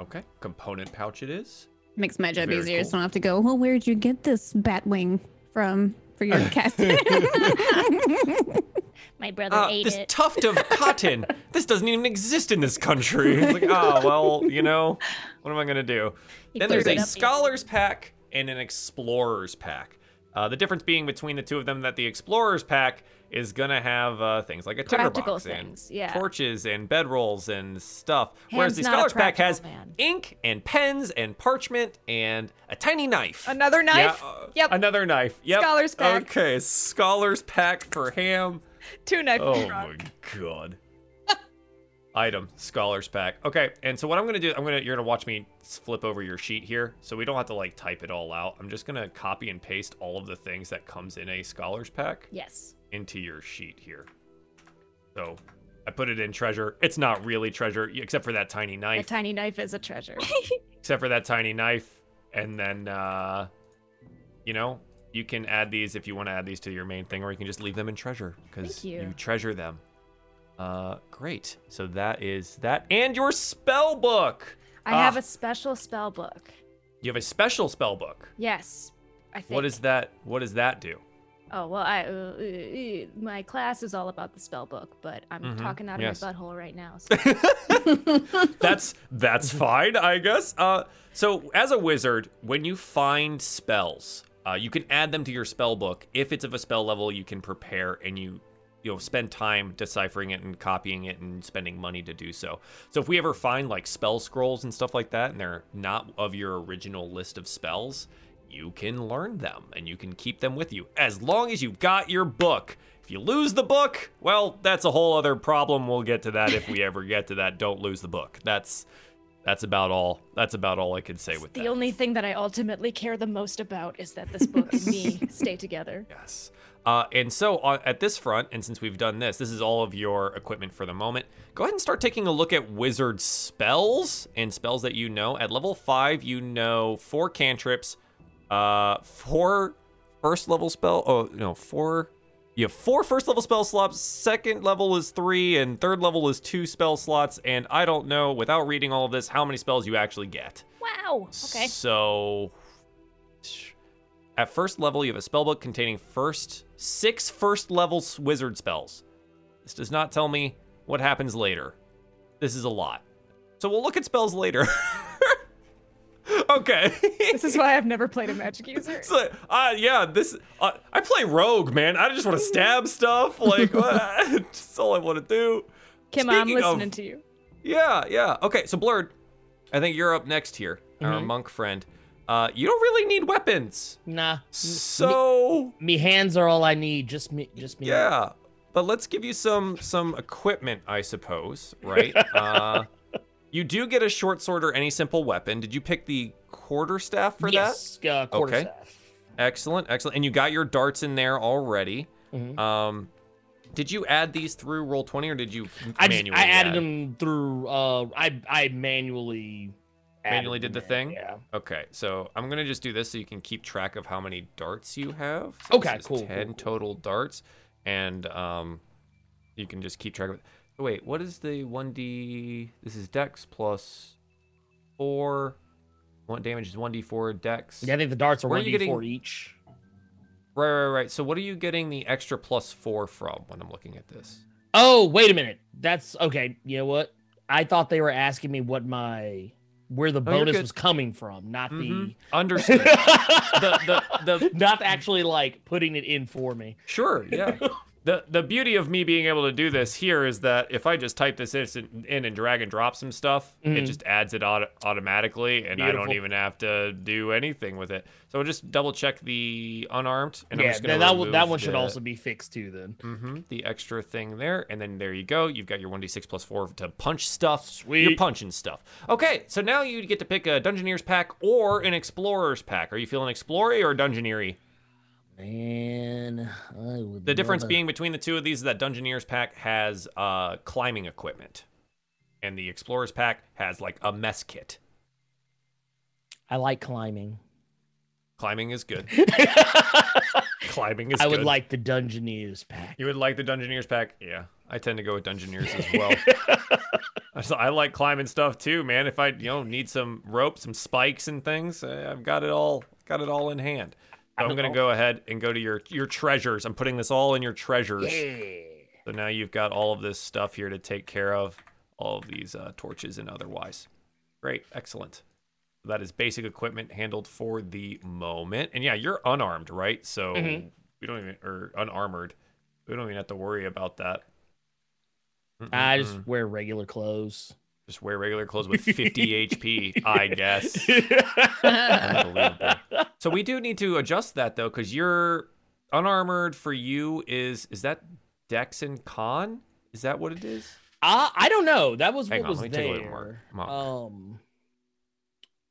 Okay, component pouch it is. Makes my job Very easier, cool. so I don't have to go. Well, where'd you get this bat wing from? for your cast. My brother Uh, ate this it. tuft of cotton. this doesn't even exist in this country. It's like, oh well, you know, what am I gonna do? He then there's a scholars pack and an explorers pack. Uh, the difference being between the two of them that the explorers pack is gonna have uh, things like a tinderbox and yeah. torches and bedrolls and stuff. Whereas the Ham's not a scholars pack has man. ink and pens and parchment and a tiny knife. Another knife? Yeah, uh, Yep. Another knife. Yep. Scholars pack. Okay, scholars pack for ham. Two knife Oh my god. Item scholars pack. Okay, and so what I'm gonna do, I'm gonna you're gonna watch me flip over your sheet here, so we don't have to like type it all out. I'm just gonna copy and paste all of the things that comes in a scholars pack Yes. into your sheet here. So I put it in treasure. It's not really treasure, except for that tiny knife. A tiny knife is a treasure. except for that tiny knife, and then uh, you know you can add these if you want to add these to your main thing, or you can just leave them in treasure because Thank you. treasure them. Uh, great. So that is that, and your spell book. I have Ah. a special spell book. You have a special spell book. Yes. I think. What is that? What does that do? Oh well, I uh, uh, my class is all about the spell book, but I'm Mhm, talking out yes. of my butthole right now. So. that's that's fine, I guess. Uh, so as a wizard, when you find spells, uh, you can add them to your spell book. If it's of a spell level, you can prepare and you you know spend time deciphering it and copying it and spending money to do so. So if we ever find like spell scrolls and stuff like that, and they're not of your original list of spells, you can learn them and you can keep them with you as long as you've got your book. If you lose the book, well, that's a whole other problem. We'll get to that if we ever get to that. Don't lose the book. That's that's about all. That's about all I can say with the that. only thing that I ultimately care the most about is that this book and me stay together. Yes. Uh, and so on, at this front, and since we've done this, this is all of your equipment for the moment. Go ahead and start taking a look at wizard spells and spells that you know. At level five, you know four cantrips, uh, four first level spell. Oh no, four. You have four first level spell slots. Second level is three, and third level is two spell slots. And I don't know, without reading all of this, how many spells you actually get. Wow. Okay. So, at first level, you have a spellbook containing first six first level wizard spells. This does not tell me what happens later. This is a lot. So we'll look at spells later. okay. This is why I've never played a magic user. So, uh, yeah, this uh, I play rogue, man. I just want to stab stuff. Like that's all I want to do. Kim, I'm Speaking of- listening to you. Yeah, yeah. Okay, so Blurred, I think you're up next here, our monk friend. Uh, you don't really need weapons. Nah. So Me hands are all I need. Just me. Just me. yeah, but let's give you some some equipment, I suppose, right? uh, you do get a short sword or any simple weapon. Did you pick the quarter staff for that? yes. Uh, quarter Okay. staff. Excellent, excellent. And you got your darts in there already. Mhm. Um, did you add these through roll twenty or did you I just, manually I added add? them through. Uh, I I manually. Manually did the in, thing? Yeah. Okay, so I'm gonna just do this so you can keep track of how many darts you have. So Okay, cool, cool, Ten cool. total darts, and um, you can just keep track of it. Oh, wait, what is the one d? This is Dex plus four. One damage is one d four Dex. Yeah, I think the darts are Where are one you d getting- each. Right, right, right. So what are you getting the extra plus four from when I'm looking at this? Oh, wait a minute. That's okay. You know what? I thought they were asking me what my where the Oh, bonus was coming from, not Mhm. Understood. the the, the the not actually like putting it in for me. Sure, yeah. the The beauty of me being able to do this here is that if I just type this in, in and drag and drop some stuff, it Mhm. just adds it auto- automatically, and I don't even have to do anything with it. So I'll just double check the unarmed, and I'm yeah, just gonna that, that, one- that one should the- also be fixed too. Then Mhm, the extra thing there, and then there you go. You've got your 1d6 plus 4 to punch stuff. Sweet, You're punching stuff. Okay, so now you get to pick a Dungeoneer's pack or an Explorer's pack. Are you feeling Explorer or Dungeoneery? Man, I would. The difference being between the two of these is that Dungeoneer's pack has uh, climbing equipment, and the Explorer's pack has like a mess kit. I like climbing. Climbing is good. Climbing is good. I would like the Dungeoneers pack. You would like the Dungeoneer's pack? Yeah, I tend to go with Dungeoneers as well. So I like climbing stuff too, man. If I, you know, need some rope, some spikes and things, uh, I've got it all, got it all in hand. I I'm gonna know. go ahead and go to your your treasures. I'm putting this all in your treasures. Yeah. So now you've got all of this stuff here to take care of, all of these uh, torches and otherwise. Great, excellent. That is basic equipment handled for the moment. And yeah, you're unarmed, right? So Mhm. we don't even, or unarmored. We don't even have to worry about that. I Mm-mm-mm. just wear regular clothes. just wear regular clothes with 50 HP, I guess. Unbelievable. So we do need to adjust that though, because you're unarmored for you is is that Dex and Con? Is that what it is? Uh, I don't know. That was Hang what on, was let me take a look Mark. there. Mark. Um,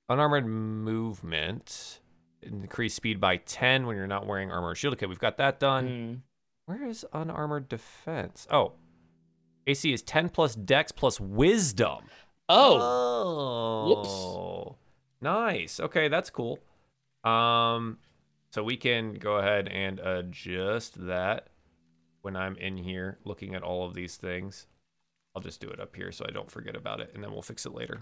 Unarmored movement. Increase speed by 10 when you're not wearing armor or shield. Okay, we've got that done. mm, Where is unarmored defense? Oh. AC is 10 plus dex plus wisdom. oh, Oh. Nice. Okay, that's cool. Um so we can go ahead and adjust that when I'm in here looking at all of these things. I'll just do it up here so I don't forget about it and then we'll fix it later.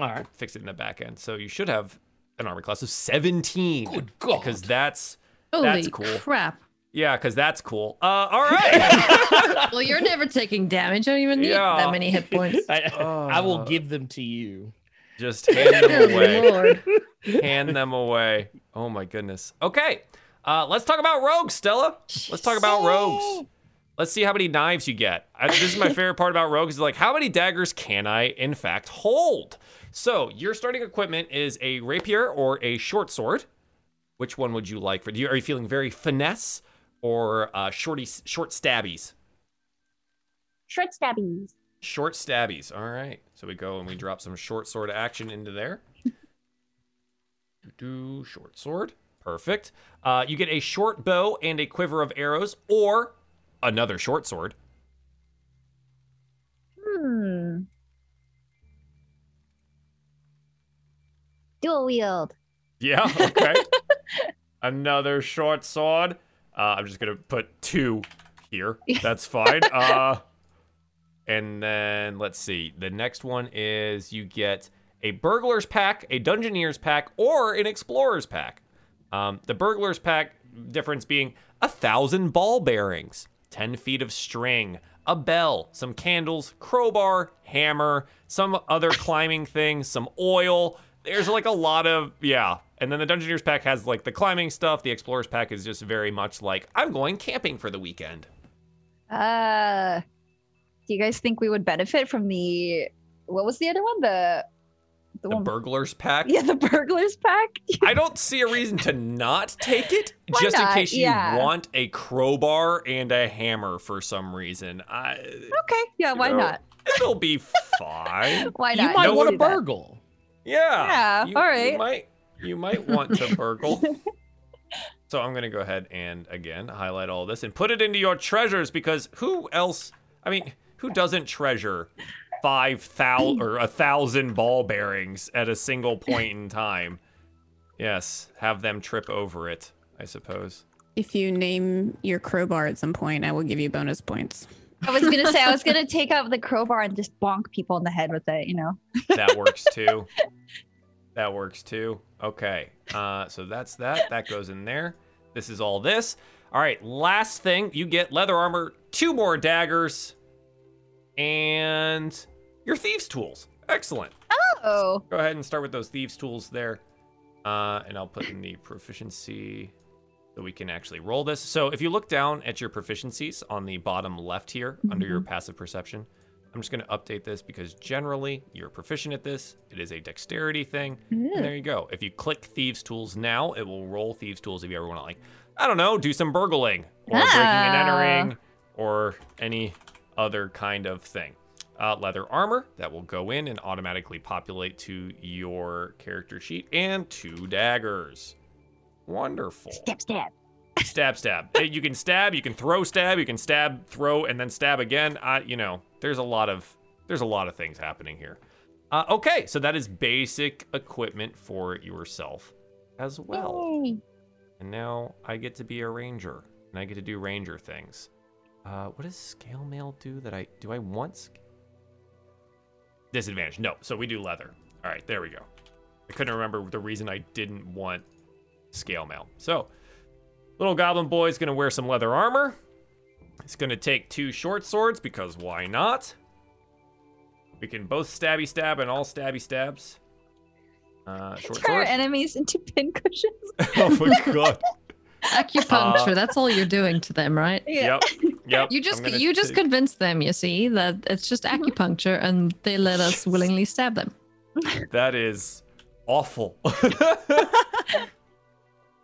all right. Fix it in the back end. So you should have an armor class of 17. Good God. Because that's Holy That's cool. crap. yeah, because that's cool. Uh all right. Well, you're never taking damage. I don't even need Yeah. that many hit points. I, I will Uh, give them to you. just hand them Good away. Hand them away. Oh my goodness. Okay, uh, let's talk about rogues, Stella. Let's talk about rogues. Let's see how many knives you get. I, this is my favorite part about rogues. Is like, how many daggers can I in fact hold? So your starting equipment is a rapier or a short sword. Which one would you like for? Do you are you feeling very finesse or uh, shorty short stabbies? Short stabbies. Short stabbies. All right. So we go and we drop some short sword action into there. Do short sword. Perfect. Uh, you get a short bow and a quiver of arrows, or another short sword. Hmm. Dual wield. Yeah. Okay. another short sword. Uh, I'm just gonna put two here. That's fine. uh, and then let's see. The next one is you get a burglar's pack, a dungeoneer's pack, or an explorer's pack. Um, the burglar's pack difference being a thousand ball bearings, ten feet of string, a bell, some candles, crowbar, hammer, some other climbing thing, some oil. There's like a lot of yeah. And then the dungeoneer's pack has like the climbing stuff. The explorer's pack is just very much like I'm going camping for the weekend. Uh, do you guys think we would benefit from the what was the other one? The the, The one. burglar's pack. yeah, the burglars pack. I don't see a reason to not take it, Why just in case you Yeah. want a crowbar and a hammer for some reason. I, okay, yeah, why know, not? It'll be fine. Why not? You might No want to burgle. Yeah. Yeah, You, all You might, you might want to burgle. so I'm gonna go ahead and again highlight all this and put it into your treasures because who else? I mean, who doesn't treasure five thousand or a thousand ball bearings at a single point in time? Yes, have them trip over it. I suppose. If you name your crowbar at some point, I will give you bonus points. I was gonna say I was gonna take out the crowbar and just bonk people in the head with it. You know. That works too. that works too. Okay. Uh, so that's that. That goes in there. This is all this. All right. Last thing, you get leather armor, two more daggers, and your thieves' tools. Excellent. Oh. Go ahead and start with those thieves' tools there. Uh, and I'll put in the proficiency so we can actually roll this. So if you look down at your proficiencies on the bottom left here under your passive perception, I'm just going to update this because generally you're proficient at this. It is a dexterity thing. And there you go. If you click Thieves Tools now, it will roll Thieves Tools if you ever want to, like, I don't know, do some burgling or breaking and Ah. entering or any other kind of thing. Uh, leather armor that will go in and automatically populate to your character sheet, and two daggers. Wonderful. Stab, stab. Stab, stab. You can stab, you can throw, stab, you can stab, throw, and then stab again. I, you know, there's a lot of there's a lot of things happening here. Uh, okay, so that is basic equipment for yourself as well. Yay. And now I get to be a ranger, and I get to do ranger things. Uh, what does scale mail do that I do? I want sc- disadvantage. No, so we do leather. All right, there we go. I couldn't remember the reason I didn't want scale mail. So Little goblin boy is gonna wear some leather armor. He's gonna take two short swords because why not? We can both stabby stab and all stabby stabs. Uh, short Turn our sword. enemies into pincushions. oh my god. Acupuncture. Uh, that's all you're doing to them, right? Yep. Yep. You just you just take- convinced them, you see, that it's just acupuncture and they let us willingly stab them. That is awful. uh,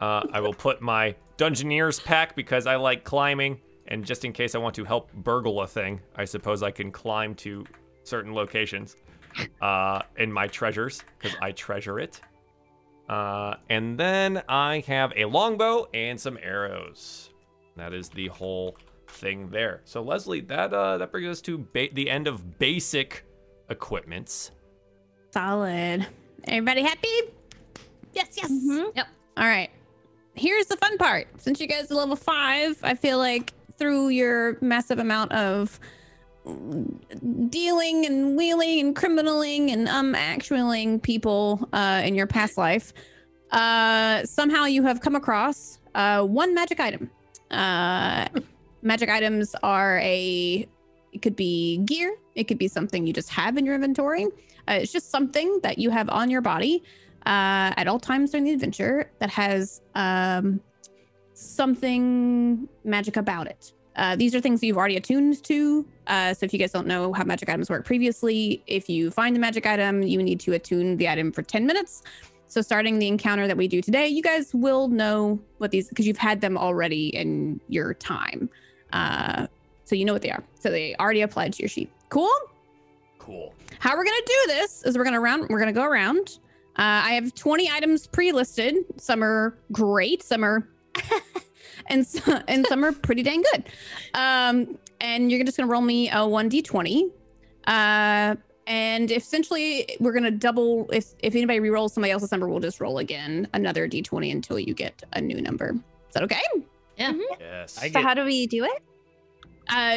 I will put my Dungeoneers pack because I like climbing, and just in case I want to help burgle a thing, I suppose I can climb to certain locations uh, in my treasures because I treasure it. Uh, and then I have a longbow and some arrows. That is the whole thing there. So Leslie, that uh, that brings us to ba- the end of basic equipments. Solid. Everybody happy? Yes, yes. Yep. All right. Here's the fun part. Since you guys are level five, I feel like through your massive amount of dealing and wheeling and criminaling and um actualing people uh, in your past life, uh, somehow you have come across uh, one magic item. Magic items are a it could be gear, it could be something you just have in your inventory. Uh, it's just something that you have on your body uh, at all times during the adventure that has um, something magic about it. Uh, these are things that you've already attuned to. Uh, so if you guys don't know how magic items work previously, if you find the magic item, you need to attune the item for 10 minutes. So starting the encounter that we do today, you guys will know what these because you've had them already in your time. Uh, so you know what they are. So they already applied to your sheet. Cool. Cool. How we're gonna do this is we're gonna round. We're gonna go around. Uh, I have 20 items pre-listed. Some are great. Some are, and so, and some are pretty dang good. Um, and you're just gonna roll me a 1d20. Uh, and essentially we're gonna double. If if anybody re-rolls somebody else's number, we'll just roll again another d20 until you get a new number. Is that okay? Yes. So get how do we do it? uh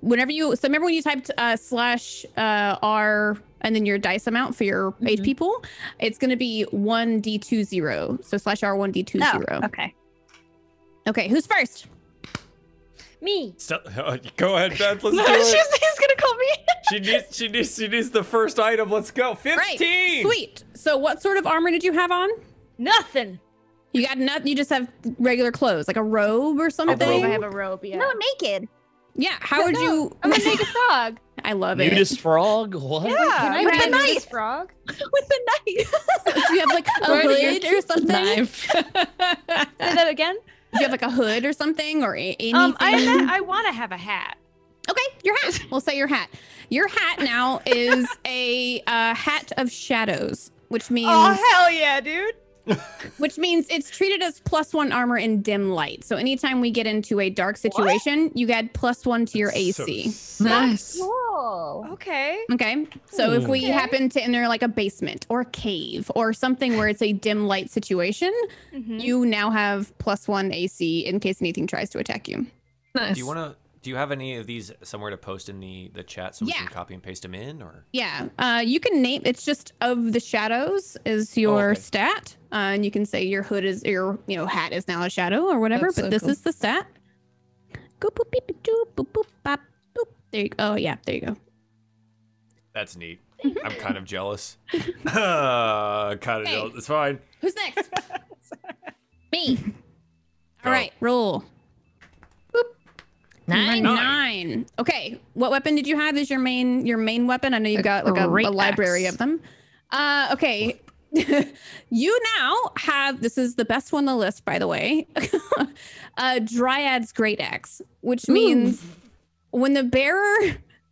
whenever you so remember when you typed uh slash uh r and then your dice amount for your page Mhm. people it's going to be 1d20 so slash r 1d20 Oh, okay. okay who's first Me. Still, go ahead, Beth. Let's do She's, it. he's gonna call me. She needs, she needs, she needs the first item. Let's go. Fifteen. right sweet so what sort of armor did you have on Nothing. You got nothing you just have regular clothes like a robe or something I have a robe. Yeah. No, naked. yeah how No, would no, you I'm gonna make a naked frog. i love it nudist frog. What? Yeah. Can I with be a a knife. nudist frog? With a knife. do you have like a Where hood or something Knife. Say that again. do you have like a hood or something or a- anything Um, I ima- I want to have a hat. Okay, your hat. We'll say your hat. Your hat now is a uh, hat of shadows, which means Oh hell yeah, dude! Which means it's treated as plus one armor in dim light. So anytime we get into a dark situation, you get plus one to your So AC. sick. nice. Cool. Okay. Okay. So if we Okay. happen to enter like a basement or a cave or something where it's a dim light situation, Mhm. you now have plus one AC in case anything tries to attack you. Nice. Do you want to? Do you have any of these somewhere to post in the the chat so we Yeah. can copy and paste them in, or? Yeah, uh, you can name. It's just of the shadows is your okay. stat, uh, and you can say your hood is your you know hat is now a shadow or whatever. That's but so this cool. is the stat. Go boop beep beep, doo, boop boop boop. There you go. Oh yeah, there you go. That's neat. I'm kind of jealous. uh, kind of Hey. jealous. It's fine. Who's next? Me. All Go. right, roll. Nine. Number Nine. Okay, what weapon did you have? Is your main your main weapon? I know you've A got like a, a library axe. of them. Uh, okay. you now have this is the best one on the list, by the way. uh, Dryad's Great Axe, which means when the bearer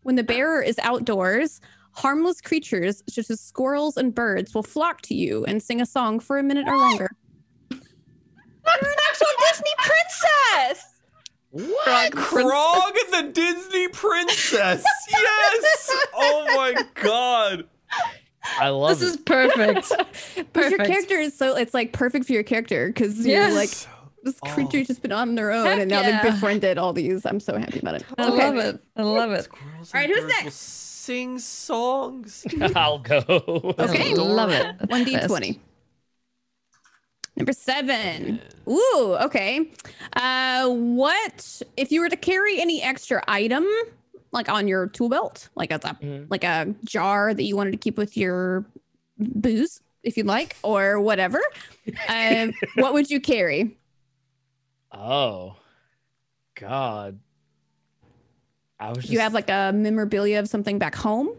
when the bearer is outdoors, harmless creatures such as squirrels and birds will flock to you and sing a song for a minute or longer. You're an actual Disney princess. What? Krog the Disney princess. yes. Oh my god. I love This it. is perfect. But your character is so it's like perfect for your character because Yes. you're like So- this Oh. creature's just been on their own Heck and now yeah. they've befriended all these. I'm so happy about it. I Okay. love it. I love it. Squirrels All right, who's next? sing songs. I'll go. Okay. Love it. One the d best. twenty. Number seven. Ooh, okay. Uh, what if you were to carry any extra item, like on your tool belt, like a Mhm. like a jar that you wanted to keep with your booze, if you'd like, or whatever? Um, what would you carry? Oh, God. I was. Do you have like a memorabilia of something back home,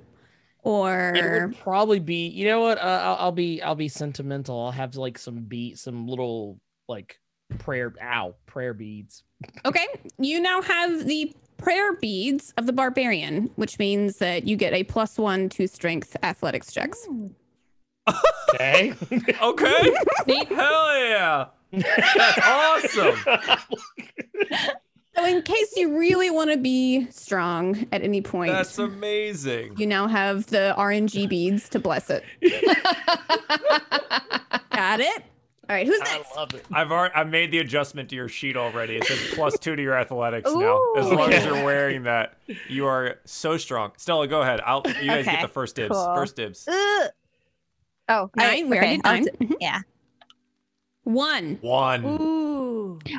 It or would probably be. You know what? Uh, I'll, I'll be. I'll be sentimental. I'll have like some beat, some little like prayer. Ow, prayer beads. okay? You now have the prayer beads of the barbarian, which means that you get a plus one to strength athletics checks. Okay. Okay. Hell yeah. That's awesome. So, in case you really want to be strong at any point, That's amazing. you now have the RNG beads to bless it. Got it? All right, who's next? I love it. I've already I made the adjustment to your sheet already. It says plus two to your athletics now. As long as you're wearing that, you are so strong. Stella, go ahead. I'll you guys Okay, get the first dibs. cool. First dibs. Ugh. Oh, I, Nine. We already did I'll nine. Yeah. One. One. Ooh.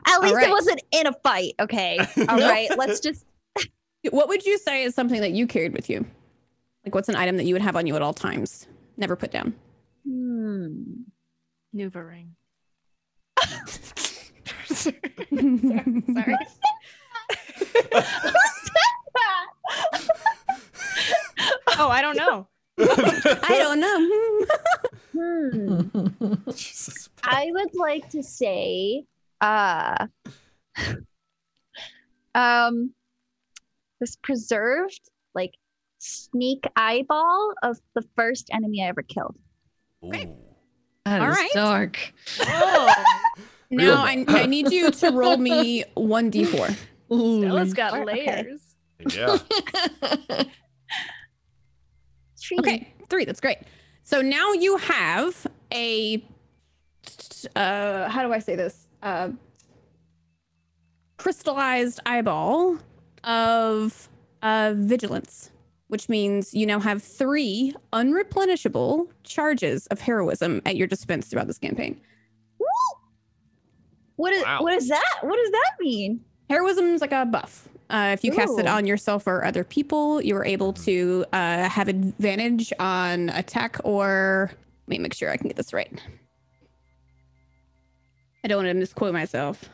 At least right. it wasn't in a fight. Okay. All right. Let's just. What would you say is something that you carried with you? Like, what's an item that you would have on you at all times? Never put down. Hmm. NuvaRing. Sorry. Sorry. oh, I don't know. I don't know. Hmm. Jesus. I would like to say, uh, um, this preserved like sneak eyeball of the first enemy I ever killed. Ooh. That is All right. dark. Oh, now I, I need you to roll me 1d4. Stella's got Okay. layers. Yeah. Tree. Okay, three. That's great. So now you have a, uh, how do I say this? Uh, crystallized eyeball of uh, vigilance, which means you now have three unreplenishable charges of heroism at your dispense throughout this campaign. What is Wow. what is that? What does that mean? Heroism is like a buff. Uh, if you cast it on yourself or other people, you are able to uh, have advantage on attack or. Let me make sure I can get this right. I don't want to misquote myself.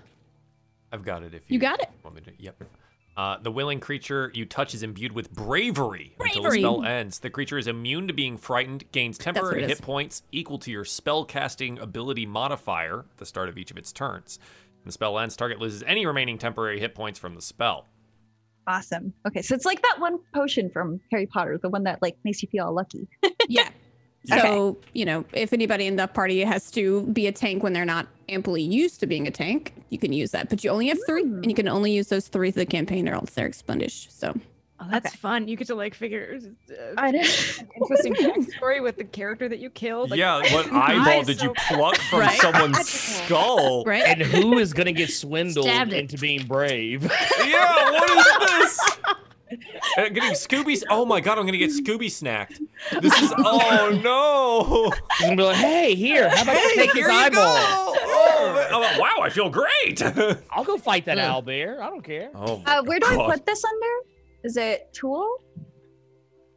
I've got it if you, You got it? want me to. Yep. Uh, the willing creature you touch is imbued with bravery, until the Bravery. spell ends. The creature is immune to being frightened, gains temporary hit is. points equal to your spell casting ability modifier at the start of each of its turns. When the spell ends, target loses any remaining temporary hit points from the spell. Awesome. Okay, so it's like that one potion from Harry Potter, the one that like makes you feel all lucky. Yeah. So, you know, if anybody in the party has to be a tank when they're not amply used to being a tank, you can use that. But you only have three, and you can only use those three for the campaign, or else they're expunged. So, Oh, that's Okay. fun. You get to like figure uh, I know. interesting backstory with the character that you killed. Like, yeah, what eyeball is did you pluck from Right. someone's skull? right? And who is gonna get swindled Stabbed it. into being brave? Yeah, what is this? Uh, getting Scooby. Oh my god, I'm gonna get Scooby snacked. This is. Oh no. He's gonna be like, "Hey, here, how about you take his you go. eyeball? Oh. I'm like, wow, I feel great. I'll go fight that Yeah. owl bear. I don't care." oh, my Uh, where do I God. put this under? Is it tool?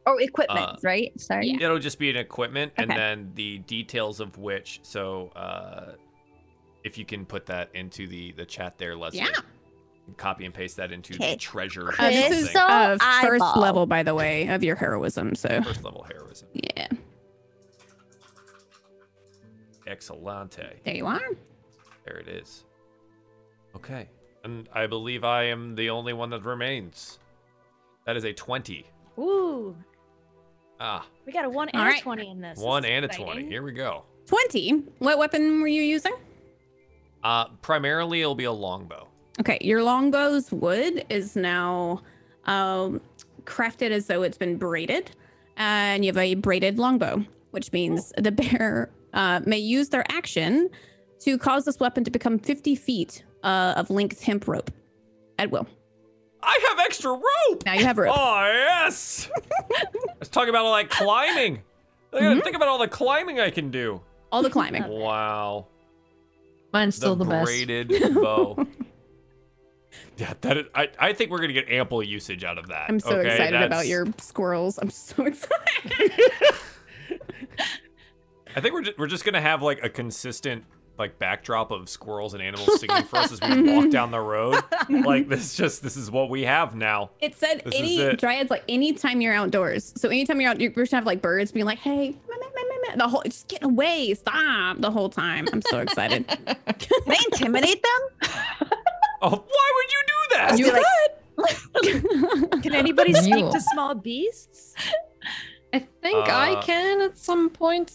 Oh, equipment, Uh, right? Sorry. It'll just be an equipment, and Okay. then the details of which. So, uh, if you can put that into the the chat there, Leslie. Yeah. Copy and paste that into Okay. the treasure. Uh, this is Crystal uh, first eyeball. level, by the way, of your heroism. So, first level heroism. yeah, Excellente. there you are. There it is. Okay. And I believe I am the only one that remains. That is a 20. Ooh, Ah, we got a one and All a right. twenty in this. This one is and a 20. Here we go. 20. What weapon were you using? Uh, primarily, it'll be a longbow. Okay, your longbow's wood is now um, crafted as though it's been braided, and you have a braided longbow, which means the bear uh, may use their action to cause this weapon to become 50 feet uh, of length hemp rope at will. I have extra rope! Now you have rope. Oh, yes! Let's talk about all that climbing. I gotta Mm-hmm. think about all the climbing I can do. All the climbing. Wow. Mine's still the, best. braided bow. Yeah, that is, I, I think we're gonna get ample usage out of that. I'm so okay? excited about your squirrels. I'm so excited. I think we're just, we're just gonna have like a consistent like backdrop of squirrels and animals singing for us as we walk down the road. Like this, just this is what we have now. It said This any it. dryads like anytime you're outdoors. So anytime you're out, you're just have like birds being like, "Hey, meh, meh, meh, meh, meh," the whole just get away, stop the whole time. I'm so excited. Can I intimidate them? Oh, why would you do that? You could. Can anybody speak You. to small beasts? I think I Uh, can at some point.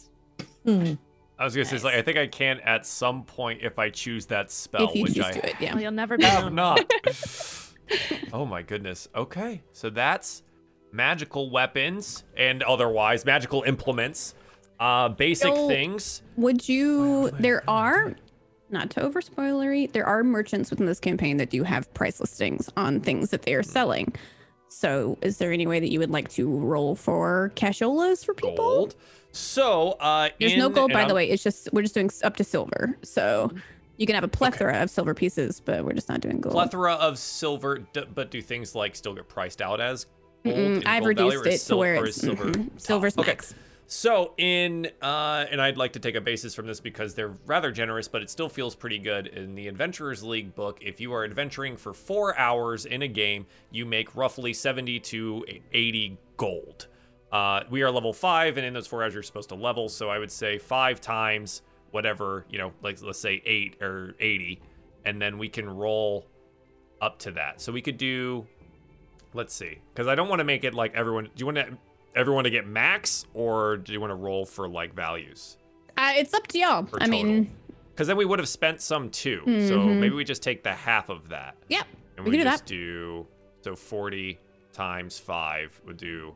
Hmm. I was gonna say, it's like I think I can at some point if I choose that spell, if you which choose I to it, yeah. Well, you'll never be have known. not. oh my goodness. Okay, so that's magical weapons and otherwise magical implements, uh, basic So- things. Would you? my There God. are, not to over spoilery, there are merchants within this campaign that do have price listings on things that they are selling. So, is there any way that you would like to roll for casholas for people? Gold. So, uh, There's no gold, by the I'm- way. It's just we're just doing up to silver. So you can have a plethora of silver pieces, but we're just not doing gold. plethora of silver, d- but do things like still get priced out as gold? I've gold reduced it to where it's silver. mhm, silver's top? Okay. max. So in uh, and I'd like to take a basis from this because they're rather generous, but it still feels pretty good. In the Adventurers League book, if you are adventuring for four hours in a game, you make roughly 70 to 80 gold. Uh, we are level five, and in those four hours, you're supposed to level. So I would say five times whatever, you know, like let's say eight or 80, and then we can roll up to that. So we could do, let's see, because I don't want to make it like everyone. Do you want to everyone to get max, or do you want to roll for like values? Uh, it's up to y'all. I mean, Because then we would have spent some too. So Mhm. maybe we just take the half of that. Yep, And we we, do just that. do so 40 times five would do.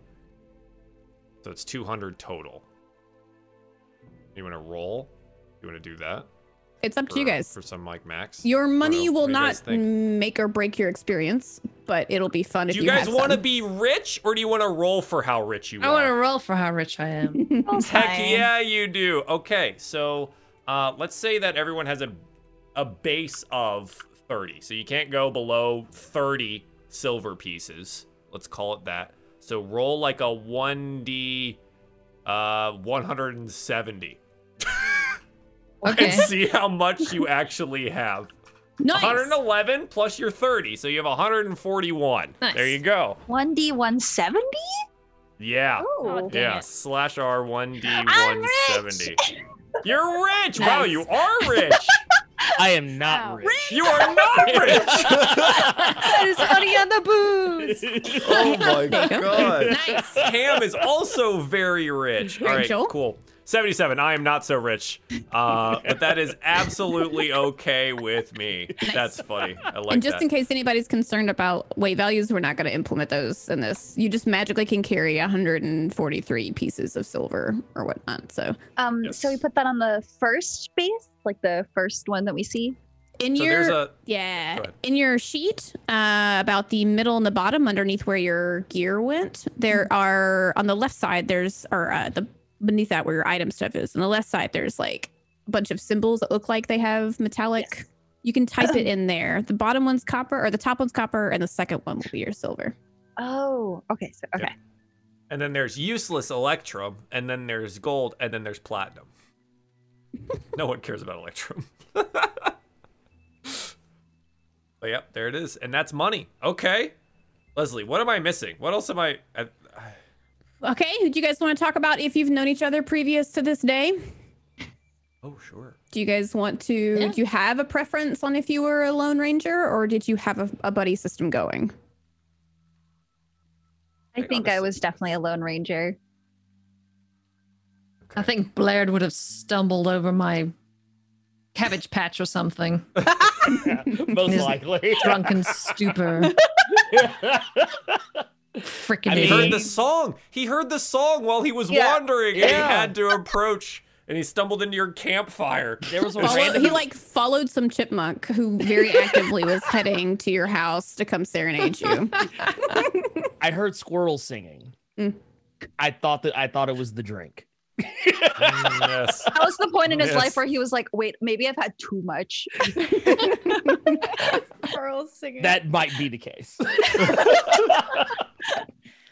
So it's 200 total. You want to roll? You want to do that? it's up to you guys. For some like max. Your money know. will What not make or break your experience, but it'll be fun Do if you you, guys want to be rich, or do you want to roll for how rich you I are? I want to roll for how rich I am. Heck yeah, you do. Okay, so uh, let's say that everyone has a a base of 30. So you can't go below 30 silver pieces. Let's call it that. So roll like a 1d uh 170 Okay. and see how much you actually have. nice. 111 plus your 30, so you have 141. Nice. There you go. 1D 170? Yeah. Oh. dang Yeah, slash R one D I'm one rich. seventy. You're rich. Wow, you are rich. I am not Wow. rich. You are not rich. That is honey on the booze. oh my There go. god. Nice. Cam is also very rich. All right, Rachel? cool. 77. I am not so rich. Uh, but that is absolutely okay with me. That's funny. I like and just that. in case anybody's concerned about weight values, we're not going to implement those in this. You just magically can carry 143 pieces of silver or whatnot. So Um, so we put that on the first base, like the first one that we see. in so your a yeah in your sheet uh, about the middle and the bottom underneath where your gear went, there Mm-hmm. are on the left side there's or uh, the beneath that where your item stuff is. On the left side there's like a bunch of symbols that look like they have metallic. You can type it in there. The bottom one's copper, or the top one's copper, and the second one will be your silver. Oh, okay. So okay. and then there's useless electrum, and then there's gold, and then there's platinum. No one cares about electrum. but yep, there it is, and that's money. Okay, Leslie, what am I missing? What else am I? I Okay, do you guys want to talk about if you've known each other previous to this day? oh, sure. Do you guys want to? Yeah. Do you have a preference on if you were a lone ranger or did you have a, a buddy system going? I think I was definitely a lone ranger. I think Blair would have stumbled over my cabbage patch or something. Most Is- likely. Drunken stupor. Freaking I He heard the song. He heard the song while he was Yeah. wandering, and he had to approach, and he stumbled into your campfire. There was a Follow- random. he like followed some chipmunk who very actively was heading to your house to come serenade you. I heard squirrels singing. Mm. I thought that I thought it was the drink. Mm, yes. That was the point in his Yes. life where he was like, wait, maybe I've had too much. Carl's singing. That might be the case.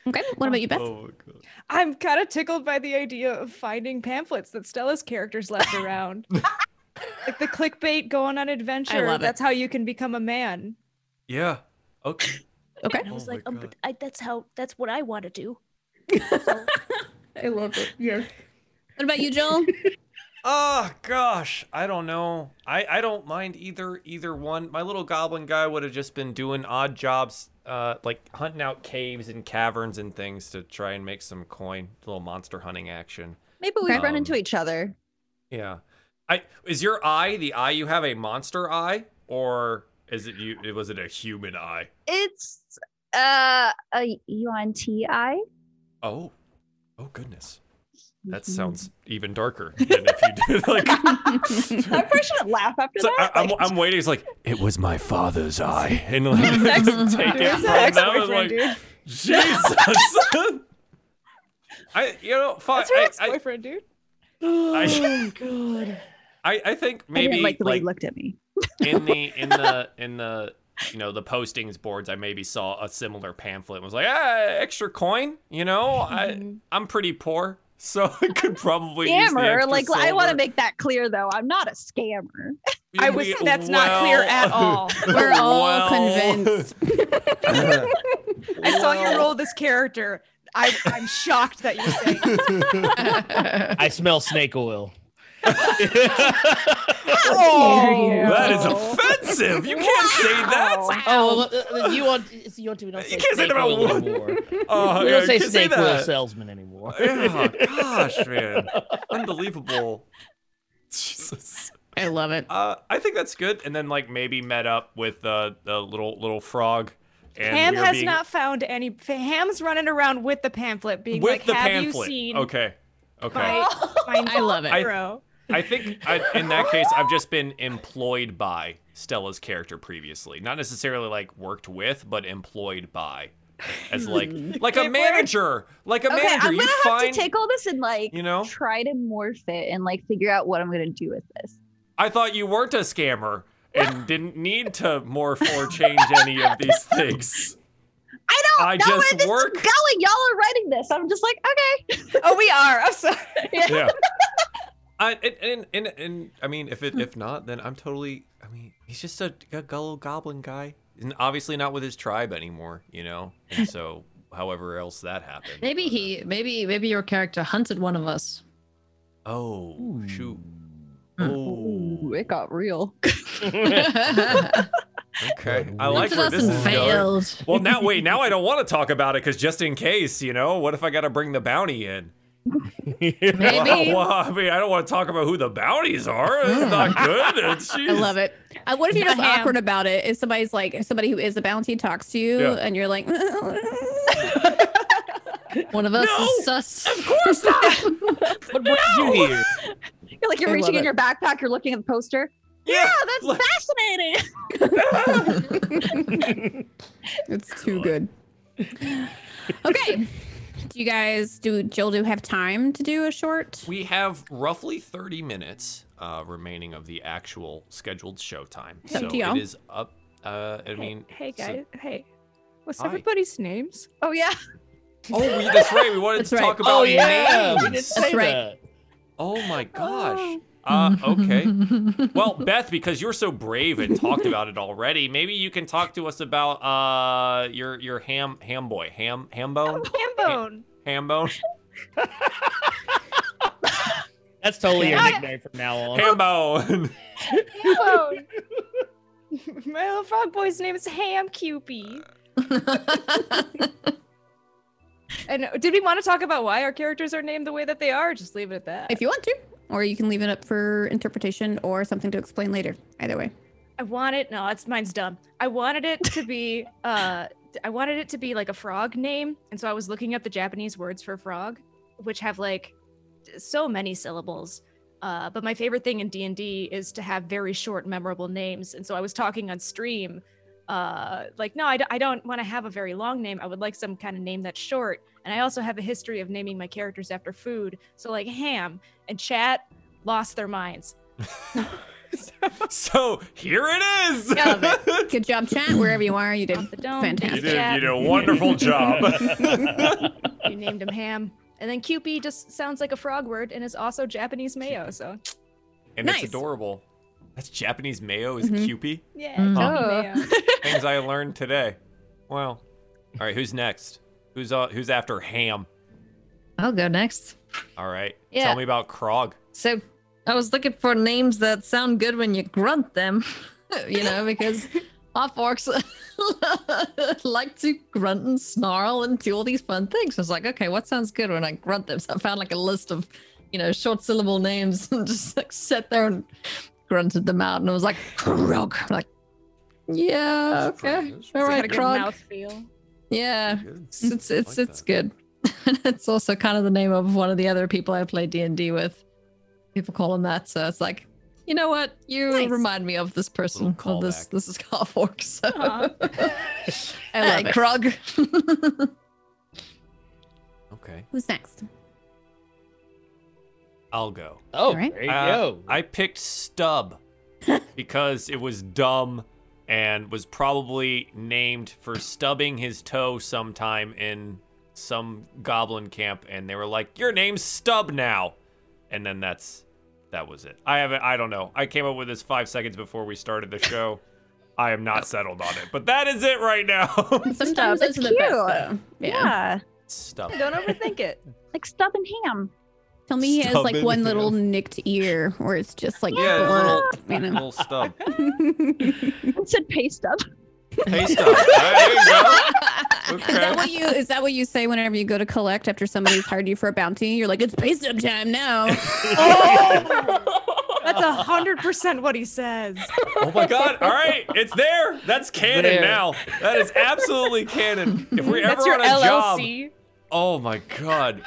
Okay. What about you, Beth? Oh god. I'm kind of tickled by the idea of finding pamphlets that Stella's characters left around. like the clickbait going on adventure. love it. That's how you can become a man. Yeah. Okay. Okay. And I was Oh like, um, but I, that's how, that's what I want to do. I love it. Yes. What about you, Joel? Oh gosh, I don't know. I I don't mind either either one. My little goblin guy would have just been doing odd jobs, uh, like hunting out caves and caverns and things to try and make some coin. little monster hunting action. Maybe we Okay. run into Um, each other. Yeah. I is your eye the eye you have a monster eye or is it you? Was it a human eye? It's uh a Yuan-ti. Oh, oh goodness. That sounds even darker than if you did like. I probably shouldn't laugh after So that. I'm, like- I'm waiting. It's like it was my father's eye, and like take it from that them. and ex-boyfriend, Like dude? Jesus. I you know fine. That's her I, I, ex-boyfriend, dude. I, God. I I think I maybe didn't like the way like he looked at me. in the in the in the you know the postings boards, I maybe saw a similar pamphlet and was like, ah, extra coin. You know, I I'm pretty poor, so I could probably use the Scammer. extra Like I want to make that clear though. I'm not a scammer. I was. We- say that's not clear at all. We're all Well- convinced. I saw you roll this character. I, I'm shocked that you're saying. I smell snake oil. Oh, That is offensive. You can't say that. Oh, well, uh, you want you want to we don't say You can't say that about oil one. anymore. Oh, we don't say you can't snake oil that. salesman anymore. Yeah, gosh, man, unbelievable. Jesus. I love it. Uh, I think that's good. And then like maybe met up with uh, the little little frog. And Ham we has being- not found any. Ham's running around with the pamphlet, being with like, the "Have pamphlet. you seen Okay. Okay. my, my I love it. hero?" I think I, in that case, I've just been employed by Stella's character previously. Not necessarily like worked with, but employed by, as like like a manager, like a Okay, manager. I'm You gonna have find, to take all this and like you know. try to morph it and like figure out what I'm gonna do with this. I thought you weren't a scammer and didn't need to morph or change any of these things. I don't I know just where this work- is going. Y'all are writing this. I'm just like, okay. Oh, we are. I'm sorry. Yeah. I, and, and, and, and I mean, if it if not, then I'm totally. I mean, he's just a, a gullible goblin guy, and obviously not with his tribe anymore, you know. And so, however else that happened. Maybe he, maybe, maybe your character hunted one of us. Oh shoot. Hmm. Oh, it got real. okay. I like where this and is going. failed. Well, now wait. Now I don't want to talk about it because just in case, you know, what if I got to bring the bounty in? Maybe. Well, well, I mean, I don't want to talk about who the bounties are. It's not good. It's, I love it. Uh, what if you're just Ham. awkward about it? If somebody's like somebody who is a bounty talks to you Yeah. and you're like, One of us No! is sus. Of course not. What brought you hear? You're like you're I reaching in it. your backpack, you're looking at the poster. Yeah, that's look- fascinating. it's too good. Okay. Do you guys do Jill do have time to do a short? We have roughly 30 minutes uh, remaining of the actual scheduled show time. It's up so to it is up. Uh, I mean, hey so- guys, hey, what's Hi. everybody's names? Oh yeah. oh, we, that's right. We wanted That's to right. talk about Oh yeah, we names. didn't say That's right. that. Oh my gosh. Uh, okay. Well, Beth, because you're so brave and talked about it already, maybe you can talk to us about uh your your ham ham boy ham hambone Hambone. hambone That's totally your nickname from now on. hambone. Hambone. My little frog boy's name is Ham Kewpie. And did we want to talk about why our characters are named the way that they are? Just leave it at that. If you want to, or you can leave it up for interpretation or something to explain later. Either way. I wanted no, it's mine's dumb. I wanted it to be uh I wanted it to be like a frog name, and so I was looking up the Japanese words for frog, which have like so many syllables. Uh, but my favorite thing in D and D is to have very short, memorable names. And so I was talking on stream, uh, like, no, I, d- I don't want to have a very long name. I would like some kind of name that's short. And I also have a history of naming my characters after food. So like ham and chat lost their minds. So here it is. Love it. Good job, chat. Wherever you are, you did the dome. You fantastic. did, you did a wonderful job. you named him ham. And then Kewpie just sounds like a frog word and is also Japanese mayo. So and Nice. it's adorable. That's Japanese mayo is Mhm. Kewpie. yeah, Mm. Kewpie Oh. mayo. Things I learned today. Well, all right. Who's next? Who's uh, who's after ham? I'll go next. All right. Yeah. Tell me about Krog. So I was looking for names that sound good when you grunt them, you know, because half orcs like to grunt and snarl and do all these fun things. I was like, okay, what sounds good when I grunt them? So I found like a list of, you know, short syllable names and just like sat there and grunted them out. And I was like, Krog. I'm like, yeah, okay. All right, It's got a right, good Krog. Mouth feel. Yeah, Good. it's it's it's, like it's that. good. it's also kind of the name of one of the other people I play D and D with. People call him that, so it's like, you know what? You Nice. remind me of this person. Little Of this callback. this is half orc. So, I love hey, it. Krog. Okay. Who's next? I'll go. Oh, Alright. there you Uh, go. I picked Stub because it was dumb and was probably named for stubbing his toe sometime in some goblin camp and they were like, "Your name's Stub now." And then that's that was it. I haven't I don't know. I came up with this 5 seconds before we started the show. I am not settled on it. But that is it right now. Sometimes it's are the best, cute. Yeah. Yeah. Stub. Don't overthink it. Like stub and ham. Tell me he has like one yeah. little nicked ear where it's just like Yeah, blunt, little, you know. little stub. It said pay stub. Hey, stub. There you go. Is that what you is that what you say whenever you go to collect after somebody's hired you for a bounty? You're like, it's pay stub time now. Oh! That's a hundred percent what he says. Oh my god! All right, it's there. That's canon There. now. That is absolutely canon. If we're ever That's your on a job, LLC. oh my god,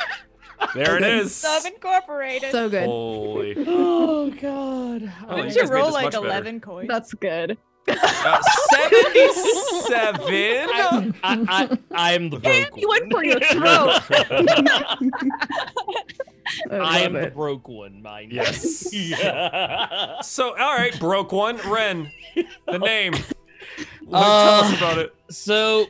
there it is. Sub Incorporated. so good. Holy, oh God. Oh, Didn't you you roll like much better. eleven coins? That's good. uh, seventy-seven. I, I, I, I am the broke You one. went for your throat. I am love the broke one, mind you. Yes. Yeah. So, all right, broke one. Ren, the name. Like, Uh, tell us about it. So,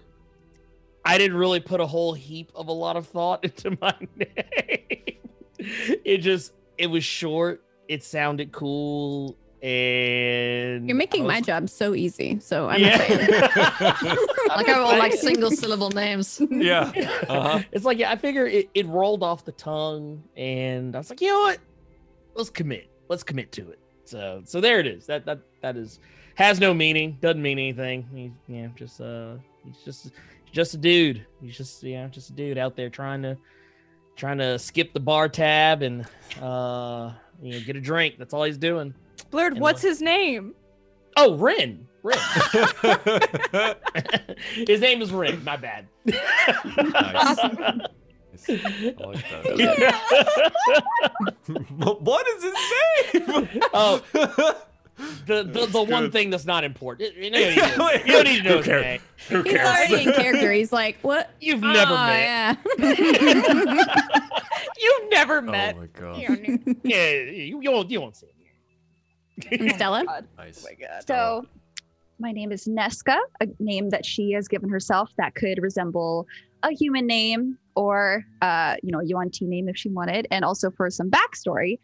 I didn't really put a whole heap of a lot of thought into my name. It just, it was short. It sounded cool, and You're making I my job so easy. So I'm Yeah. excited. like I all like single syllable names. yeah. Uh-huh. It's like yeah, I figure it, it rolled off the tongue, and I was like, you know what? Let's commit. Let's commit to it. So so there it is. That that that is has no meaning. Doesn't mean anything. He's yeah, just uh, he's just just a dude. He's just yeah, just a dude out there trying to trying to skip the bar tab and uh, you know, get a drink. That's all he's doing. Blurred, And what's what- his name? Oh, Ren. Ren. his name is Ren. My bad. Nice. I like that. what is his name? Oh, the the, the one thing that's not important. You, know, you, don't need to- you don't need to know Who cares? name. Who He's cares? already in character. He's like, what? You've never Oh, met. Yeah. You've never met. Oh my god. Yeah, you, you won't you won't see him. And Stella. Oh nice. Oh my god. So, my name is Nesca, a name that she has given herself that could resemble a human name or, uh, you know, a Yuan-Ti name if she wanted. And also for some backstory,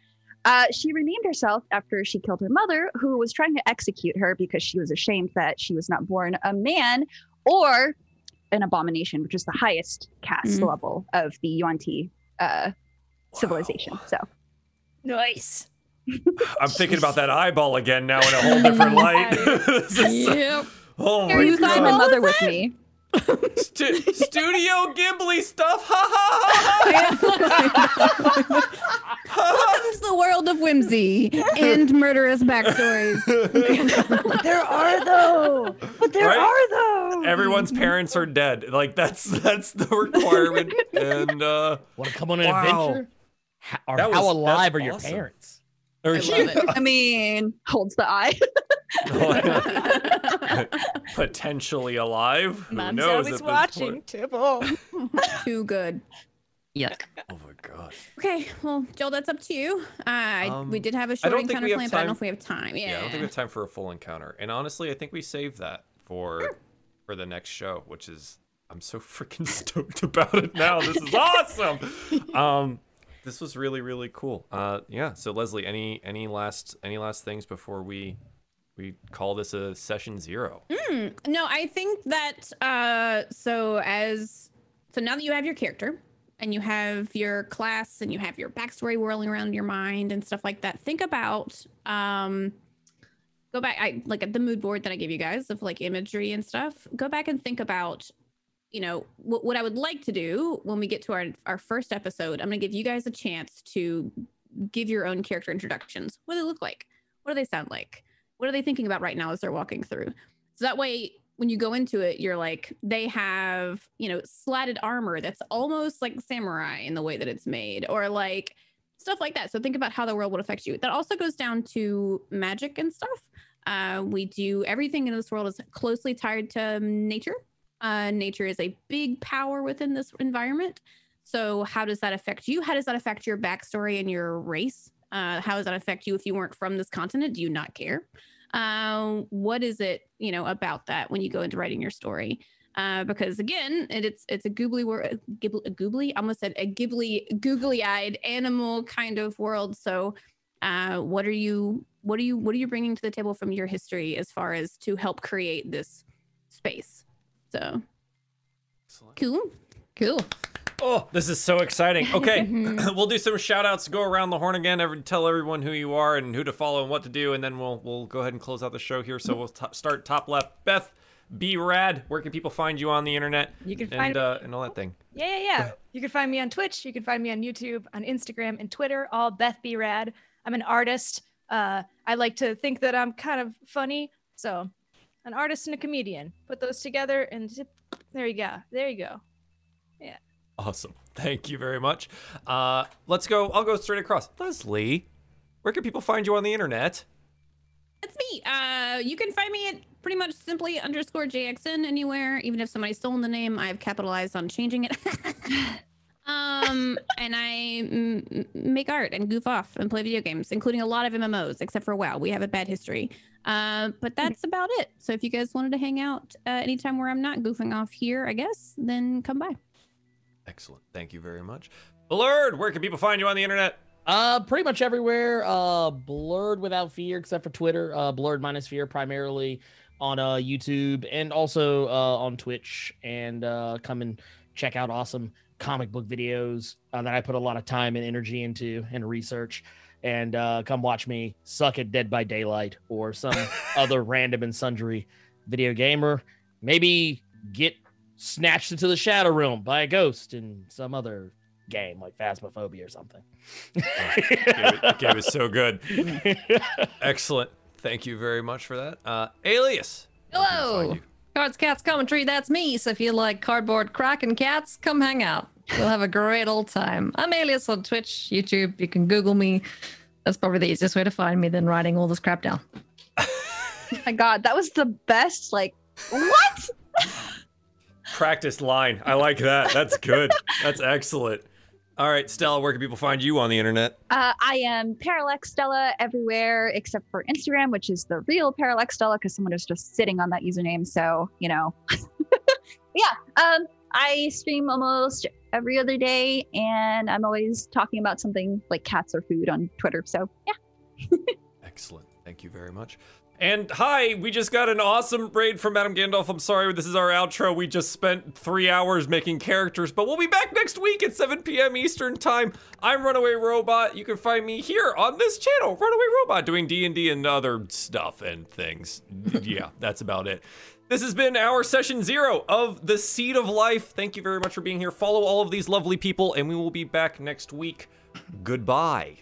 uh, she renamed herself after she killed her mother, who was trying to execute her because she was ashamed that she was not born a man or an abomination, which is the highest caste Mhm. level of the Yuan-Ti uh, civilization. So, Nice. I'm thinking about that eyeball again now in a whole different light. This is so- Yep. oh here my you saw my mother with me. Stu- Studio Ghibli stuff. Ha ha ha ha. ha. The world of whimsy and murderous backstories. There are though, but there Right? are though. Everyone's parents are dead. Like that's that's the requirement. And uh Want to come on an Wow. adventure? How, or That how alive that's are your awesome. parents? Or- I love it. I mean, holds the eye. Potentially alive. Who Mom's knows always watching. point? Tibble. Too good. Yuck. Oh my god. Okay, well, Joel, that's up to you. Uh, Um, we did have a short encounter plan, but I don't know if we have time. Yeah. Yeah. I don't think we have time for a full encounter. And honestly, I think we saved that for for the next show, which is I'm so freaking stoked about it now. This is awesome. um this was really really cool. Uh yeah, so Leslie, any any last any last things before we we call this a session 0? No, I think that uh so as so now that you have your character and you have your class and you have your backstory whirling around your mind and stuff like that, think about um go back I like at the mood board that I gave you guys of like imagery and stuff. Go back and think about you know what, what I would like to do when we get to our our first episode. I'm going to give you guys a chance to give your own character introductions. What do they look like? What do they sound like? What are they thinking about right now as they're walking through? So that way, when you go into it, you're like, they have, you know, slatted armor that's almost like samurai in the way that it's made, or like stuff like that. So think about how the world would affect you. That also goes down to magic and stuff. Uh, we do everything in this world is closely tied to nature. Uh, nature is a big power within this environment. So how does that affect you? How does that affect your backstory and your race? Uh, how does that affect you if you weren't from this continent? Do you not care? uh, what is it you know about that when you go into writing your story uh, because again it, it's it's a googly word a googly I almost said a ghibli googly eyed animal kind of world so uh, what are you what are you what are you bringing to the table from your history as far as to help create this space so cool Cool. Oh, this is so exciting. Okay, we'll do some shout outs, go around the horn again, every, tell everyone who you are and who to follow and what to do, and then we'll we'll go ahead and close out the show here. So we'll t- start top left. Beth, be rad. Where can people find you on the internet? You can and find- uh, and all that thing. Yeah, yeah, yeah. You can find me on Twitch. You can find me on YouTube, on Instagram, and Twitter. All Beth B Rad. I'm an artist. Uh, I like to think that I'm kind of funny, so an artist and a comedian. Put those together, and zip, there you go. There you go. Yeah. Awesome. Thank you very much. Uh, let's go. I'll go straight across. Leslie, where can people find you on the internet? That's me. Uh, you can find me at pretty much simply underscore JXN anywhere. Even if somebody's stolen the name, I've capitalized on changing it. um, and I mm, make art and goof off and play video games, including a lot of MMOs, except for WoW. We have a bad history. Uh, but that's about it. So if you guys wanted to hang out uh, anytime where I'm not goofing off here, I guess, then come by. Excellent. Thank you very much. Blurred, where can people find you on the internet? Uh, pretty much everywhere. Uh, blurred without fear, except for Twitter. Uh, blurred minus fear, primarily on uh YouTube and also uh on Twitch. And uh, come and check out awesome comic book videos uh, that I put a lot of time and energy into and research. And uh, come watch me suck at Dead by Daylight or some other random and sundry video gamer. Maybe get snatched into the Shadow Realm by a ghost in some other game like Phasmophobia or something. The game is so good. Excellent. Thank you very much for that. Uh, Alias. where can people find Hello. Cards, cats, commentary. That's me. So if you like cardboard cracking cats, come hang out. We'll have a great old time. I'm Alias on Twitch, YouTube. You can Google me. That's probably the easiest way to find me than writing all this crap down. Oh my god, that was the best. Like, what? Practice line. I like that. That's good. That's excellent. All right, Stella, where can people find you on the internet? Uh, I am Parallax Stella everywhere except for Instagram, which is the real Parallax Stella because someone is just sitting on that username. So, you know. yeah. Um, I stream almost every other day and I'm always talking about something like cats or food on Twitter. So, yeah. Excellent. Thank you very much. And hi, we just got an awesome raid from Madame Gandalf. I'm sorry, this is our outro. We just spent three hours making characters, but we'll be back next week at 7 p.m. Eastern Time. I'm Runaway Robot. You can find me here on this channel, Runaway Robot, doing D&D and other stuff and things. yeah, that's about it. This has been our session zero of the Seed of Life. Thank you very much for being here. Follow all of these lovely people, and we will be back next week. Goodbye.